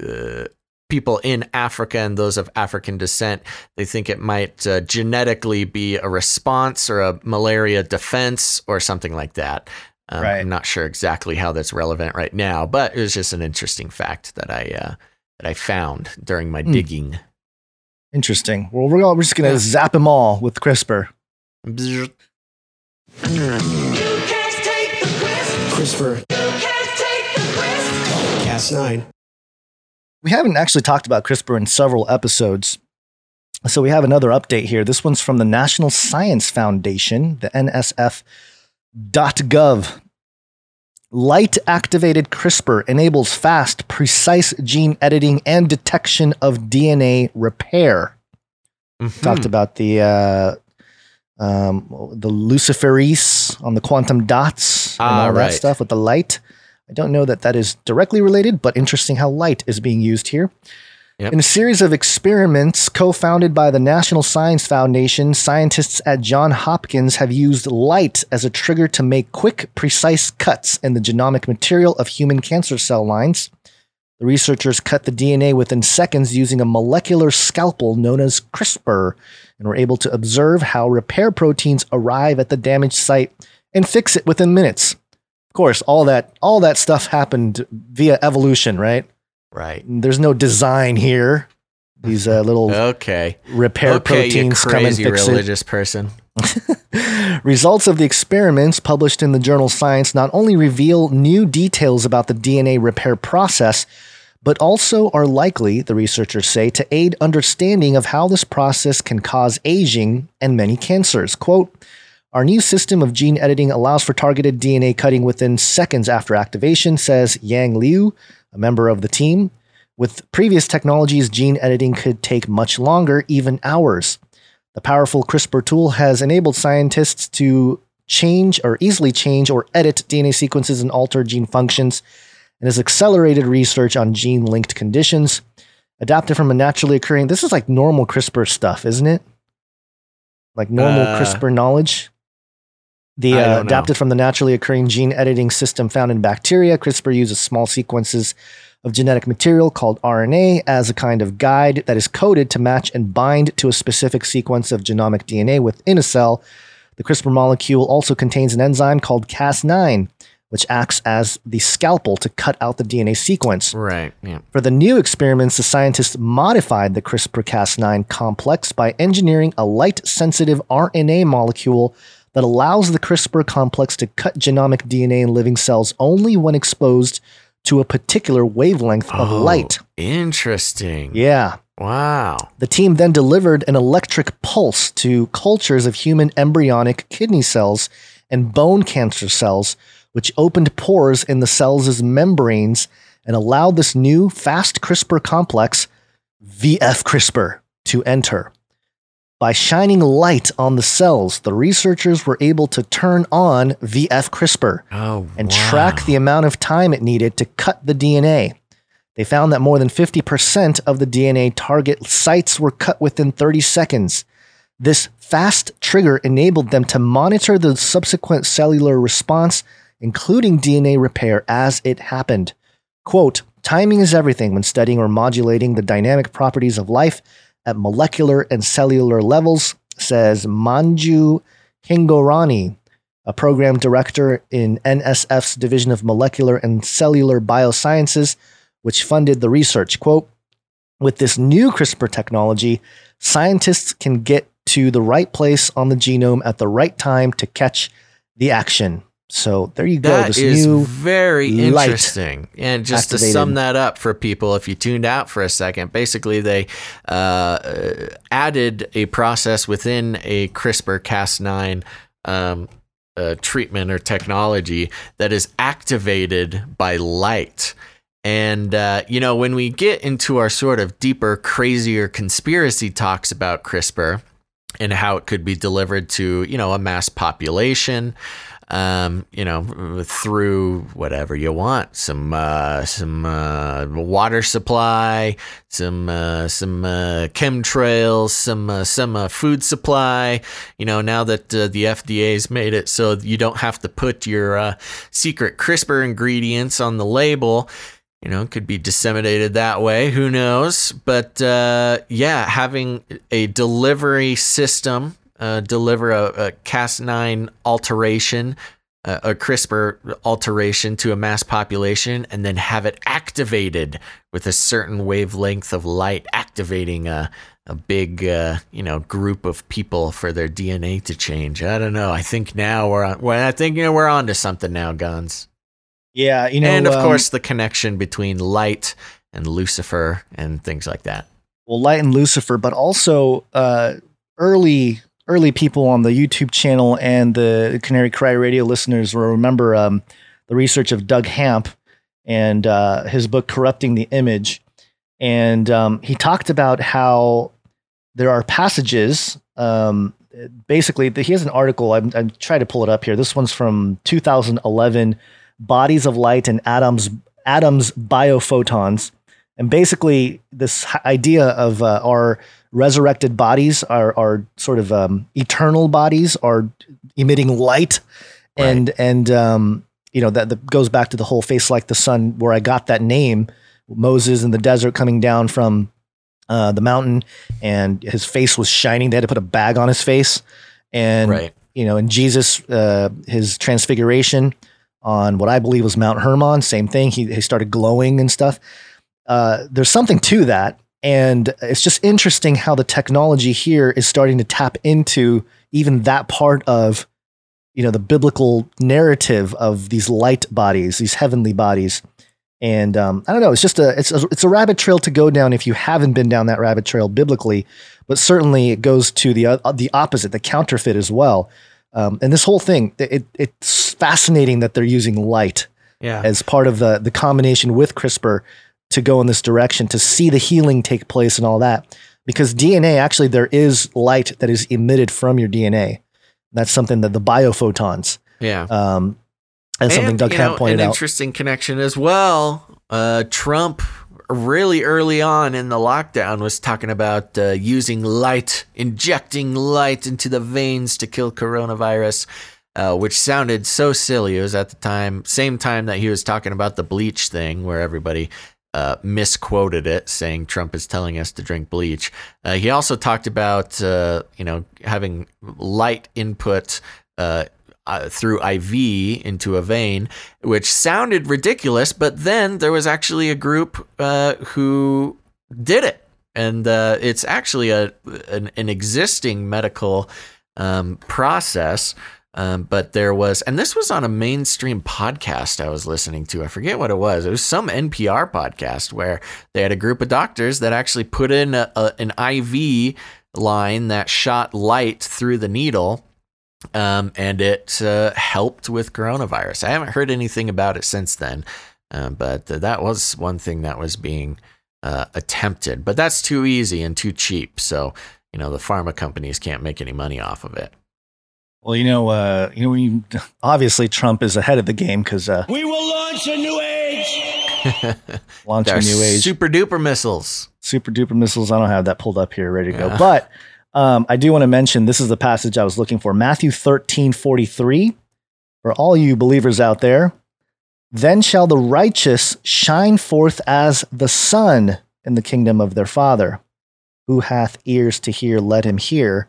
uh, people in Africa and those of African descent, they think it might uh, genetically be a response or a malaria defense or something like that. Um, Right. I'm not sure exactly how that's relevant right now, but it was just an interesting fact that I uh, that I found during my Hmm. digging. Interesting. Well, we're, all, we're just going to Yeah. zap them all with CRISPR. CRISPR. Cas9. We haven't actually talked about CRISPR in several episodes. So we have another update here. This one's from the National Science Foundation, the NSF.gov. Light activated CRISPR enables fast, precise gene editing and detection of DNA repair. Mhm. Talked about the uh, um, the luciferase on the quantum dots and Ah, all that stuff with the light. I don't know that that is directly related, but interesting how light is being used here. Yep. In a series of experiments co founded by the National Science Foundation, scientists at Johns Hopkins have used light as a trigger to make quick, precise cuts in the genomic material of human cancer cell lines. The researchers cut the DNA within seconds using a molecular scalpel known as CRISPR and were able to observe how repair proteins arrive at the damaged site and fix it within minutes. Of course, all that all that stuff happened via evolution, right? Right. There's no design here. These uh, little Okay. repair okay, you proteins come and crazy fix it. religious person. Results of the experiments published in the journal Science not only reveal new details about the DNA repair process, but also are likely, the researchers say, to aid understanding of how this process can cause aging and many cancers. Quote, our new system of gene editing allows for targeted DNA cutting within seconds after activation, says Yang Liu, a member of the team. With previous technologies, gene editing could take much longer, even hours. The powerful CRISPR tool has enabled scientists to change or easily change or edit DNA sequences and alter gene functions and has accelerated research on gene linked conditions. Adapted from a naturally occurring, this is like normal CRISPR stuff, isn't it? Like normal Uh, CRISPR knowledge. The uh, adapted from the naturally occurring gene editing system found in bacteria, CRISPR uses small sequences of genetic material called RNA as a kind of guide that is coded to match and bind to a specific sequence of genomic DNA within a cell. The CRISPR molecule also contains an enzyme called Cas9, which acts as the scalpel to cut out the DNA sequence. Right. Yeah. For the new experiments, the scientists modified the CRISPR Cas9 complex by engineering a light sensitive RNA molecule that allows the CRISPR complex to cut genomic DNA in living cells only when exposed to a particular wavelength of Oh, light. Interesting. Yeah. Wow. The team then delivered an electric pulse to cultures of human embryonic kidney cells and bone cancer cells, which opened pores in the cells' membranes and allowed this new fast CRISPR complex, VF CRISPR, to enter. By shining light on the cells, the researchers were able to turn on VF CRISPR Oh, and wow. track the amount of time it needed to cut the DNA. They found that more than 50% of the DNA target sites were cut within 30 seconds. This fast trigger enabled them to monitor the subsequent cellular response, including DNA repair as it happened. Quote, timing is everything when studying or modulating the dynamic properties of life at molecular and cellular levels, says Manju Hingorani, a program director in NSF's Division of Molecular and Cellular Biosciences, which funded the research. Quote, with this new CRISPR technology, scientists can get to the right place on the genome at the right time to catch the action. So there you go. That this is new very interesting. And just to sum that up for people, if you tuned out for a second, basically they uh, uh, added a process within a CRISPR Cas9 um, uh, treatment or technology that is activated by light. And, uh, you know, when we get into our sort of deeper, crazier conspiracy talks about CRISPR and how it could be delivered to, you know, a mass population, um, you know, through whatever you want, some uh, some uh, water supply, some uh, some uh, chemtrails, some uh, some uh, food supply. You know, now that uh, the FDA's made it so you don't have to put your uh, secret CRISPR ingredients on the label. You know, could be disseminated that way. Who knows? But uh, yeah, having a delivery system uh, deliver a, a Cas9 alteration, uh, a CRISPR alteration to a mass population, and then have it activated with a certain wavelength of light, activating a a big uh, you know group of people for their DNA to change. I don't know. I think now we're on. Well, I think you know we're on to something now, Gonz. Yeah, you know, and of um, course the connection between light and Lucifer and things like that. well, Light and Lucifer, but also uh, early early people on the YouTube channel and the Canary Cry Radio listeners will remember um, the research of Doug Hamp and uh, his book Corrupting the Image, and um, he talked about how there are passages. Um, basically, he has an article. I'm, I'm trying to pull it up here. This one's from 2011, "Bodies of Light and Atoms." Atoms biophotons, and basically this idea of uh, our resurrected bodies, our our sort of um, eternal bodies, are emitting light, and and um, you know that, that goes back to the whole face like the sun, where I got that name, Moses in the desert coming down from uh, the mountain, and his face was shining. They had to put a bag on his face, and Right. you know, and Jesus, uh, his transfiguration on what I believe was Mount Hermon, same thing. He he started glowing and stuff. Uh, there's something to that, and it's just interesting how the technology here is starting to tap into even that part of you know the biblical narrative of these light bodies, these heavenly bodies. And um, I don't know. It's just a it's a, it's a rabbit trail to go down if you haven't been down that rabbit trail biblically, but certainly it goes to the uh, the opposite, the counterfeit as well. Um, and this whole thing, it, it's fascinating that they're using light Yeah. as part of the the combination with CRISPR to go in this direction to see the healing take place and all that. Because DNA, actually, there is light that is emitted from your DNA. That's something that the biophotons. yeah. Um, that's something Doug Hamp pointed an out. interesting connection as well. Uh, Trump, really early on in the lockdown, was talking about uh, using light, injecting light into the veins to kill coronavirus, uh, which sounded so silly. It was at the time, same time that he was talking about the bleach thing, where everybody uh, misquoted it, saying Trump is telling us to drink bleach. Uh, he also talked about uh, you know having light input uh, uh, through IV into a vein, which sounded ridiculous. But then there was actually a group uh, who did it, and it's actually a an, an existing medical um, process. Um, but there was, and this was on a mainstream podcast I was listening to. I forget what it was. It was some NPR podcast where they had a group of doctors that actually put in a, a, an IV line that shot light through the needle um, and it uh, helped with coronavirus. I haven't heard anything about it since then, uh, but th- that was one thing that was being uh, attempted. But that's too easy and too cheap, so you know the pharma companies can't make any money off of it. Well, you know, uh, you know, when you, obviously Trump is ahead of the game because uh, We will launch a new age. launching They're new age super duper missiles. super duper missiles. I don't have that pulled up here, ready to go. But um, I do want to mention this is the passage I was looking for Matthew thirteen forty three. For all you believers out there, then shall the righteous shine forth as the sun in the kingdom of their Father. Who hath ears to hear, let him hear.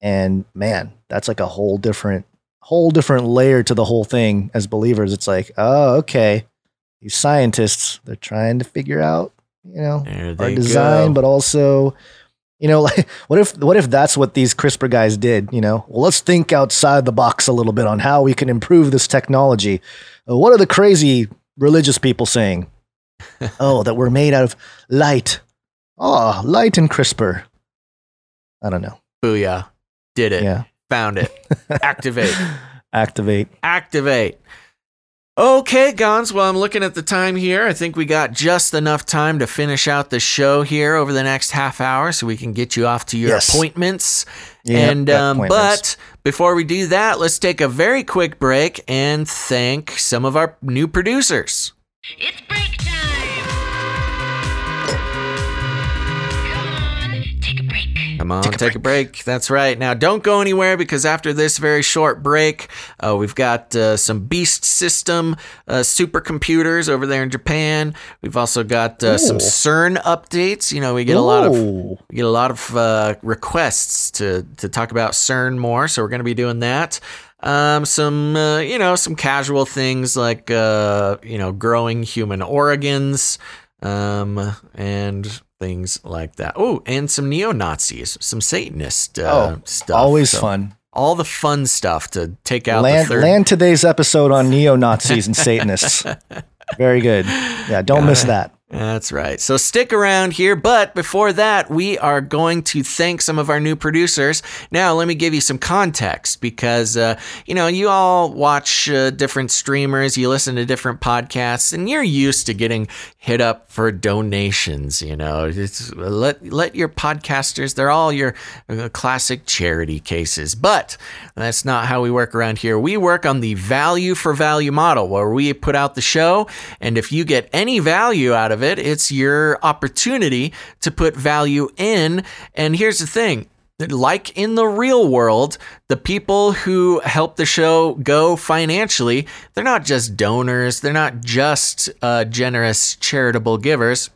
And man, that's like a whole different, whole different layer to the whole thing as believers. It's like, oh, okay. These scientists, they're trying to figure out, you know, our design, go. but also, you know, like what if what if that's what these CRISPR guys did? You know, well, let's think outside the box a little bit on how we can improve this technology. Uh, what are the crazy religious people saying? oh, that we're made out of light. Oh, light and CRISPR. I don't know. Booyah! Did it. Yeah. Found it. Activate. Activate. Activate. Okay, Gonz. Well, I'm looking at the time here. I think we got just enough time to finish out the show here over the next half hour so we can get you off to your Yes. appointments. Yep, and um, appointments. but before we do that, let's take a very quick break and thank some of our new producers. It's break time. Come on, take, a, break. That's right. Now, don't go anywhere because after this very short break, uh, we've got uh, some Beast System uh, supercomputers over there in Japan. We've also got uh, some CERN updates. You know, we get a lot of we get a lot of uh, requests to to talk about CERN more, so we're going to be doing that. Um, some uh, you know some casual things like uh, you know growing human organs, um, and things like that. Oh, and some neo Nazis, some Satanist uh, Oh, stuff. always So fun. All the fun stuff to take out Land, the third. land today's episode on neo Nazis and Satanists. Very good. Yeah, don't miss that. That's right. So stick around here. But before that, we are going to thank some of our new producers. Now, let me give you some context because, uh, you know, you all watch uh, different streamers, you listen to different podcasts, and you're used to getting hit up for donations. You know, it's, let, let your podcasters, they're all your uh, classic charity cases. But that's not how we work around here. We work on the value for value model where we put out the show, and if you get any value out of it, it's your opportunity to put value in. And here's the thing. Like in the real world, the people who help the show go financially, they're not just donors, they're not just uh, generous charitable givers.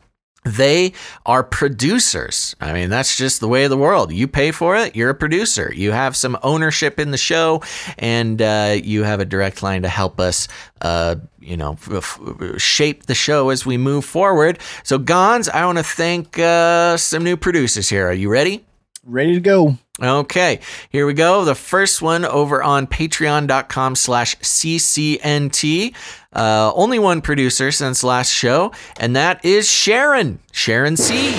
They are producers. I mean, that's just the way of the world. You pay for it, you're a producer. You have some ownership in the show, and uh, you have a direct line to help us, uh, you know, f- shape the show as we move forward. So, Gonz, I want to thank uh, some new producers here. Are you ready? Ready to go. Okay, here we go. The first one over on patreon.com slash CCNT. Uh, only one producer since last show, and that is Sharon. Sharon C.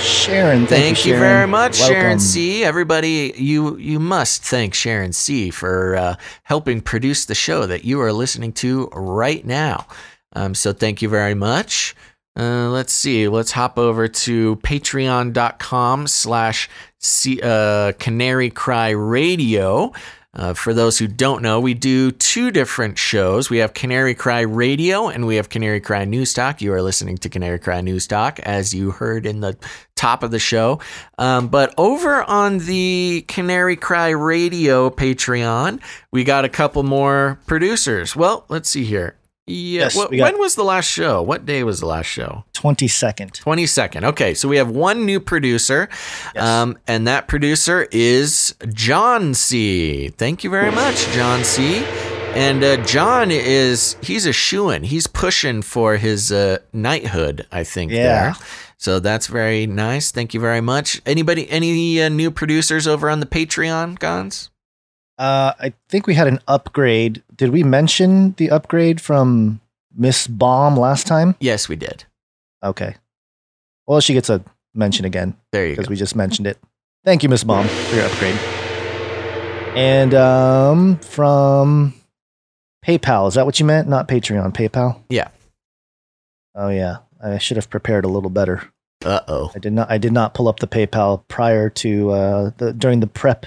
Sharon, thank, Thank you, Sharon. very much, Sharon C. Everybody, you you must thank Sharon C. for uh, helping produce the show that you are listening to right now. Um, so thank you very much. Uh, let's see. Let's hop over to patreon.com slash C- uh, Canary Cry Radio. Uh, for those who don't know, we do two different shows. We have Canary Cry Radio and we have Canary Cry News Talk. You are listening to Canary Cry News Talk, as you heard in the top of the show. Um, but over on the Canary Cry Radio Patreon, we got a couple more producers. Well, let's see here. Yeah. Yes, when was the last show? What day was the last show? 22nd. 22nd. Okay, so we have one new producer, um, and that producer is John C. Thank you very much, John C. And uh, John is, he's a shoo He's pushing for his uh, knighthood, I think. Yeah. There. So that's very nice. Thank you very much. Anybody, any uh, new producers over on the Patreon, Gonz? Uh, I think we had an upgrade. Did we mention the upgrade from Miss Bomb last time? Yes, we did. Okay. Well, she gets a mention again There you go. because we just mentioned it. Thank you, Miss Bomb, for your upgrade. And um, from PayPal, is that what you meant? Not Patreon, PayPal. Yeah. Oh yeah, I should have prepared a little better. Uh oh. I did not. I did not pull up the PayPal prior to uh, the during the prep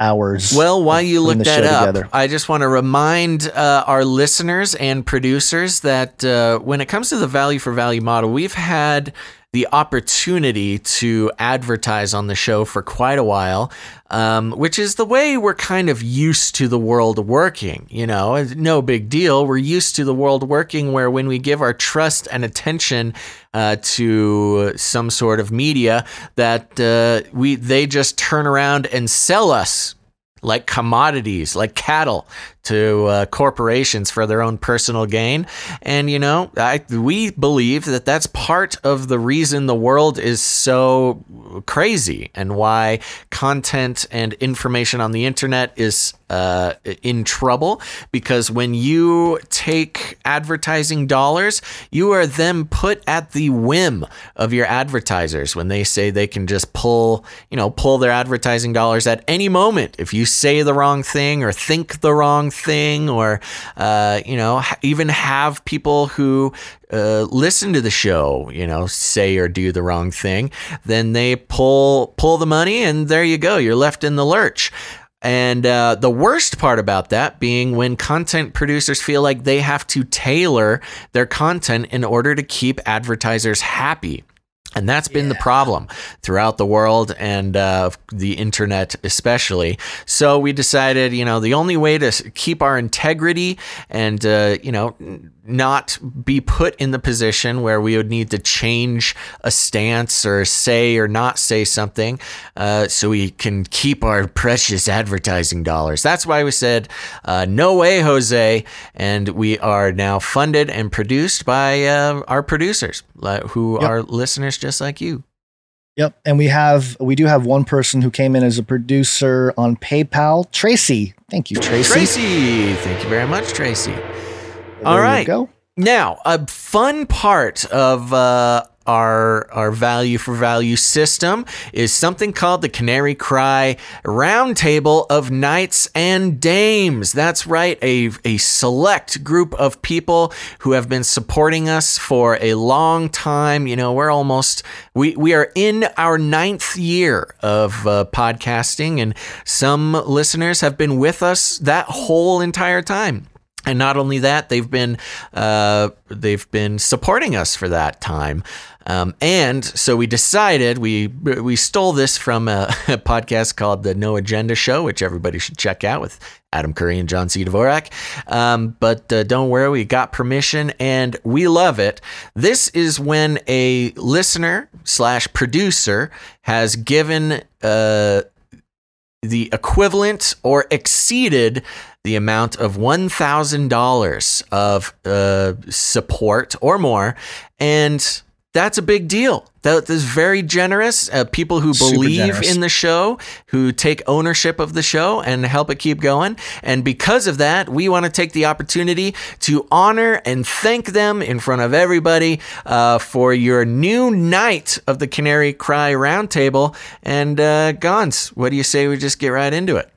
hours. Well, while you look that up, together. I just want to remind uh, our listeners and producers that uh, when it comes to the value for value model, we've had the opportunity to advertise on the show for quite a while, um, which is the way we're kind of used to the world working. You know, no big deal. We're used to the world working where when we give our trust and attention uh, to some sort of media, that uh, we they just turn around and sell us like commodities, like cattle to uh, corporations for their own personal gain. And, you know, I, we believe that that's part of the reason the world is so crazy and why content and information on the internet is uh, in trouble. Because when you take advertising dollars, you are then put at the whim of your advertisers when they say they can just pull, you know, pull their advertising dollars at any moment. If you say the wrong thing or think the wrong thing, or uh, you know, even have people who uh, listen to the show, you know, say or do the wrong thing, then they pull pull the money, and there you go. You're left in the lurch. And uh, the worst part about that being when content producers feel like they have to tailor their content in order to keep advertisers happy. And that's been the problem throughout the world and uh, the internet, especially. So we decided, you know, the only way to keep our integrity and, uh, you know, not be put in the position where we would need to change a stance or say or not say something uh, so we can keep our precious advertising dollars. That's why we said, uh, no way, Jose. And we are now funded and produced by uh, our producers who Yep. are listeners just like you. Yep, and we have we do have one person who came in as a producer on PayPal, Tracy. Thank you, Tracy. Tracy, thank you very much, Tracy. There All go. Now, a fun part of uh, our our value for value system is something called the Canary Cry Roundtable of Knights and Dames. That's right, a a select group of people who have been supporting us for a long time. You know, we're almost we we are in our ninth year of uh, podcasting, and some listeners have been with us that whole entire time. And not only that, they've been uh, they've been supporting us for that time. Um, and so we decided we we stole this from a, a podcast called the No Agenda Show, which everybody should check out with Adam Curry and John C. Dvorak. Um, but uh, don't worry, we got permission and we love it. This is when a listener slash producer has given uh, the equivalent or exceeded the amount of $1,000 of uh, support or more. And that's a big deal. That is very generous. Uh, people who believe in the show, who take ownership of the show and help it keep going. And because of that, we want to take the opportunity to honor and thank them in front of everybody uh, for your new knight of the Canary Cry Roundtable. And uh, Gonz, what do you say we just get right into it?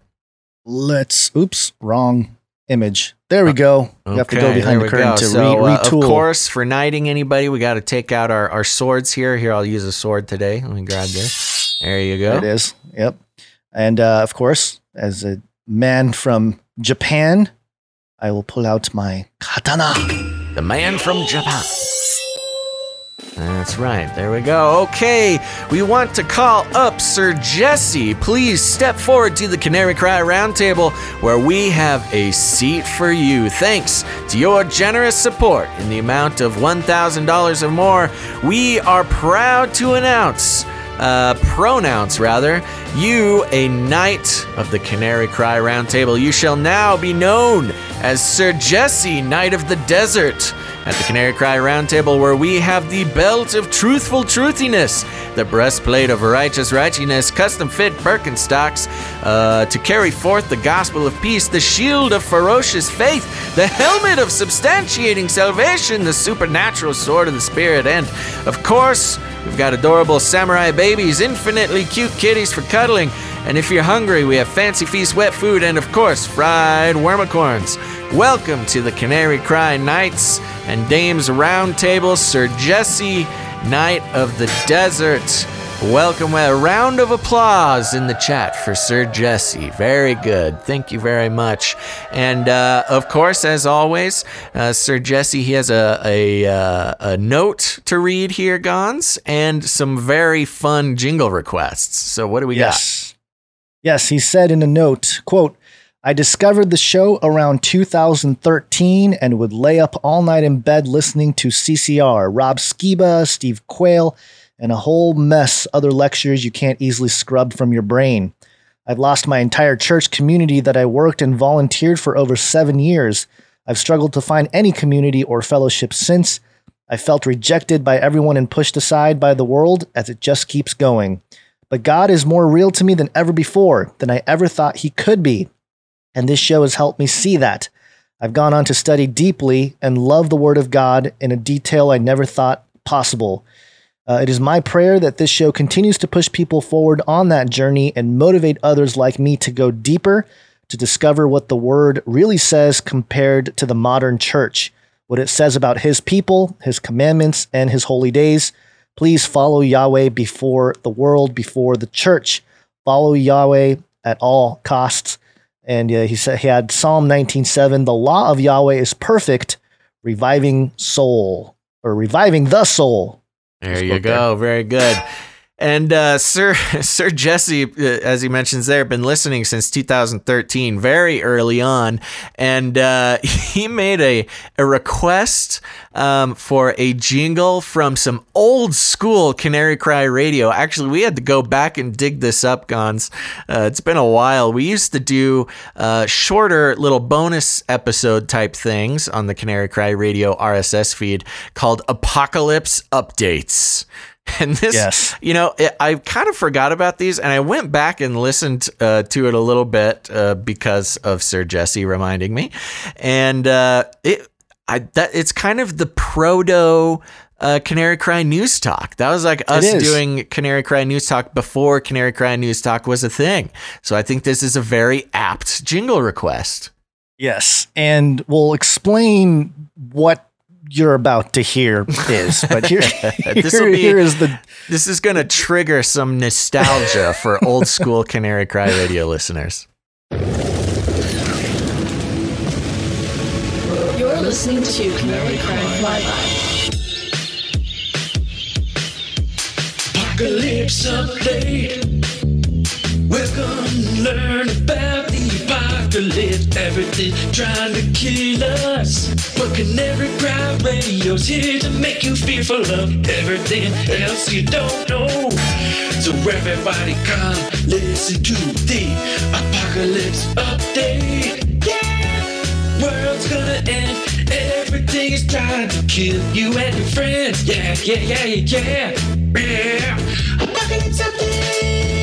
Let's. Oops, wrong image. There we go. You have to go behind the curtain go. to so, re- uh, retool. of course, for knighting anybody, we got to take out our, our swords here. Here, I'll use a sword today. Let me grab this. There you go. There it is. Yep. And uh, of course, as a man from Japan, I will pull out my katana. The man from Japan. That's right. There we go. Okay, we want to call up Sir Jesse. Please step forward to the Canary Cry Roundtable where we have a seat for you. Thanks to your generous support in the amount of $1,000 or more, we are proud to announce uh, pronounce rather, you a knight of the Canary Cry Roundtable. You shall now be known as Sir Jesse, Knight of the Desert. At the Canary Cry Roundtable, where we have the belt of truthful truthiness, the breastplate of righteous righteousness, custom fit Birkenstocks uh, to carry forth the gospel of peace, the shield of ferocious faith, the helmet of substantiating salvation, the supernatural sword of the Spirit, and, of course, We've got adorable samurai babies, infinitely cute kitties for cuddling, and if you're hungry, we have fancy feast wet food and, of course, fried wormicorns. Welcome to the Canary Cry Knights and Dames Roundtable, Sir Jesse, Knight of the Desert. Welcome, with a round of applause in the chat for Sir Jesse. Very good. Thank you very much. And uh, of course, as always, uh, Sir Jesse, he has a, a, uh, a note to read here, Gonz, and some very fun jingle requests. So, what do we yes. Yes, he said in a note, quote, I discovered the show around 2013 and would lay up all night in bed listening to CCR, Rob Skiba, Steve Quayle, and a whole mess other lectures you can't easily scrub from your brain. I've lost my entire church community that I worked and volunteered for over seven years. I've struggled to find any community or fellowship since. I felt rejected by everyone and pushed aside by the world as it just keeps going. But God is more real to me than ever before, than I ever thought He could be. And this show has helped me see that. I've gone on to study deeply and love the Word of God in a detail I never thought possible. Uh, it is my prayer that this show continues to push people forward on that journey and motivate others like me to go deeper, to discover what the word really says compared to the modern church, what it says about his people, his commandments, and his holy days. Please follow Yahweh before the world, before the church. Follow Yahweh at all costs. And uh, he said he had Psalm 19:7, "The law of Yahweh is perfect, reviving soul or reviving the soul." There you go. Very good. And uh, Sir Sir Jesse, uh, as he mentions there, been listening since 2013, very early on, and uh, he made a a request um, for a jingle from some old school Canary Cry radio. Actually, we had to go back and dig this up, Gonz. Uh, it's been a while. We used to do uh, shorter little bonus episode type things on the Canary Cry radio RSS feed called Apocalypse Updates. And this, Yes. you know, it, I kind of forgot about these, and I went back and listened uh, to it a little bit uh, because of Sir Jesse reminding me, and uh, it, I that it's kind of the proto. Uh, Canary Cry News Talk. That was like us doing Canary Cry News Talk before Canary Cry News Talk was a thing. So I think this is a very apt jingle request. Yes, and we'll explain what you're about to hear is. But here, here, be- here is the This is going to trigger some nostalgia for old school Canary Cry radio listeners. You're listening to Canary Cry Flyby. Apocalypse update. The apocalypse. Everything trying to kill us. But Canary Cry Radio's here to make you fearful of everything else you don't know. So everybody come listen to the apocalypse update. Yeah, world's gonna end. Everything is trying to kill you and your friends. Yeah, yeah, yeah, yeah, yeah. Yeah. Apocalypse update.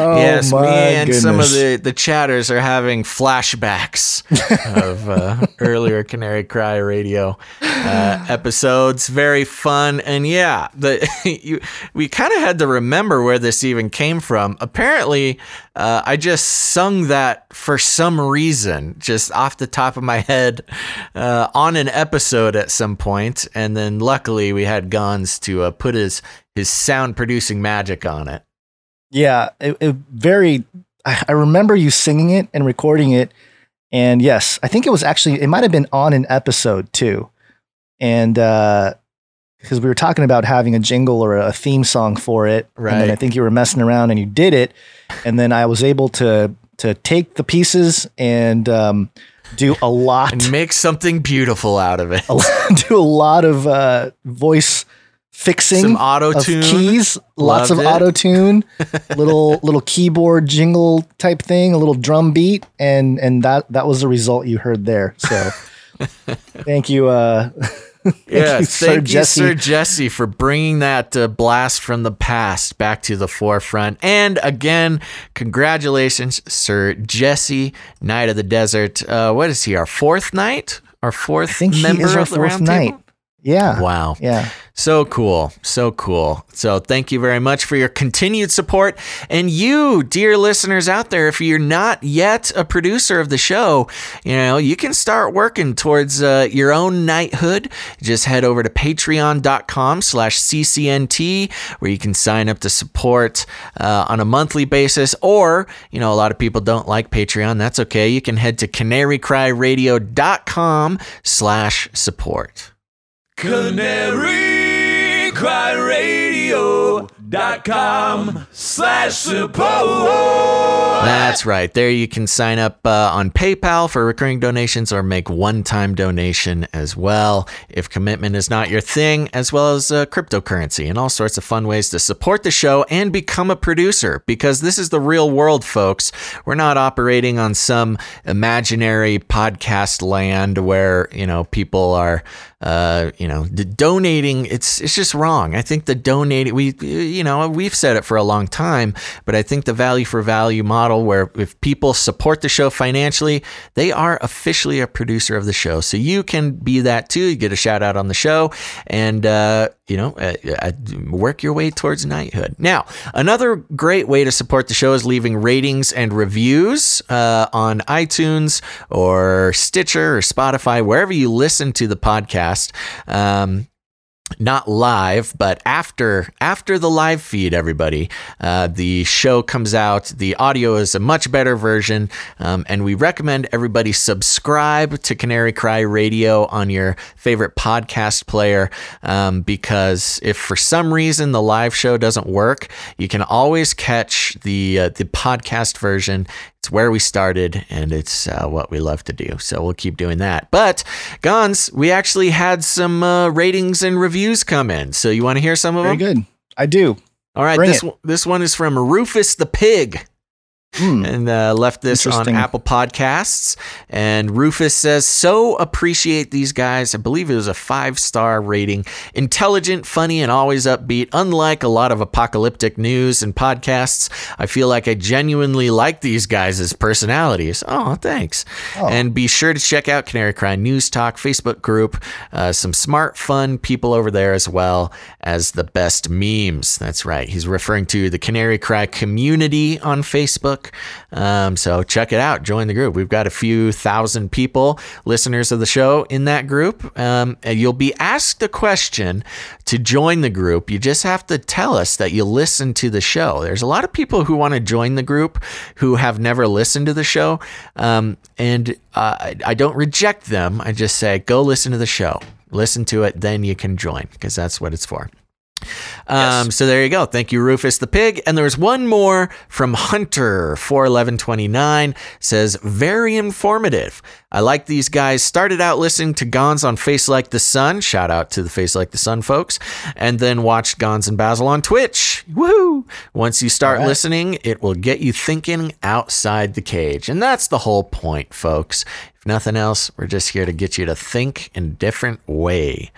oh yes, me and some of the, the chatters are having flashbacks of uh, earlier Canary Cry radio uh, episodes. Very fun, and yeah, the you, we kind of had to remember where this even came from. Apparently, uh, I just sung that for some reason, just off the top of my head, uh, on an episode at some point, and then luckily we had Gonz to uh, put his his sound producing magic on it. Yeah, it, it very. I, remember you singing it and recording it, and yes, I think it was actually it might have been on an episode too, and because we were talking about having a jingle or a theme song for it, and then I think you were messing around and you did it, and then I was able to to take the pieces and um, do a lot and make something beautiful out of it. do a lot of uh, voice fixing, Some of auto-tune. keys, lots of Loved it. auto tune, little little keyboard jingle type thing, a little drum beat, and and that that was the result you heard there. So, thank you, uh, thank yeah, you, thank Sir you, Jesse. Sir Jesse, for bringing that uh, blast from the past back to the forefront. And again, congratulations, Sir Jesse, Knight of the Desert. Uh, what is he? Our fourth knight? Our fourth I think he member is our of the fourth round night. table? Yeah, Wow. yeah. So cool. So cool. So thank you very much for your continued support. And you, dear listeners out there, if you're not yet a producer of the show, you know, you can start working towards uh, your own knighthood. Just head over to patreon.com slash ccnt where you can sign up to support uh, on a monthly basis. Or, you know, a lot of people don't like Patreon. That's okay. You can head to canarycryradio.com slash support. Canary Cry Radio.com slash support. That's right. There you can sign up uh, on PayPal for recurring donations or make one time donation as well if commitment is not your thing, as well as uh, cryptocurrency and all sorts of fun ways to support the show and become a producer because this is the real world, folks. We're not operating on some imaginary podcast land where, you know, people are uh, you know, the donating. It's it's just wrong. I think the donating. We you know we've said it for a long time, but I think the value for value model, where if people support the show financially, they are officially a producer of the show. So you can be that too. You get a shout out on the show, and uh, you know, uh, uh, work your way towards knighthood. Now, another great way to support the show is leaving ratings and reviews uh, on iTunes or Stitcher or Spotify, wherever you listen to the podcast. Um, not live, but after after the live feed, everybody, uh, the show comes out. The audio is a much better version, um, and we recommend everybody subscribe to Canary Cry Radio on your favorite podcast player um, because if for some reason the live show doesn't work, you can always catch the uh, the podcast version. It's where we started, and it's uh, what we love to do. So we'll keep doing that. But Gonz, we actually had some uh, ratings and reviews come in. So you want to hear some of Very them? good. I do. All right, Bring this it. this one is from Rufus the Pig. And uh, left this on Apple Podcasts. And Rufus says, So appreciate these guys. I believe it was a five star rating. Intelligent, funny, and always upbeat. Unlike a lot of apocalyptic news and podcasts, I feel like I genuinely like these guys as personalities. Oh, thanks. And be sure to check out Canary Cry News Talk Facebook group. Uh, some smart, fun people over there as well as the best memes. That's right. He's referring to the Canary Cry community on Facebook. Um, so check it out. Join the group. We've got a few thousand people, listeners of the show in that group. Um, and you'll be asked a question to join the group. You just have to tell us that you listen to the show. There's a lot of people who want to join the group who have never listened to the show. Um, and uh, I, I don't reject them. I just say, go listen to the show. Listen to it, then you can join because that's what it's for. Um, So there you go. Thank you, Rufus the Pig. And there's one more from Hunter, 41129, says, very informative. I like these guys. Started out listening to Gonz on Face Like the Sun. Shout out to the Face Like the Sun folks. And then watched Gonz and Basil on Twitch. Woohoo! Once you start right. listening, it will get you thinking outside the cage. And that's the whole point, folks. If nothing else, we're just here to get you to think in a different way.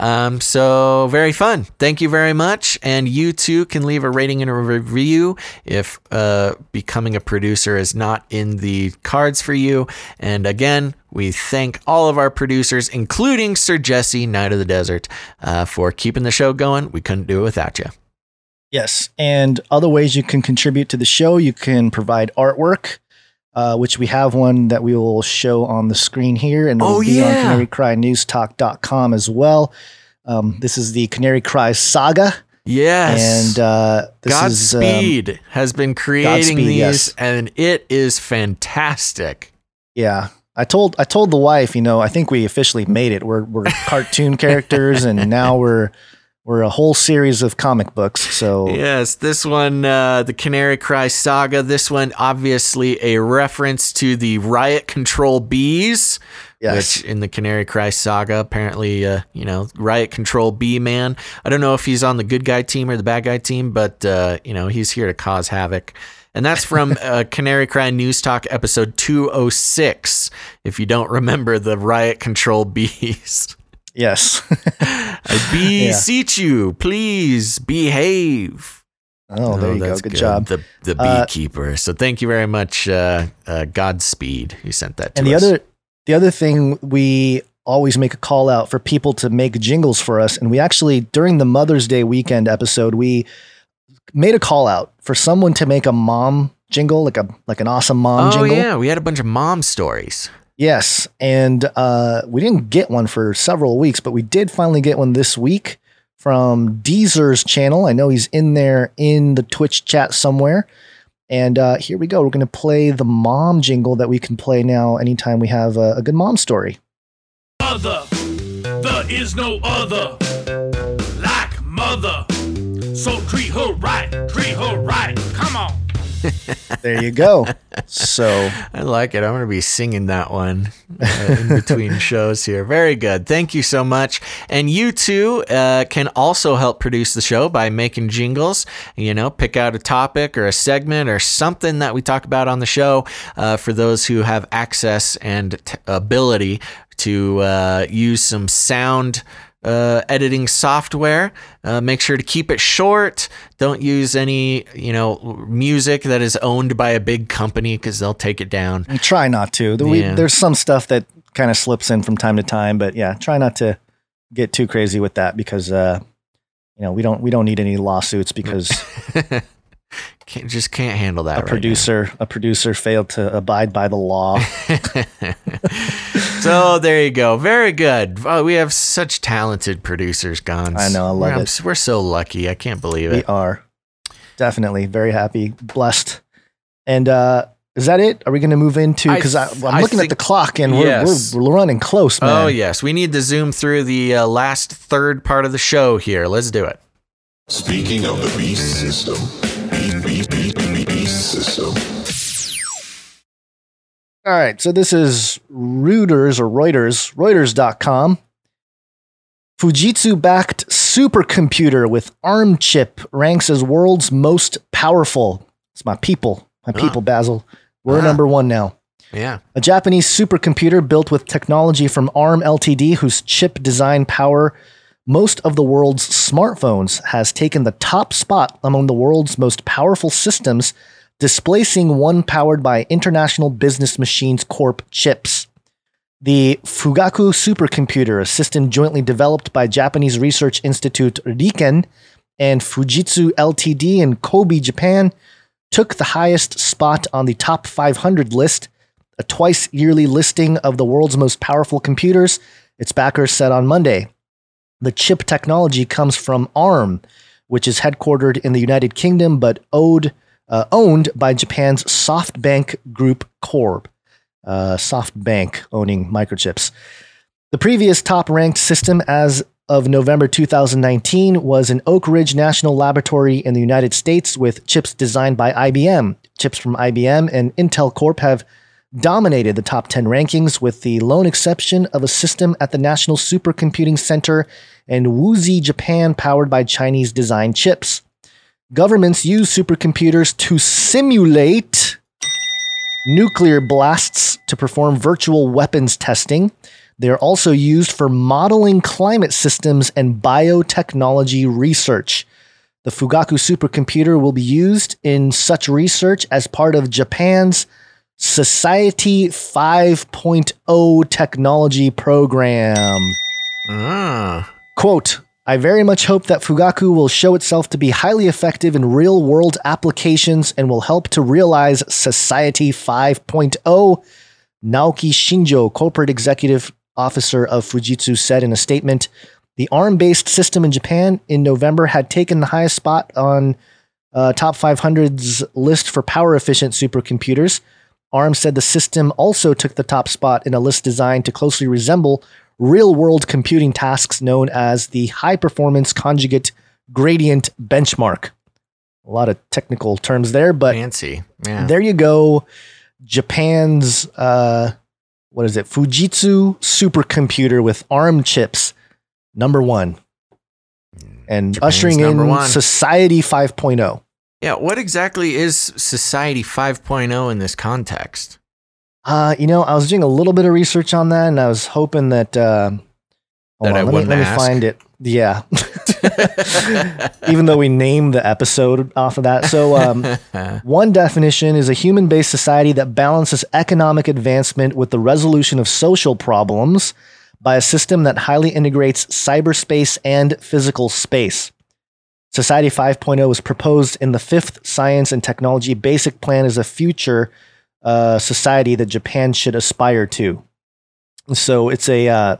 Um, so very fun. Thank you very much. And you too can leave a rating and a review if uh, becoming a producer is not in the cards for you. And again, we thank all of our producers, including Sir Jesse, Knight of the Desert, uh, for keeping the show going. We couldn't do it without you. Yes. And other ways you can contribute to the show, you can provide artwork, uh, which we have one that we will show on the screen here. And it'll Oh, be on yeah. canarycrynewstalk.com as well. Um, this is the Canary Cry saga. Yes. And uh, this is um, Godspeed has been creating Godspeed, these, yes. and it is fantastic. Yeah. I told I told the wife, you know, I think we officially made it. We're we're cartoon characters and now we're we're a whole series of comic books. So Yes, this one, uh, the Canary Cry saga. This one, obviously, a reference to the Riot Control Bees, Yes. which in the Canary Cry saga, apparently, uh, you know, Riot Control Bee Man. I don't know if he's on the good guy team or the bad guy team, but uh, you know, he's here to cause havoc. And that's from uh, Canary Cry News Talk episode 206. If you don't remember the Riot Control Bees. Yes. I beseech you, please behave. Oh, there you go. that's Good, job. The the Uh, beekeeper. so thank you very much, uh, uh, Godspeed. You sent that to And the us. other the other thing we always make a call out for people to make jingles for us and we actually during the Mother's Day weekend episode we made a call out for someone to make a mom jingle like a like an awesome mom oh jingle. yeah, we had a bunch of mom stories. Yes, and uh, we didn't get one for several weeks, but we did finally get one this week from Deezer's channel. I know he's in there in the Twitch chat somewhere. And uh, here we go. We're going to play the mom jingle that we can play now anytime we have a, a good mom story. Other, there is no other like mother. So treat her right, treat her right. Come on. There you go. So I like it. I'm going to be singing that one uh, in between shows here. Very good. Thank you so much. And you too uh, can also help produce the show by making jingles. You know, pick out a topic or a segment or something that we talk about on the show uh, for those who have access and t- ability to uh, use some sound uh, editing software. Uh, make sure to keep it short. Don't use any, you know, music that is owned by a big company because they'll take it down. And try not to. The- we- Yeah. there's some stuff that kind of slips in from time to time, but yeah, try not to get too crazy with that because uh, you know we don't we don't need any lawsuits because Can't, just can't handle that. a right producer a producer failed to abide by the law. so there you go. Very good. Oh, we have such talented producers, Gonz. I know, I love we're, it. We're so lucky. I can't believe it. we are definitely very happy, blessed, and uh, is that it? Are we going to move into because I'm looking I at the clock and we're, Yes. we're we're running close, man. Oh yes, we need to zoom through the uh, last third part of the show here. Let's do it. Speaking of the beast system, All right, so this is Reuters or Reuters, Reuters.com. Fujitsu backed supercomputer with ARM chip ranks as world's most powerful. It's my people, my Ah. people, Basil. We're Ah. number one now. Yeah. A Japanese supercomputer built with technology from ARM Ltd, whose chip design power most of the world's smartphones, has taken the top spot among the world's most powerful systems, displacing one powered by International Business Machines Corp chips. The Fugaku supercomputer, a system jointly developed by Japanese research institute Riken and Fujitsu Ltd in Kobe, Japan, took the highest spot on the top 500 list, a twice yearly listing of the world's most powerful computers, its backers said on Monday. The chip technology comes from ARM, which is headquartered in the United Kingdom but owed, uh, owned by Japan's SoftBank Group Corp. Uh, SoftBank owning microchips. The previous top ranked system as of November 2019 was an Oak Ridge National Laboratory in the United States with chips designed by IBM. Chips from IBM and Intel Corp have dominated the top 10 rankings with the lone exception of a system at the National Supercomputing Center in Wuxi, Japan, powered by Chinese designed chips. Governments use supercomputers to simulate nuclear blasts to perform virtual weapons testing. They are also used for modeling climate systems and biotechnology research. The Fugaku supercomputer will be used in such research as part of Japan's Society 5.0 technology program. Ah. Quote, I very much hope that Fugaku will show itself to be highly effective in real world applications and will help to realize Society 5.0, Naoki Shinjo, corporate executive officer of Fujitsu, said in a statement. The ARM based system in Japan in November had taken the highest spot on uh, top 500's list for power efficient supercomputers. ARM said the system also took the top spot in a list designed to closely resemble real world computing tasks known as the High Performance Conjugate Gradient Benchmark. A lot of technical terms there, but Fancy. Yeah. there you go. Japan's, uh, what is it? Fujitsu supercomputer with ARM chips, number one. And Japan's ushering in one. Society 5.0. Yeah. What exactly is Society 5.0 in this context? Uh, you know, I was doing a little bit of research on that, and I was hoping that. Uh, That I let me, let me find it. Yeah. Even though we named the episode off of that. So, um, one definition is a human based society that balances economic advancement with the resolution of social problems by a system that highly integrates cyberspace and physical space. Society 5.0 was proposed in the fifth Science and Technology Basic Plan as a future uh, society that Japan should aspire to. So it's a uh,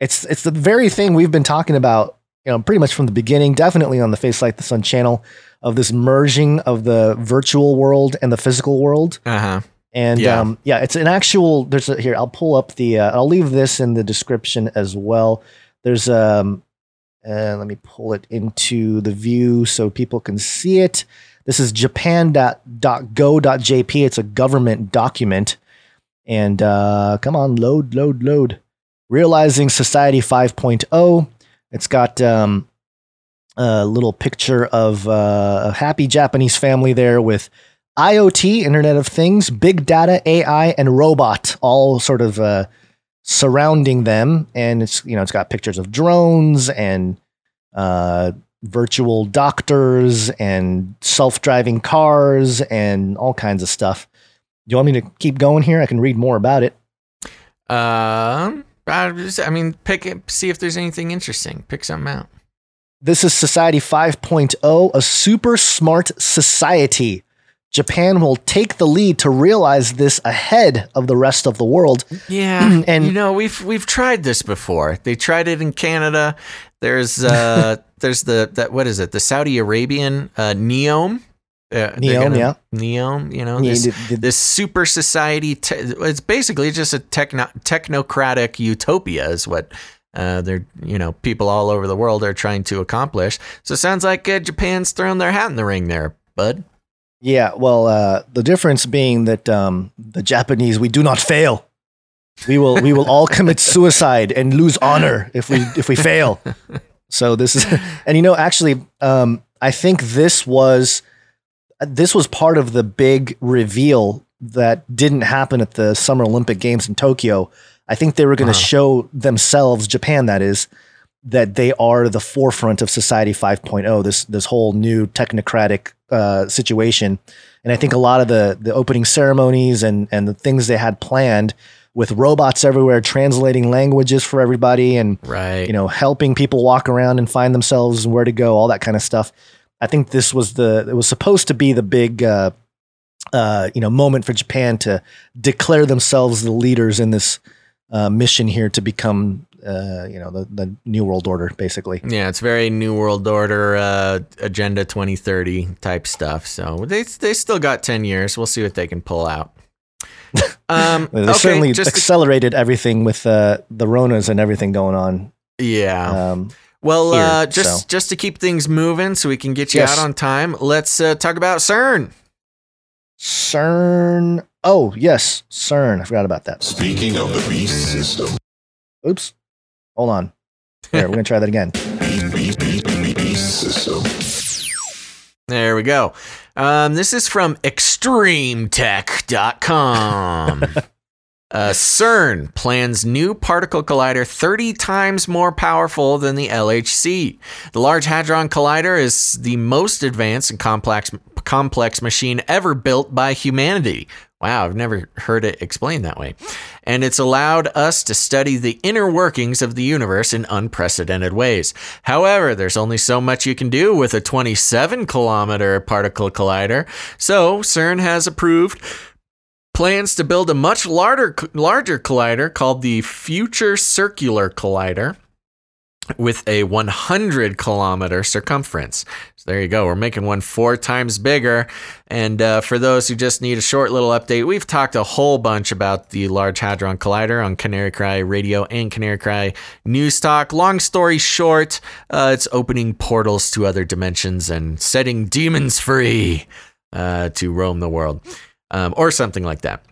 it's it's the very thing we've been talking about, you know, pretty much from the beginning. Definitely on the Face Like the Sun channel of this merging of the virtual world and the physical world. Uh huh. And Yeah. um, yeah, it's an actual. There's a, here. I'll pull up the. Uh, I'll leave this in the description as well. There's um, uh, let me pull it into the view so people can see it. This is japan.go.jp. It's a government document. And uh, come on, load, load, load. Realizing Society 5.0. It's got um, a little picture of uh, a happy Japanese family there with IoT, Internet of Things, big data, AI, and robot, all sort of uh, surrounding them. And it's you know it's got pictures of drones and uh, virtual doctors and self-driving cars and all kinds of stuff. Do you want me to keep going here? I can read more about it. Um, I, just- I mean, pick it, see if there's anything interesting. Pick something out. This is Society 5.0, a super smart society. Japan will take the lead to realize this ahead of the rest of the world. Yeah, And- you know we've we've tried this before. They tried it in Canada. There's uh there's the that what is it? The Saudi Arabian uh, Neom. Uh, Neom, yeah. Neom. You know Yeah, this, the- the- this super society. Te- it's basically just a techno- technocratic utopia, is what. Uh, they're you know people all over the world are trying to accomplish. So it sounds like uh, Japan's thrown their hat in the ring there, bud. Yeah, well, uh, the difference being that um, the Japanese, we do not fail. We will, we will all commit suicide and lose honor if we if we fail. So this is, and you know, actually, um, I think this was this was part of the big reveal that didn't happen at the Summer Olympic Games in Tokyo. I think they were going to Wow. show themselves, Japan, that is, that they are the forefront of Society 5.0. This this whole new technocratic uh, situation, and I think a lot of the the opening ceremonies and and the things they had planned with robots everywhere translating languages for everybody and Right. you know helping people walk around and find themselves and where to go, all that kind of stuff. I think this was the it was supposed to be the big uh, uh, you know moment for Japan to declare themselves the leaders in this uh, mission here to become uh, you know the, the new world order basically. Yeah, it's very New World Order, uh, Agenda 2030 type stuff. So they they still got 10 years. We'll see what they can pull out. Um, They okay, certainly just to- accelerated everything with uh, the Ronas and everything going on. yeah. Um, well, here, uh, just so. just to keep things moving, so we can get you Yes. out on time. Let's uh, talk about CERN. CERN. Oh yes, CERN. I forgot about that. Speaking of the beast system, Oops. Hold on. Here, we're gonna try that again. There we go. Um, this is from extremetech.com. uh, CERN plans new particle collider 30 times more powerful than the LHC. The Large Hadron Collider is the most advanced and complex complex machine ever built by humanity. Wow, I've never heard it explained that way. And it's allowed us to study the inner workings of the universe in unprecedented ways. However, there's only so much you can do with a 27 kilometer particle collider. So, CERN has approved plans to build a much larger larger collider called the Future Circular Collider with a 100 kilometer circumference. So there you go. We're making one four times bigger. And uh, for those who just need a short little update, we've talked a whole bunch about the Large Hadron Collider on Canary Cry Radio and Canary Cry News Talk. Long story short, uh, it's opening portals to other dimensions and setting demons free uh, to roam the world, um, or something like that.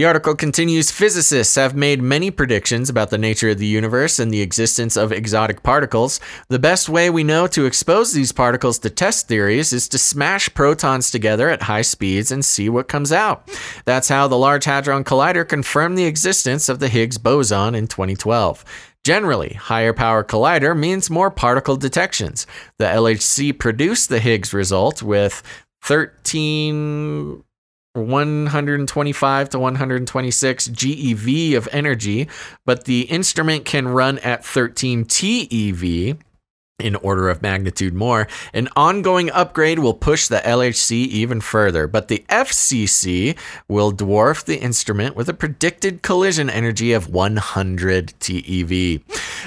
The article continues Physicists have made many predictions about the nature of the universe and the existence of exotic particles. The best way we know to expose these particles to test theories is to smash protons together at high speeds and see what comes out. That's how the Large Hadron Collider confirmed the existence of the Higgs boson in 2012. Generally, higher power collider means more particle detections. The LHC produced the Higgs result with 13 125 to 126 GeV of energy, but the instrument can run at 13 TeV in order of magnitude more. An ongoing upgrade will push the LHC even further, but the FCC will dwarf the instrument with a predicted collision energy of 100 TeV.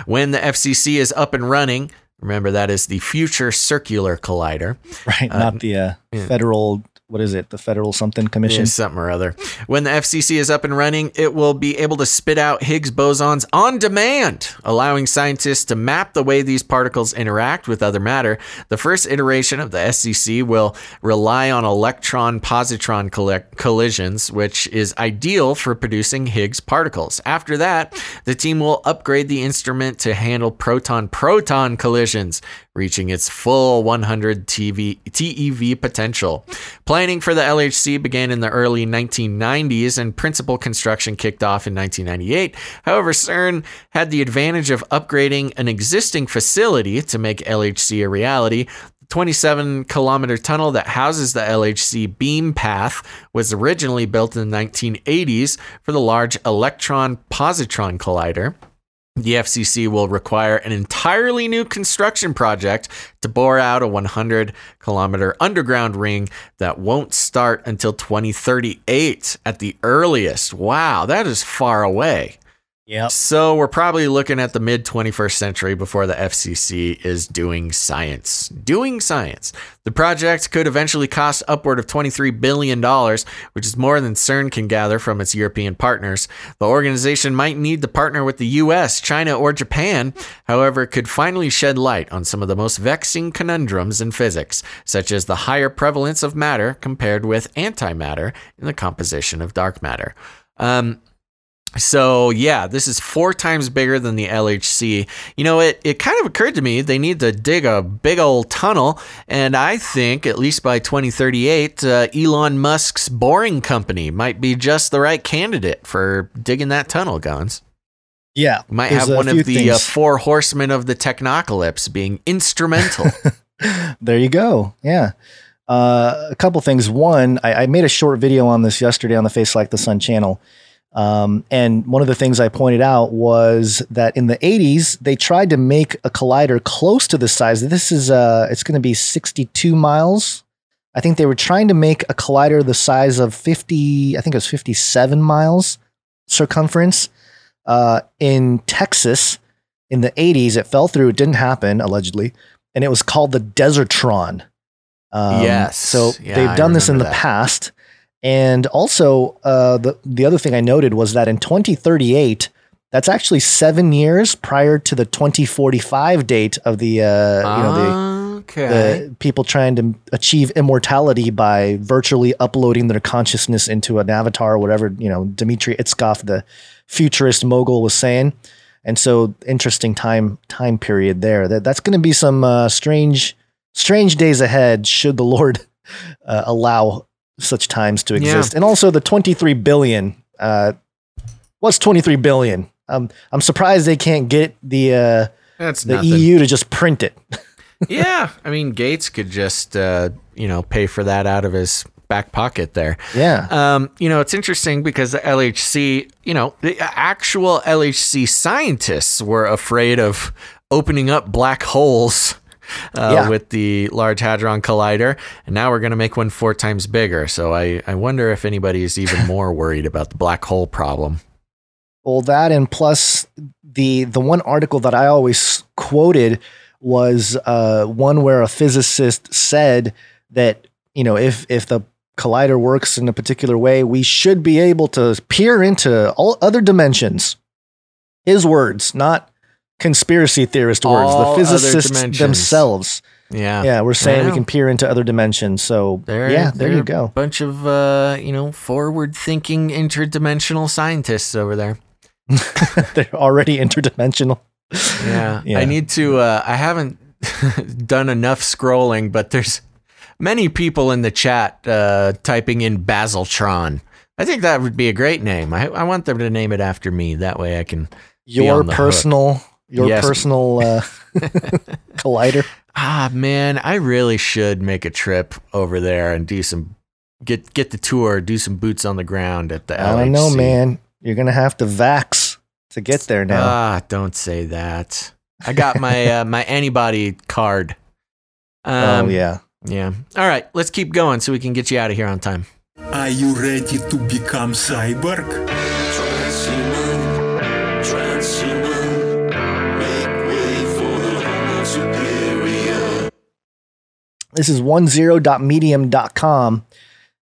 When the FCC is up and running, remember that is the Future Circular Collider. Right, Uh, not the uh, federal what is it? The Federal something commission. Yeah, something or other. When the FCC is up and running, it will be able to spit out Higgs bosons on demand, allowing scientists to map the way these particles interact with other matter. The first iteration of the FCC will rely on electron positron collisions, which is ideal for producing Higgs particles. After that, the team will upgrade the instrument to handle proton proton collisions, reaching its full 100 TV, TeV potential. Planning for the LHC began in the early 1990s and principal construction kicked off in 1998. However, CERN had the advantage of upgrading an existing facility to make LHC a reality. The 27 kilometer tunnel that houses the LHC beam path was originally built in the 1980s for the Large Electron Positron Collider. The FCC will require an entirely new construction project to bore out a 100 kilometer underground ring that won't start until 2038 at the earliest. Wow, that is far away. Yep. So we're probably looking at the mid 21st century before the FCC is doing science. Doing science. The project could eventually cost upward of $23 billion, which is more than CERN can gather from its European partners. The organization might need to partner with the US, China, or Japan. However, could finally shed light on some of the most vexing conundrums in physics, such as the higher prevalence of matter compared with antimatter in the composition of dark matter. Um, so yeah, this is four times bigger than the LHC. You know, it, it kind of occurred to me they need to dig a big old tunnel, and I think at least by 2038, uh, Elon Musk's Boring Company might be just the right candidate for digging that tunnel, Gonz. Yeah, Might have one of the uh, four horsemen of the Technocalypse being instrumental. there you go. Yeah. Uh, a couple things. One, I, I made a short video on this yesterday on the Face Like the Sun channel. Um, and one of the things I pointed out was that in the 80s, they tried to make a collider close to the size. This is, uh, it's going to be 62 miles. I think they were trying to make a collider the size of 50, I think it was 57 miles circumference. Uh, in Texas in the 80s, it fell through. It didn't happen, allegedly. And it was called the Desertron. Um, Yes. So Yeah, they've done this in the that. past. And also, uh, the the other thing I noted was that in 2038, that's actually seven years prior to the 2045 date of the uh, you know the okay. the people trying to achieve immortality by virtually uploading their consciousness into an avatar or whatever you know Dmitry Itskov, the futurist mogul, was saying. And so, interesting time time period there. That that's going to be some uh, strange strange days ahead. Should the Lord uh, allow such times to Yeah. exist, and also the 23 billion. Uh, what's 23 billion? Um, I'm surprised they can't get the uh, That's the nothing. EU to just print it. yeah, I mean Gates could just uh, you know pay for that out of his back pocket there. Yeah. Um, you know, it's interesting because the LHC, you know, the actual LHC scientists were afraid of opening up black holes. Uh, Yeah. With the Large Hadron Collider, and now we're going to make one four times bigger. So I, I wonder if anybody is even more worried about the black hole problem. Well, that and plus the the one article that I always quoted was uh, one where a physicist said that you know if if the collider works in a particular way, we should be able to peer into all other dimensions. His words, not conspiracy theorist words. All the physicists themselves. Yeah, Yeah, we're saying we can peer into other dimensions. So There, yeah, there you go. A bunch of uh, you know forward-thinking interdimensional scientists over there. They're already interdimensional. Yeah. Yeah. I need to uh I haven't done enough scrolling, but there's many people in the chat uh typing in Basiltron. I think that would be a great name. I, I want them to name it after me. That way I can Your on the hook. Personal, your Yes. personal uh, collider. Ah man, I really should make a trip over there and do some get get the tour, do some boots on the ground at the I don't know, man. You're gonna have to vax to get there now. Ah, don't say that. I got my uh, my antibody card. Um, oh yeah. Yeah. All right, let's keep going so we can get you out of here on time. Are you ready to become cyborg? This is 10.medium.com.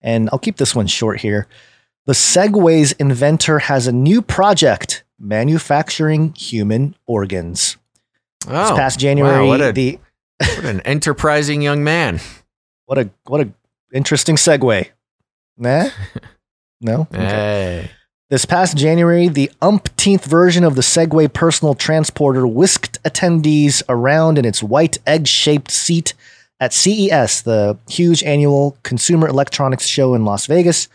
And I'll keep this one short here. The Segway's inventor has a new project manufacturing human organs. Oh, this past January, wow, what, a, the what an enterprising young man. what a what a interesting segue. Nah? No? Okay. Hey. This past January, the umpteenth version of the Segway personal transporter whisked attendees around in its white egg shaped seat at CES, the huge annual consumer electronics show in Las Vegas.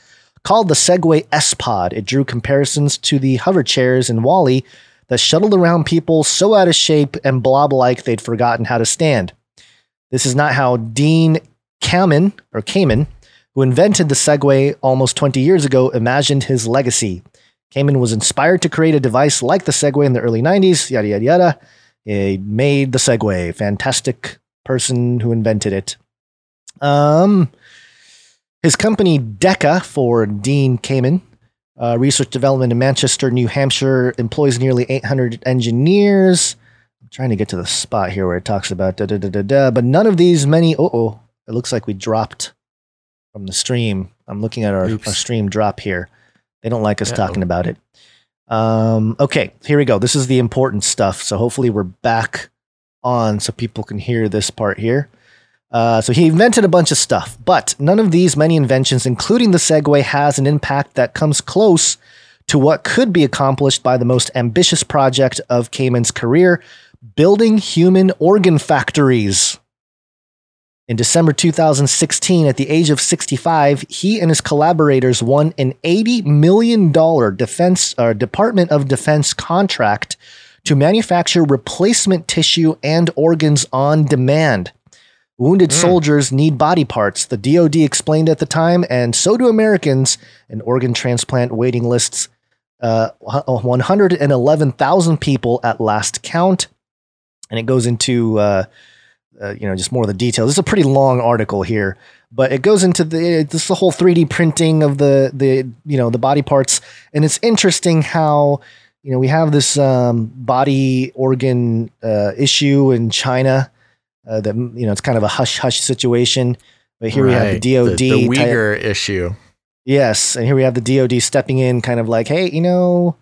Called the Segway S Pod, it drew comparisons to the hover chairs in WALL-E that shuttled around people so out of shape and blob like they'd forgotten how to stand. This is not how Dean Kamen, or Kamen, who invented the Segway almost 20 years ago, imagined his legacy. Kamen was inspired to create a device like the Segway in the early 90s, yada, yada, yada. He made the Segway. Fantastic person who invented it. Um, his company DEKA for Dean Kamen, uh, research development in Manchester, New Hampshire, employs nearly 800 engineers. I'm trying to get to the spot here where it talks about da da da da da, but none of these many. Oh, oh, it looks like we dropped from the stream. I'm looking at our, our stream drop here. They don't like us Uh-oh. talking about it. Um, okay, here we go. This is the important stuff. So hopefully we're back on so people can hear this part here. Uh, so he invented a bunch of stuff, but none of these many inventions, including the Segway, has an impact that comes close to what could be accomplished by the most ambitious project of Kamen's career building human organ factories. In December 2016, at the age of 65, he and his collaborators won an $80 million defense or Department of Defense contract to manufacture replacement tissue and organs on demand. Wounded soldiers need body parts, the DoD explained at the time, and so do Americans, and organ transplant waiting lists uh, 111,000 people at last count. And it goes into, uh, uh, you know, just more of the details. This is a pretty long article here, but it goes into the this the whole 3D printing of the the you know the body parts, and it's interesting how you know we have this um, body organ uh, issue in China uh, that you know it's kind of a hush hush situation. But here we have Right, the DoD. The, the type- Uyghur issue. Yes, and here we have the DoD stepping in, kind of like, hey, you know,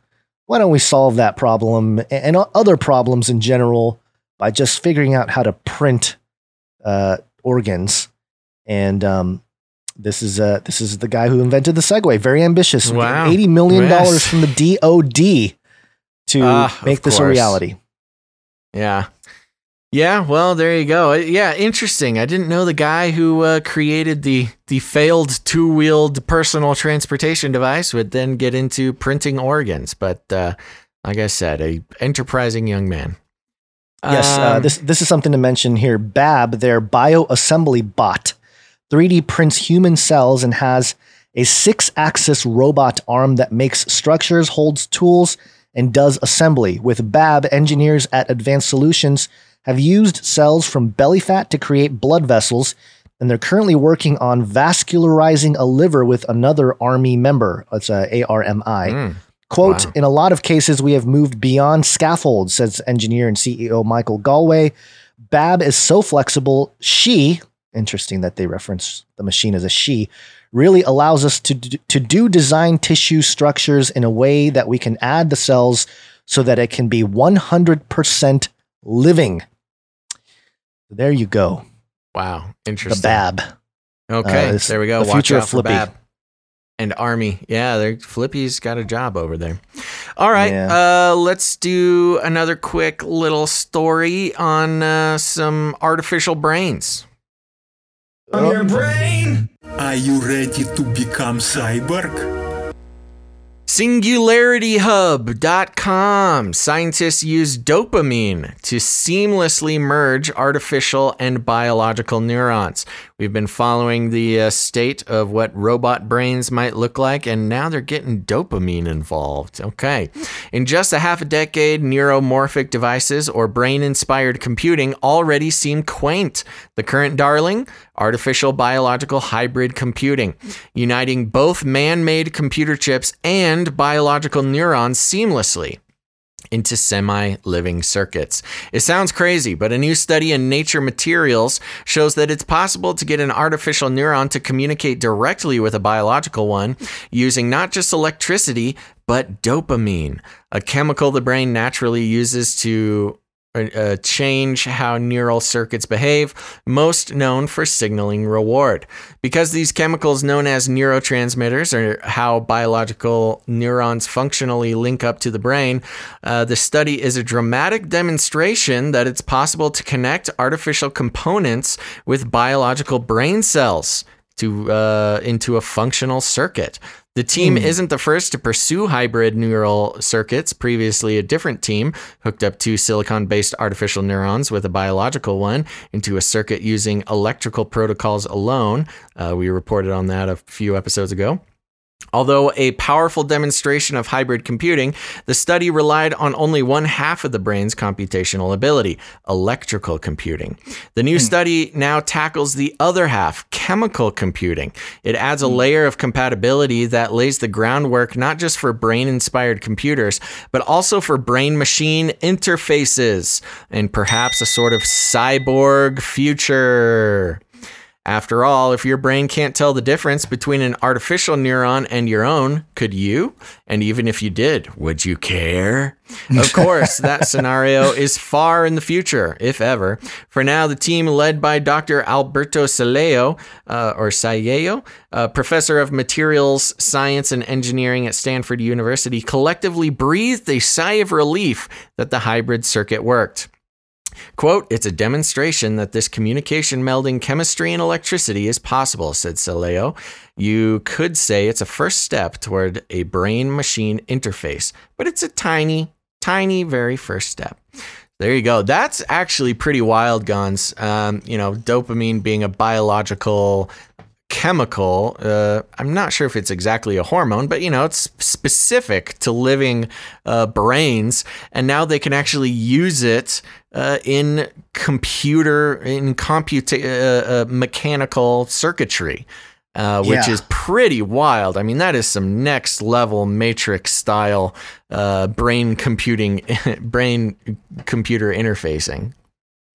why don't we solve that problem and, and other problems in general by just figuring out how to print uh, organs? And um, this is uh, this is the guy who invented the Segway. Very ambitious. Wow. eighty million dollars Yes. from the DoD to of make this a reality. Yeah. Yeah, well, there you go. Uh, Yeah, interesting. I didn't know the guy who uh, created the the failed two-wheeled personal transportation device would then get into printing organs, but uh, like I said, a enterprising young man. Yes, uh, Um, this this is something to mention here. Bab, their bioassembly bot, 3D prints human cells and has a six-axis robot arm that makes structures, holds tools, and does assembly. With Bab, engineers at Advanced Solutions have used cells from belly fat to create blood vessels, and they're currently working on vascularizing a liver with another ARMI member. It's a ARMI. mm, Quote, Wow. in a lot of cases, we have moved beyond scaffolds, says engineer and CEO Michael Golway. Bab is so flexible. She, interesting that they reference the machine as a she, really allows us to, d- to do design tissue structures in a way that we can add the cells so that it can be 100% living. There you go. wow, Interesting. The. Bab. Okay, Uh, there we go. the Watch future out of for Flippy. Bab. And Army. Yeah, they're, Flippy's got a job over there. All right, Yeah. uh, let's do another quick little story on uh, some artificial brains. On your brain? Are you ready to become cyborg? SingularityHub.com. Scientists use dopamine to seamlessly merge artificial and biological neurons. We've been following the uh, state of what robot brains might look like, and now they're getting dopamine involved. Okay. In just a half a decade, neuromorphic devices or brain inspired computing already seem quaint. The current darling? Artificial biological hybrid computing, uniting both man made computer chips and biological neurons seamlessly. into semi living circuits. It sounds crazy, but a new study in Nature Materials shows that it's possible to get an artificial neuron to communicate directly with a biological one using not just electricity, but dopamine, a chemical the brain naturally uses to uh, change how neural circuits behave, most known for signaling reward. Because these chemicals, known as neurotransmitters, are how biological neurons functionally link up to the brain, uh, the study is a dramatic demonstration that it's possible to connect artificial components with biological brain cells to uh, into a functional circuit. The team Hmm. isn't the first to pursue hybrid neural circuits. Previously, a different team hooked up two silicon based artificial neurons with a biological one into a circuit using electrical protocols alone. Uh, we reported on that a few episodes ago. Although a powerful demonstration of hybrid computing, the study relied on only one half of the brain's computational ability, electrical computing. The new hmm. study now tackles the other half, chemical computing. It adds a hmm. layer of compatibility that lays the groundwork not just for brain inspired computers, but also for brain machine interfaces and perhaps a sort of cyborg future. After all, if your brain can't tell the difference between an artificial neuron and your own, could you? And even if you did, would you care? Of course, that scenario is far in the future, if ever. For now, the team led by Dr. Alberto Salleo, uh, or Sayeo, uh, professor of materials science and engineering at Stanford University, collectively breathed a sigh of relief that the hybrid circuit worked. Quote, it's a demonstration that this communication melding chemistry and electricity is possible, said Salleo. You could say it's a first step toward a brain machine interface, but it's a tiny, tiny, very first step. There you go. That's actually pretty wild, Gonz. Um, you know, dopamine being a biological chemical. Uh, I'm not sure if it's exactly a hormone, but you know, it's specific to living uh, brains, and now they can actually use it uh, in computer in computa- uh, uh, mechanical circuitry. Uh, which Yeah. is pretty wild. I mean, that is some next level Matrix style uh, brain computing, brain computer interfacing.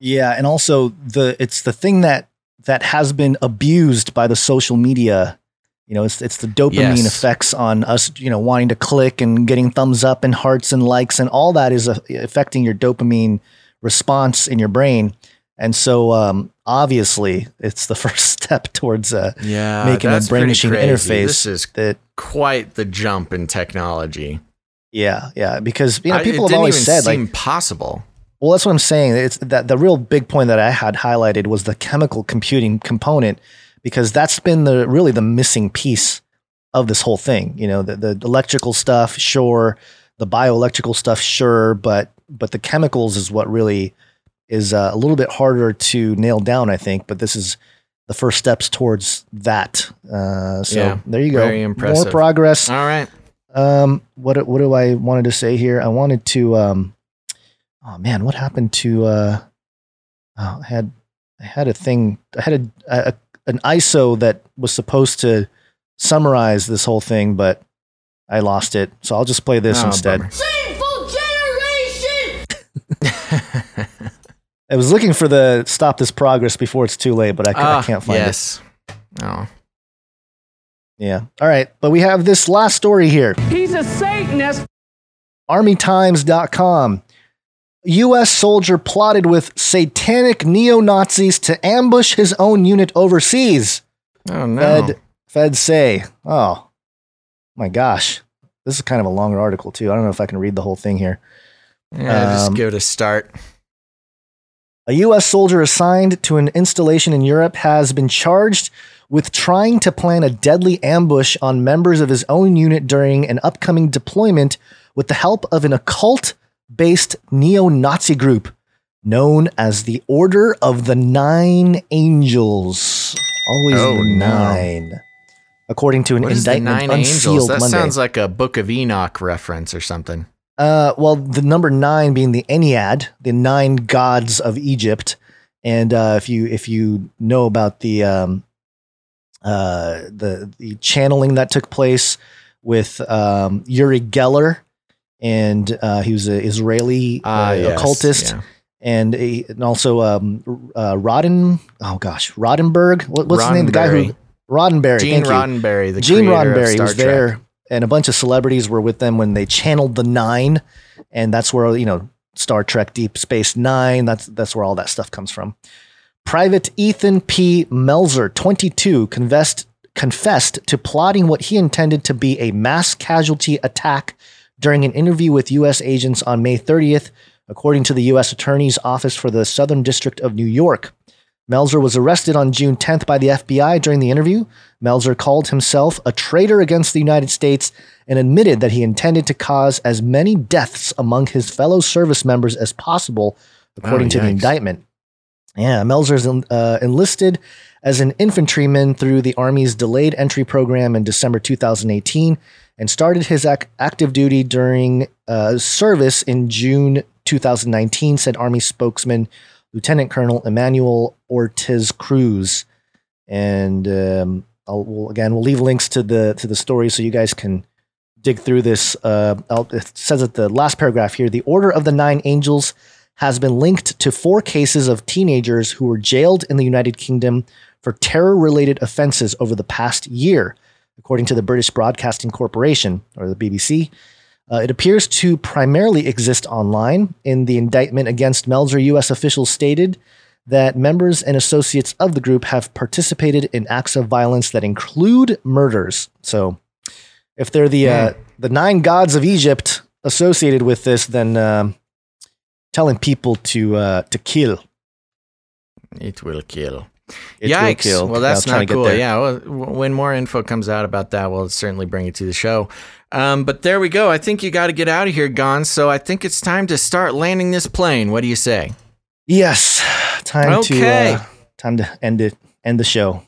Yeah, and also the it's the thing that that has been abused by the social media. You know, it's it's the dopamine Yes. effects on us. You know, wanting to click and getting thumbs up and hearts and likes and all that is uh, affecting your dopamine response in your brain. And so, um, obviously, it's the first step towards uh, Yeah, making a brain machine crazy. interface. This is that quite the jump in technology. yeah, yeah, because you know I- people have always said like possible. Well, that's what I'm saying. It's that the real big point that I had highlighted was the chemical computing component because that's been the really the missing piece of this whole thing. You know, the, the electrical stuff, sure, the bioelectrical stuff, sure, but but the chemicals is what really is uh, a little bit harder to nail down, I think. But this is the first steps towards that. Uh, so Yeah, there you go. very impressive. More progress. All right. Um, what what do I wanted to say here? I wanted to um, oh man, what happened to uh, oh, I had I had a thing. I had a, a an ISO that was supposed to summarize this whole thing, but I lost it. So I'll just play this Oh, instead. bummer. Sinful generation! I was looking for the stop this progress before it's too late, but I, c- I Ah, can't find it. yes. Oh. Yeah. All right, but we have this last story here. He's a Satanist. ArmyTimes.com. U.S. soldier plotted with satanic neo Nazis to ambush his own unit overseas. Oh no. Fed, Fed say. Oh, my gosh. This is kind of a longer article, too. I don't know if I can read the whole thing here. Yeah, just Um, give it a start. A U.S. soldier assigned to an installation in Europe has been charged with trying to plan a deadly ambush on members of his own unit during an upcoming deployment with the help of an occult based neo Nazi group known as the Order of the Nine Angels. Always Oh, the no. nine. According to an What is the indictment Nine unsealed Angels? That Monday. sounds like a Book of Enoch reference or something. Uh, well, the number nine being the Ennead, the nine gods of Egypt, and uh, if you if you know about the um, uh, the the channeling that took place with um, Uri Geller and uh, he was an Israeli Ah, uh, yes, occultist. yeah. And, a, and also um, uh, Rodden, oh gosh, Roddenberg. What, what's his name? The guy who Roddenberry. Gene. Roddenberry, the Gene Roddenberry Star was Trek. there, and a bunch of celebrities were with them when they channeled the Nine, and that's where you know Star Trek Deep Space Nine. That's that's where all that stuff comes from. Private Ethan P. Melzer, 22, confessed confessed to plotting what he intended to be a mass casualty attack during an interview with U.S. agents on May 30th, according to the U.S. Attorney's Office for the Southern District of New York. Melzer was arrested on June 10th by the FBI during the interview. Melzer called himself a traitor against the United States and admitted that he intended to cause as many deaths among his fellow service members as possible, according Oh, to the indictment. Yeah, Melzer's uh, enlisted as an infantryman through the Army's delayed entry program in December 2018 and started his ac- active duty during uh, service in June 2019, said Army spokesman Lieutenant Colonel Emmanuel Ortiz Cruz. And um, I'll, we'll, again, we'll leave links to the to the story so you guys can dig through this. Uh, it says at the last paragraph here: the Order of the Nine Angels has been linked to four cases of teenagers who were jailed in the United Kingdom for terror-related offenses over the past year, according to the British Broadcasting Corporation or the BBC. Uh, it appears to primarily exist online. In the indictment against Melzer, U.S. officials stated that members and associates of the group have participated in acts of violence that include murders. So, if they're the uh, the nine gods of Egypt associated with this, then um, telling people to uh, to kill. It will kill. It will kill. Well, that's not cool. Yeah, well, when more info comes out about that, we'll certainly bring it to the show. Um, but there we go. I think you got to get out of here, Gonz. So I think it's time to start landing this plane. What do you say? Yes, time Okay. to uh, time to end it. End the show.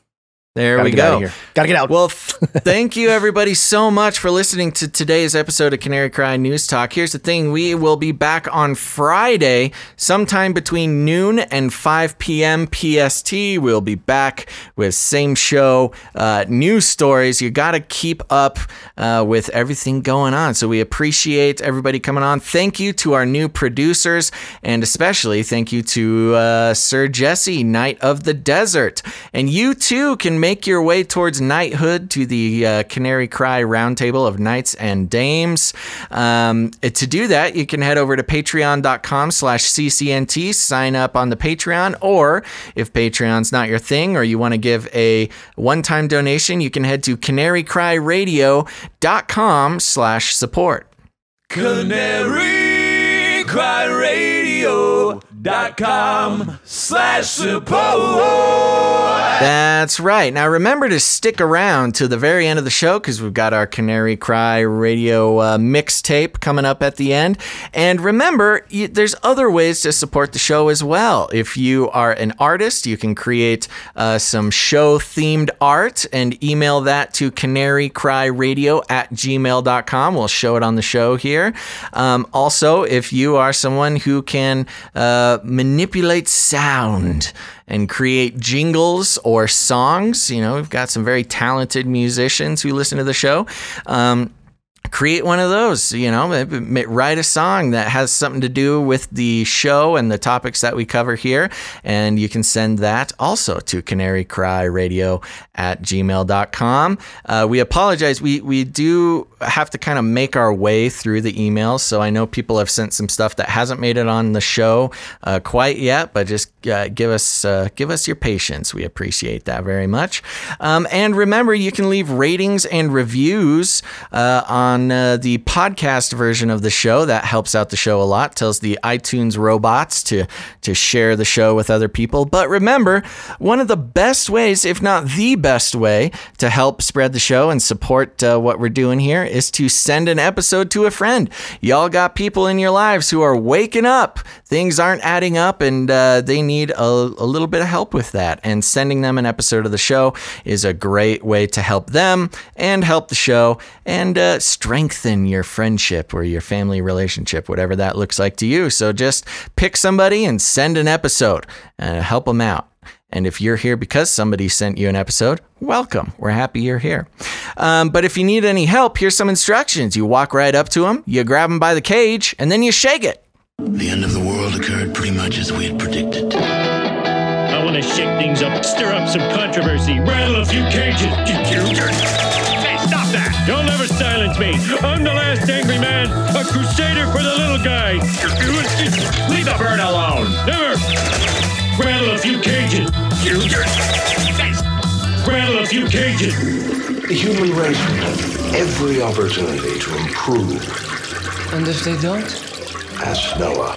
There Gotta we go. Gotta get out. Well, thank you everybody so much for listening to today's episode of Canary Cry News Talk. Here's the thing we will be back on Friday, sometime between noon and 5 p.m. PST. We'll be back with same show, uh, news stories. You got to keep up uh, with everything going on. So we appreciate everybody coming on. Thank you to our new producers, and especially thank you to uh, Sir Jesse, Knight of the Desert. And you too can make your way towards knighthood to the uh, Canary Cry Roundtable of Knights and Dames. Um, to do that, you can head over to patreon.com slash CCNT, sign up on the Patreon, or if Patreon's not your thing or you want to give a one-time donation, you can head to canarycryradio.com slash support. Canary Cry Slash support. That's right. Now remember to stick around to the very end of the show because we've got our Canary Cry radio uh, mixtape coming up at the end. And remember, there's other ways to support the show as well. If you are an artist, you can create uh, some show themed art and email that to canarycryradio at gmail.com. We'll show it on the show here. Um, also, if you are someone who can uh, manipulate sound, and create jingles or songs. You know, we've got some very talented musicians who listen to the show. Um, create one of those you know write a song that has something to do with the show and the topics that we cover here. And you can send that also to canarycryradio at gmail.com uh, we apologize. We we do have to kind of make our way through the emails. So i know people have sent some stuff that hasn't made it on the show uh, quite yet but just uh, give us uh, give us your patience. We appreciate that very much. Um, and remember you can leave ratings and reviews uh, on uh, the podcast version of the show. That helps out the show a lot. Tells the iTunes robots to to share the show with other people. But remember, one of the best ways, if not the best way, to help spread the show and support uh, what we're doing here is to send an episode to a friend. Y'all got people in your lives who are waking up. Things aren't adding up, and uh, they need a, a little bit of help with that. And sending them an episode of the show is a great way to help them and help the show and uh, strengthen your friendship or your family relationship, whatever that looks like to you. So just pick somebody and send an episode, uh, help them out. And if you're here because somebody sent you an episode, welcome. We're happy you're here. Um, but if you need any help, here's some instructions. You walk right up to them, you grab them by the cage, and then you shake it. The end of the world occurred pretty much as we had predicted. I want to shake things up, stir up some controversy, rattle a few cages. Hey, stop that! You'll never silence me. I'm the last angry man, a crusader for the little guy. Leave the bird alone. Never. Rattle a few cages. You Rattle a few cages. The human race will have every opportunity to improve. And if they don't? Ask Noah.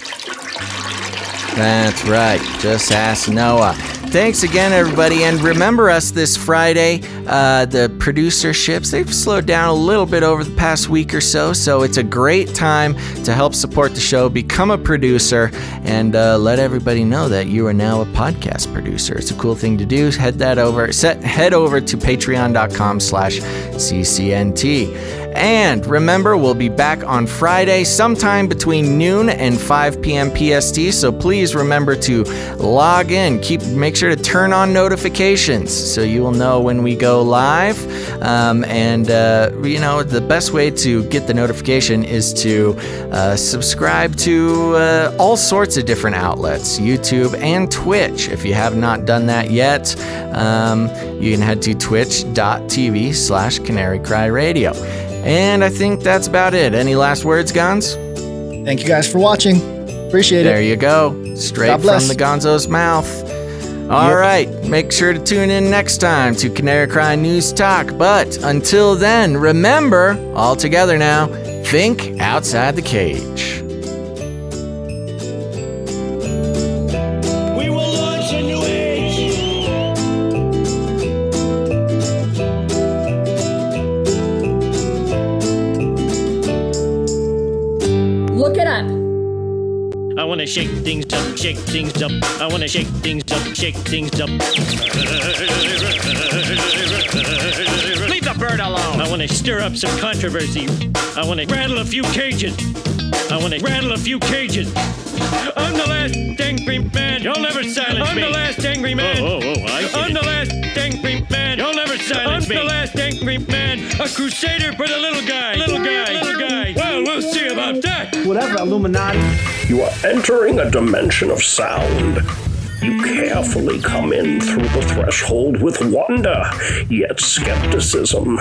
That's right. Just ask Noah. Thanks again, everybody. And remember us this Friday. Uh, the producerships, they've slowed down a little bit over the past week or so. So it's a great time to help support the show, become a producer, and uh, let everybody know that you are now a podcast producer. It's a cool thing to do. Head that over, set, head over to patreon.com slash CCNT. And remember, we'll be back on Friday sometime between noon and 5 p.m. PST. So please remember to log in. Keep make sure to turn on notifications so you will know when we go live. Um, and uh, you know the best way to get the notification is to uh, subscribe to uh, all sorts of different outlets, YouTube and Twitch. If you have not done that yet, um, you can head to twitch.tv slash Canary Cry Radio. And I think that's about it. Any last words, Gonz? Thank you guys for watching. Appreciate There it. There you go. Straight from the Gonzo's mouth. All Yep. right, make sure to tune in next time to Canary Cry News Talk. But until then, remember, all together now, think outside the cage. I want to shake things up, shake things up. Leave the bird alone. I want to stir up some controversy. I want to rattle a few cages. I want to rattle a few cages. I'm the last angry man. You'll never silence I'm me. I'm the last angry man. Oh, oh, oh, I get I'm the last angry man. You'll never silence me. I'm the last angry man. A crusader for the little guy. Little guy. Little guy. Well, we'll see about that. Whatever, Illuminati. You are entering a dimension of sound. You carefully come in through the threshold with wonder, yet skepticism.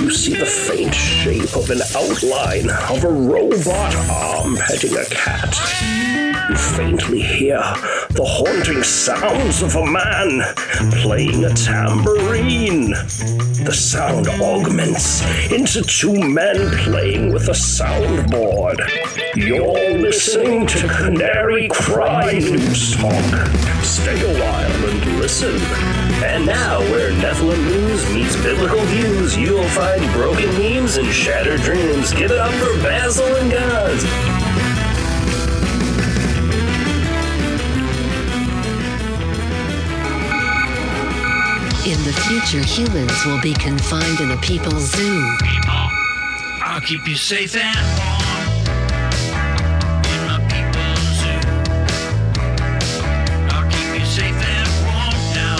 You see the faint shape of an outline of a robot arm petting a cat. You faintly hear the haunting sounds of a man playing a tambourine. The sound augments into two men playing with a soundboard. You're listening to Canary Cry News Talk. Stay a while and listen. And now, where Nephilim news meets biblical views, you'll find broken memes and shattered dreams. Give it up for Basil and Gonz. In the future, humans will be confined in a people's zoo. I'll keep you safe and warm. In my people's zoo. I'll keep you safe and warm now.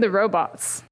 The robots.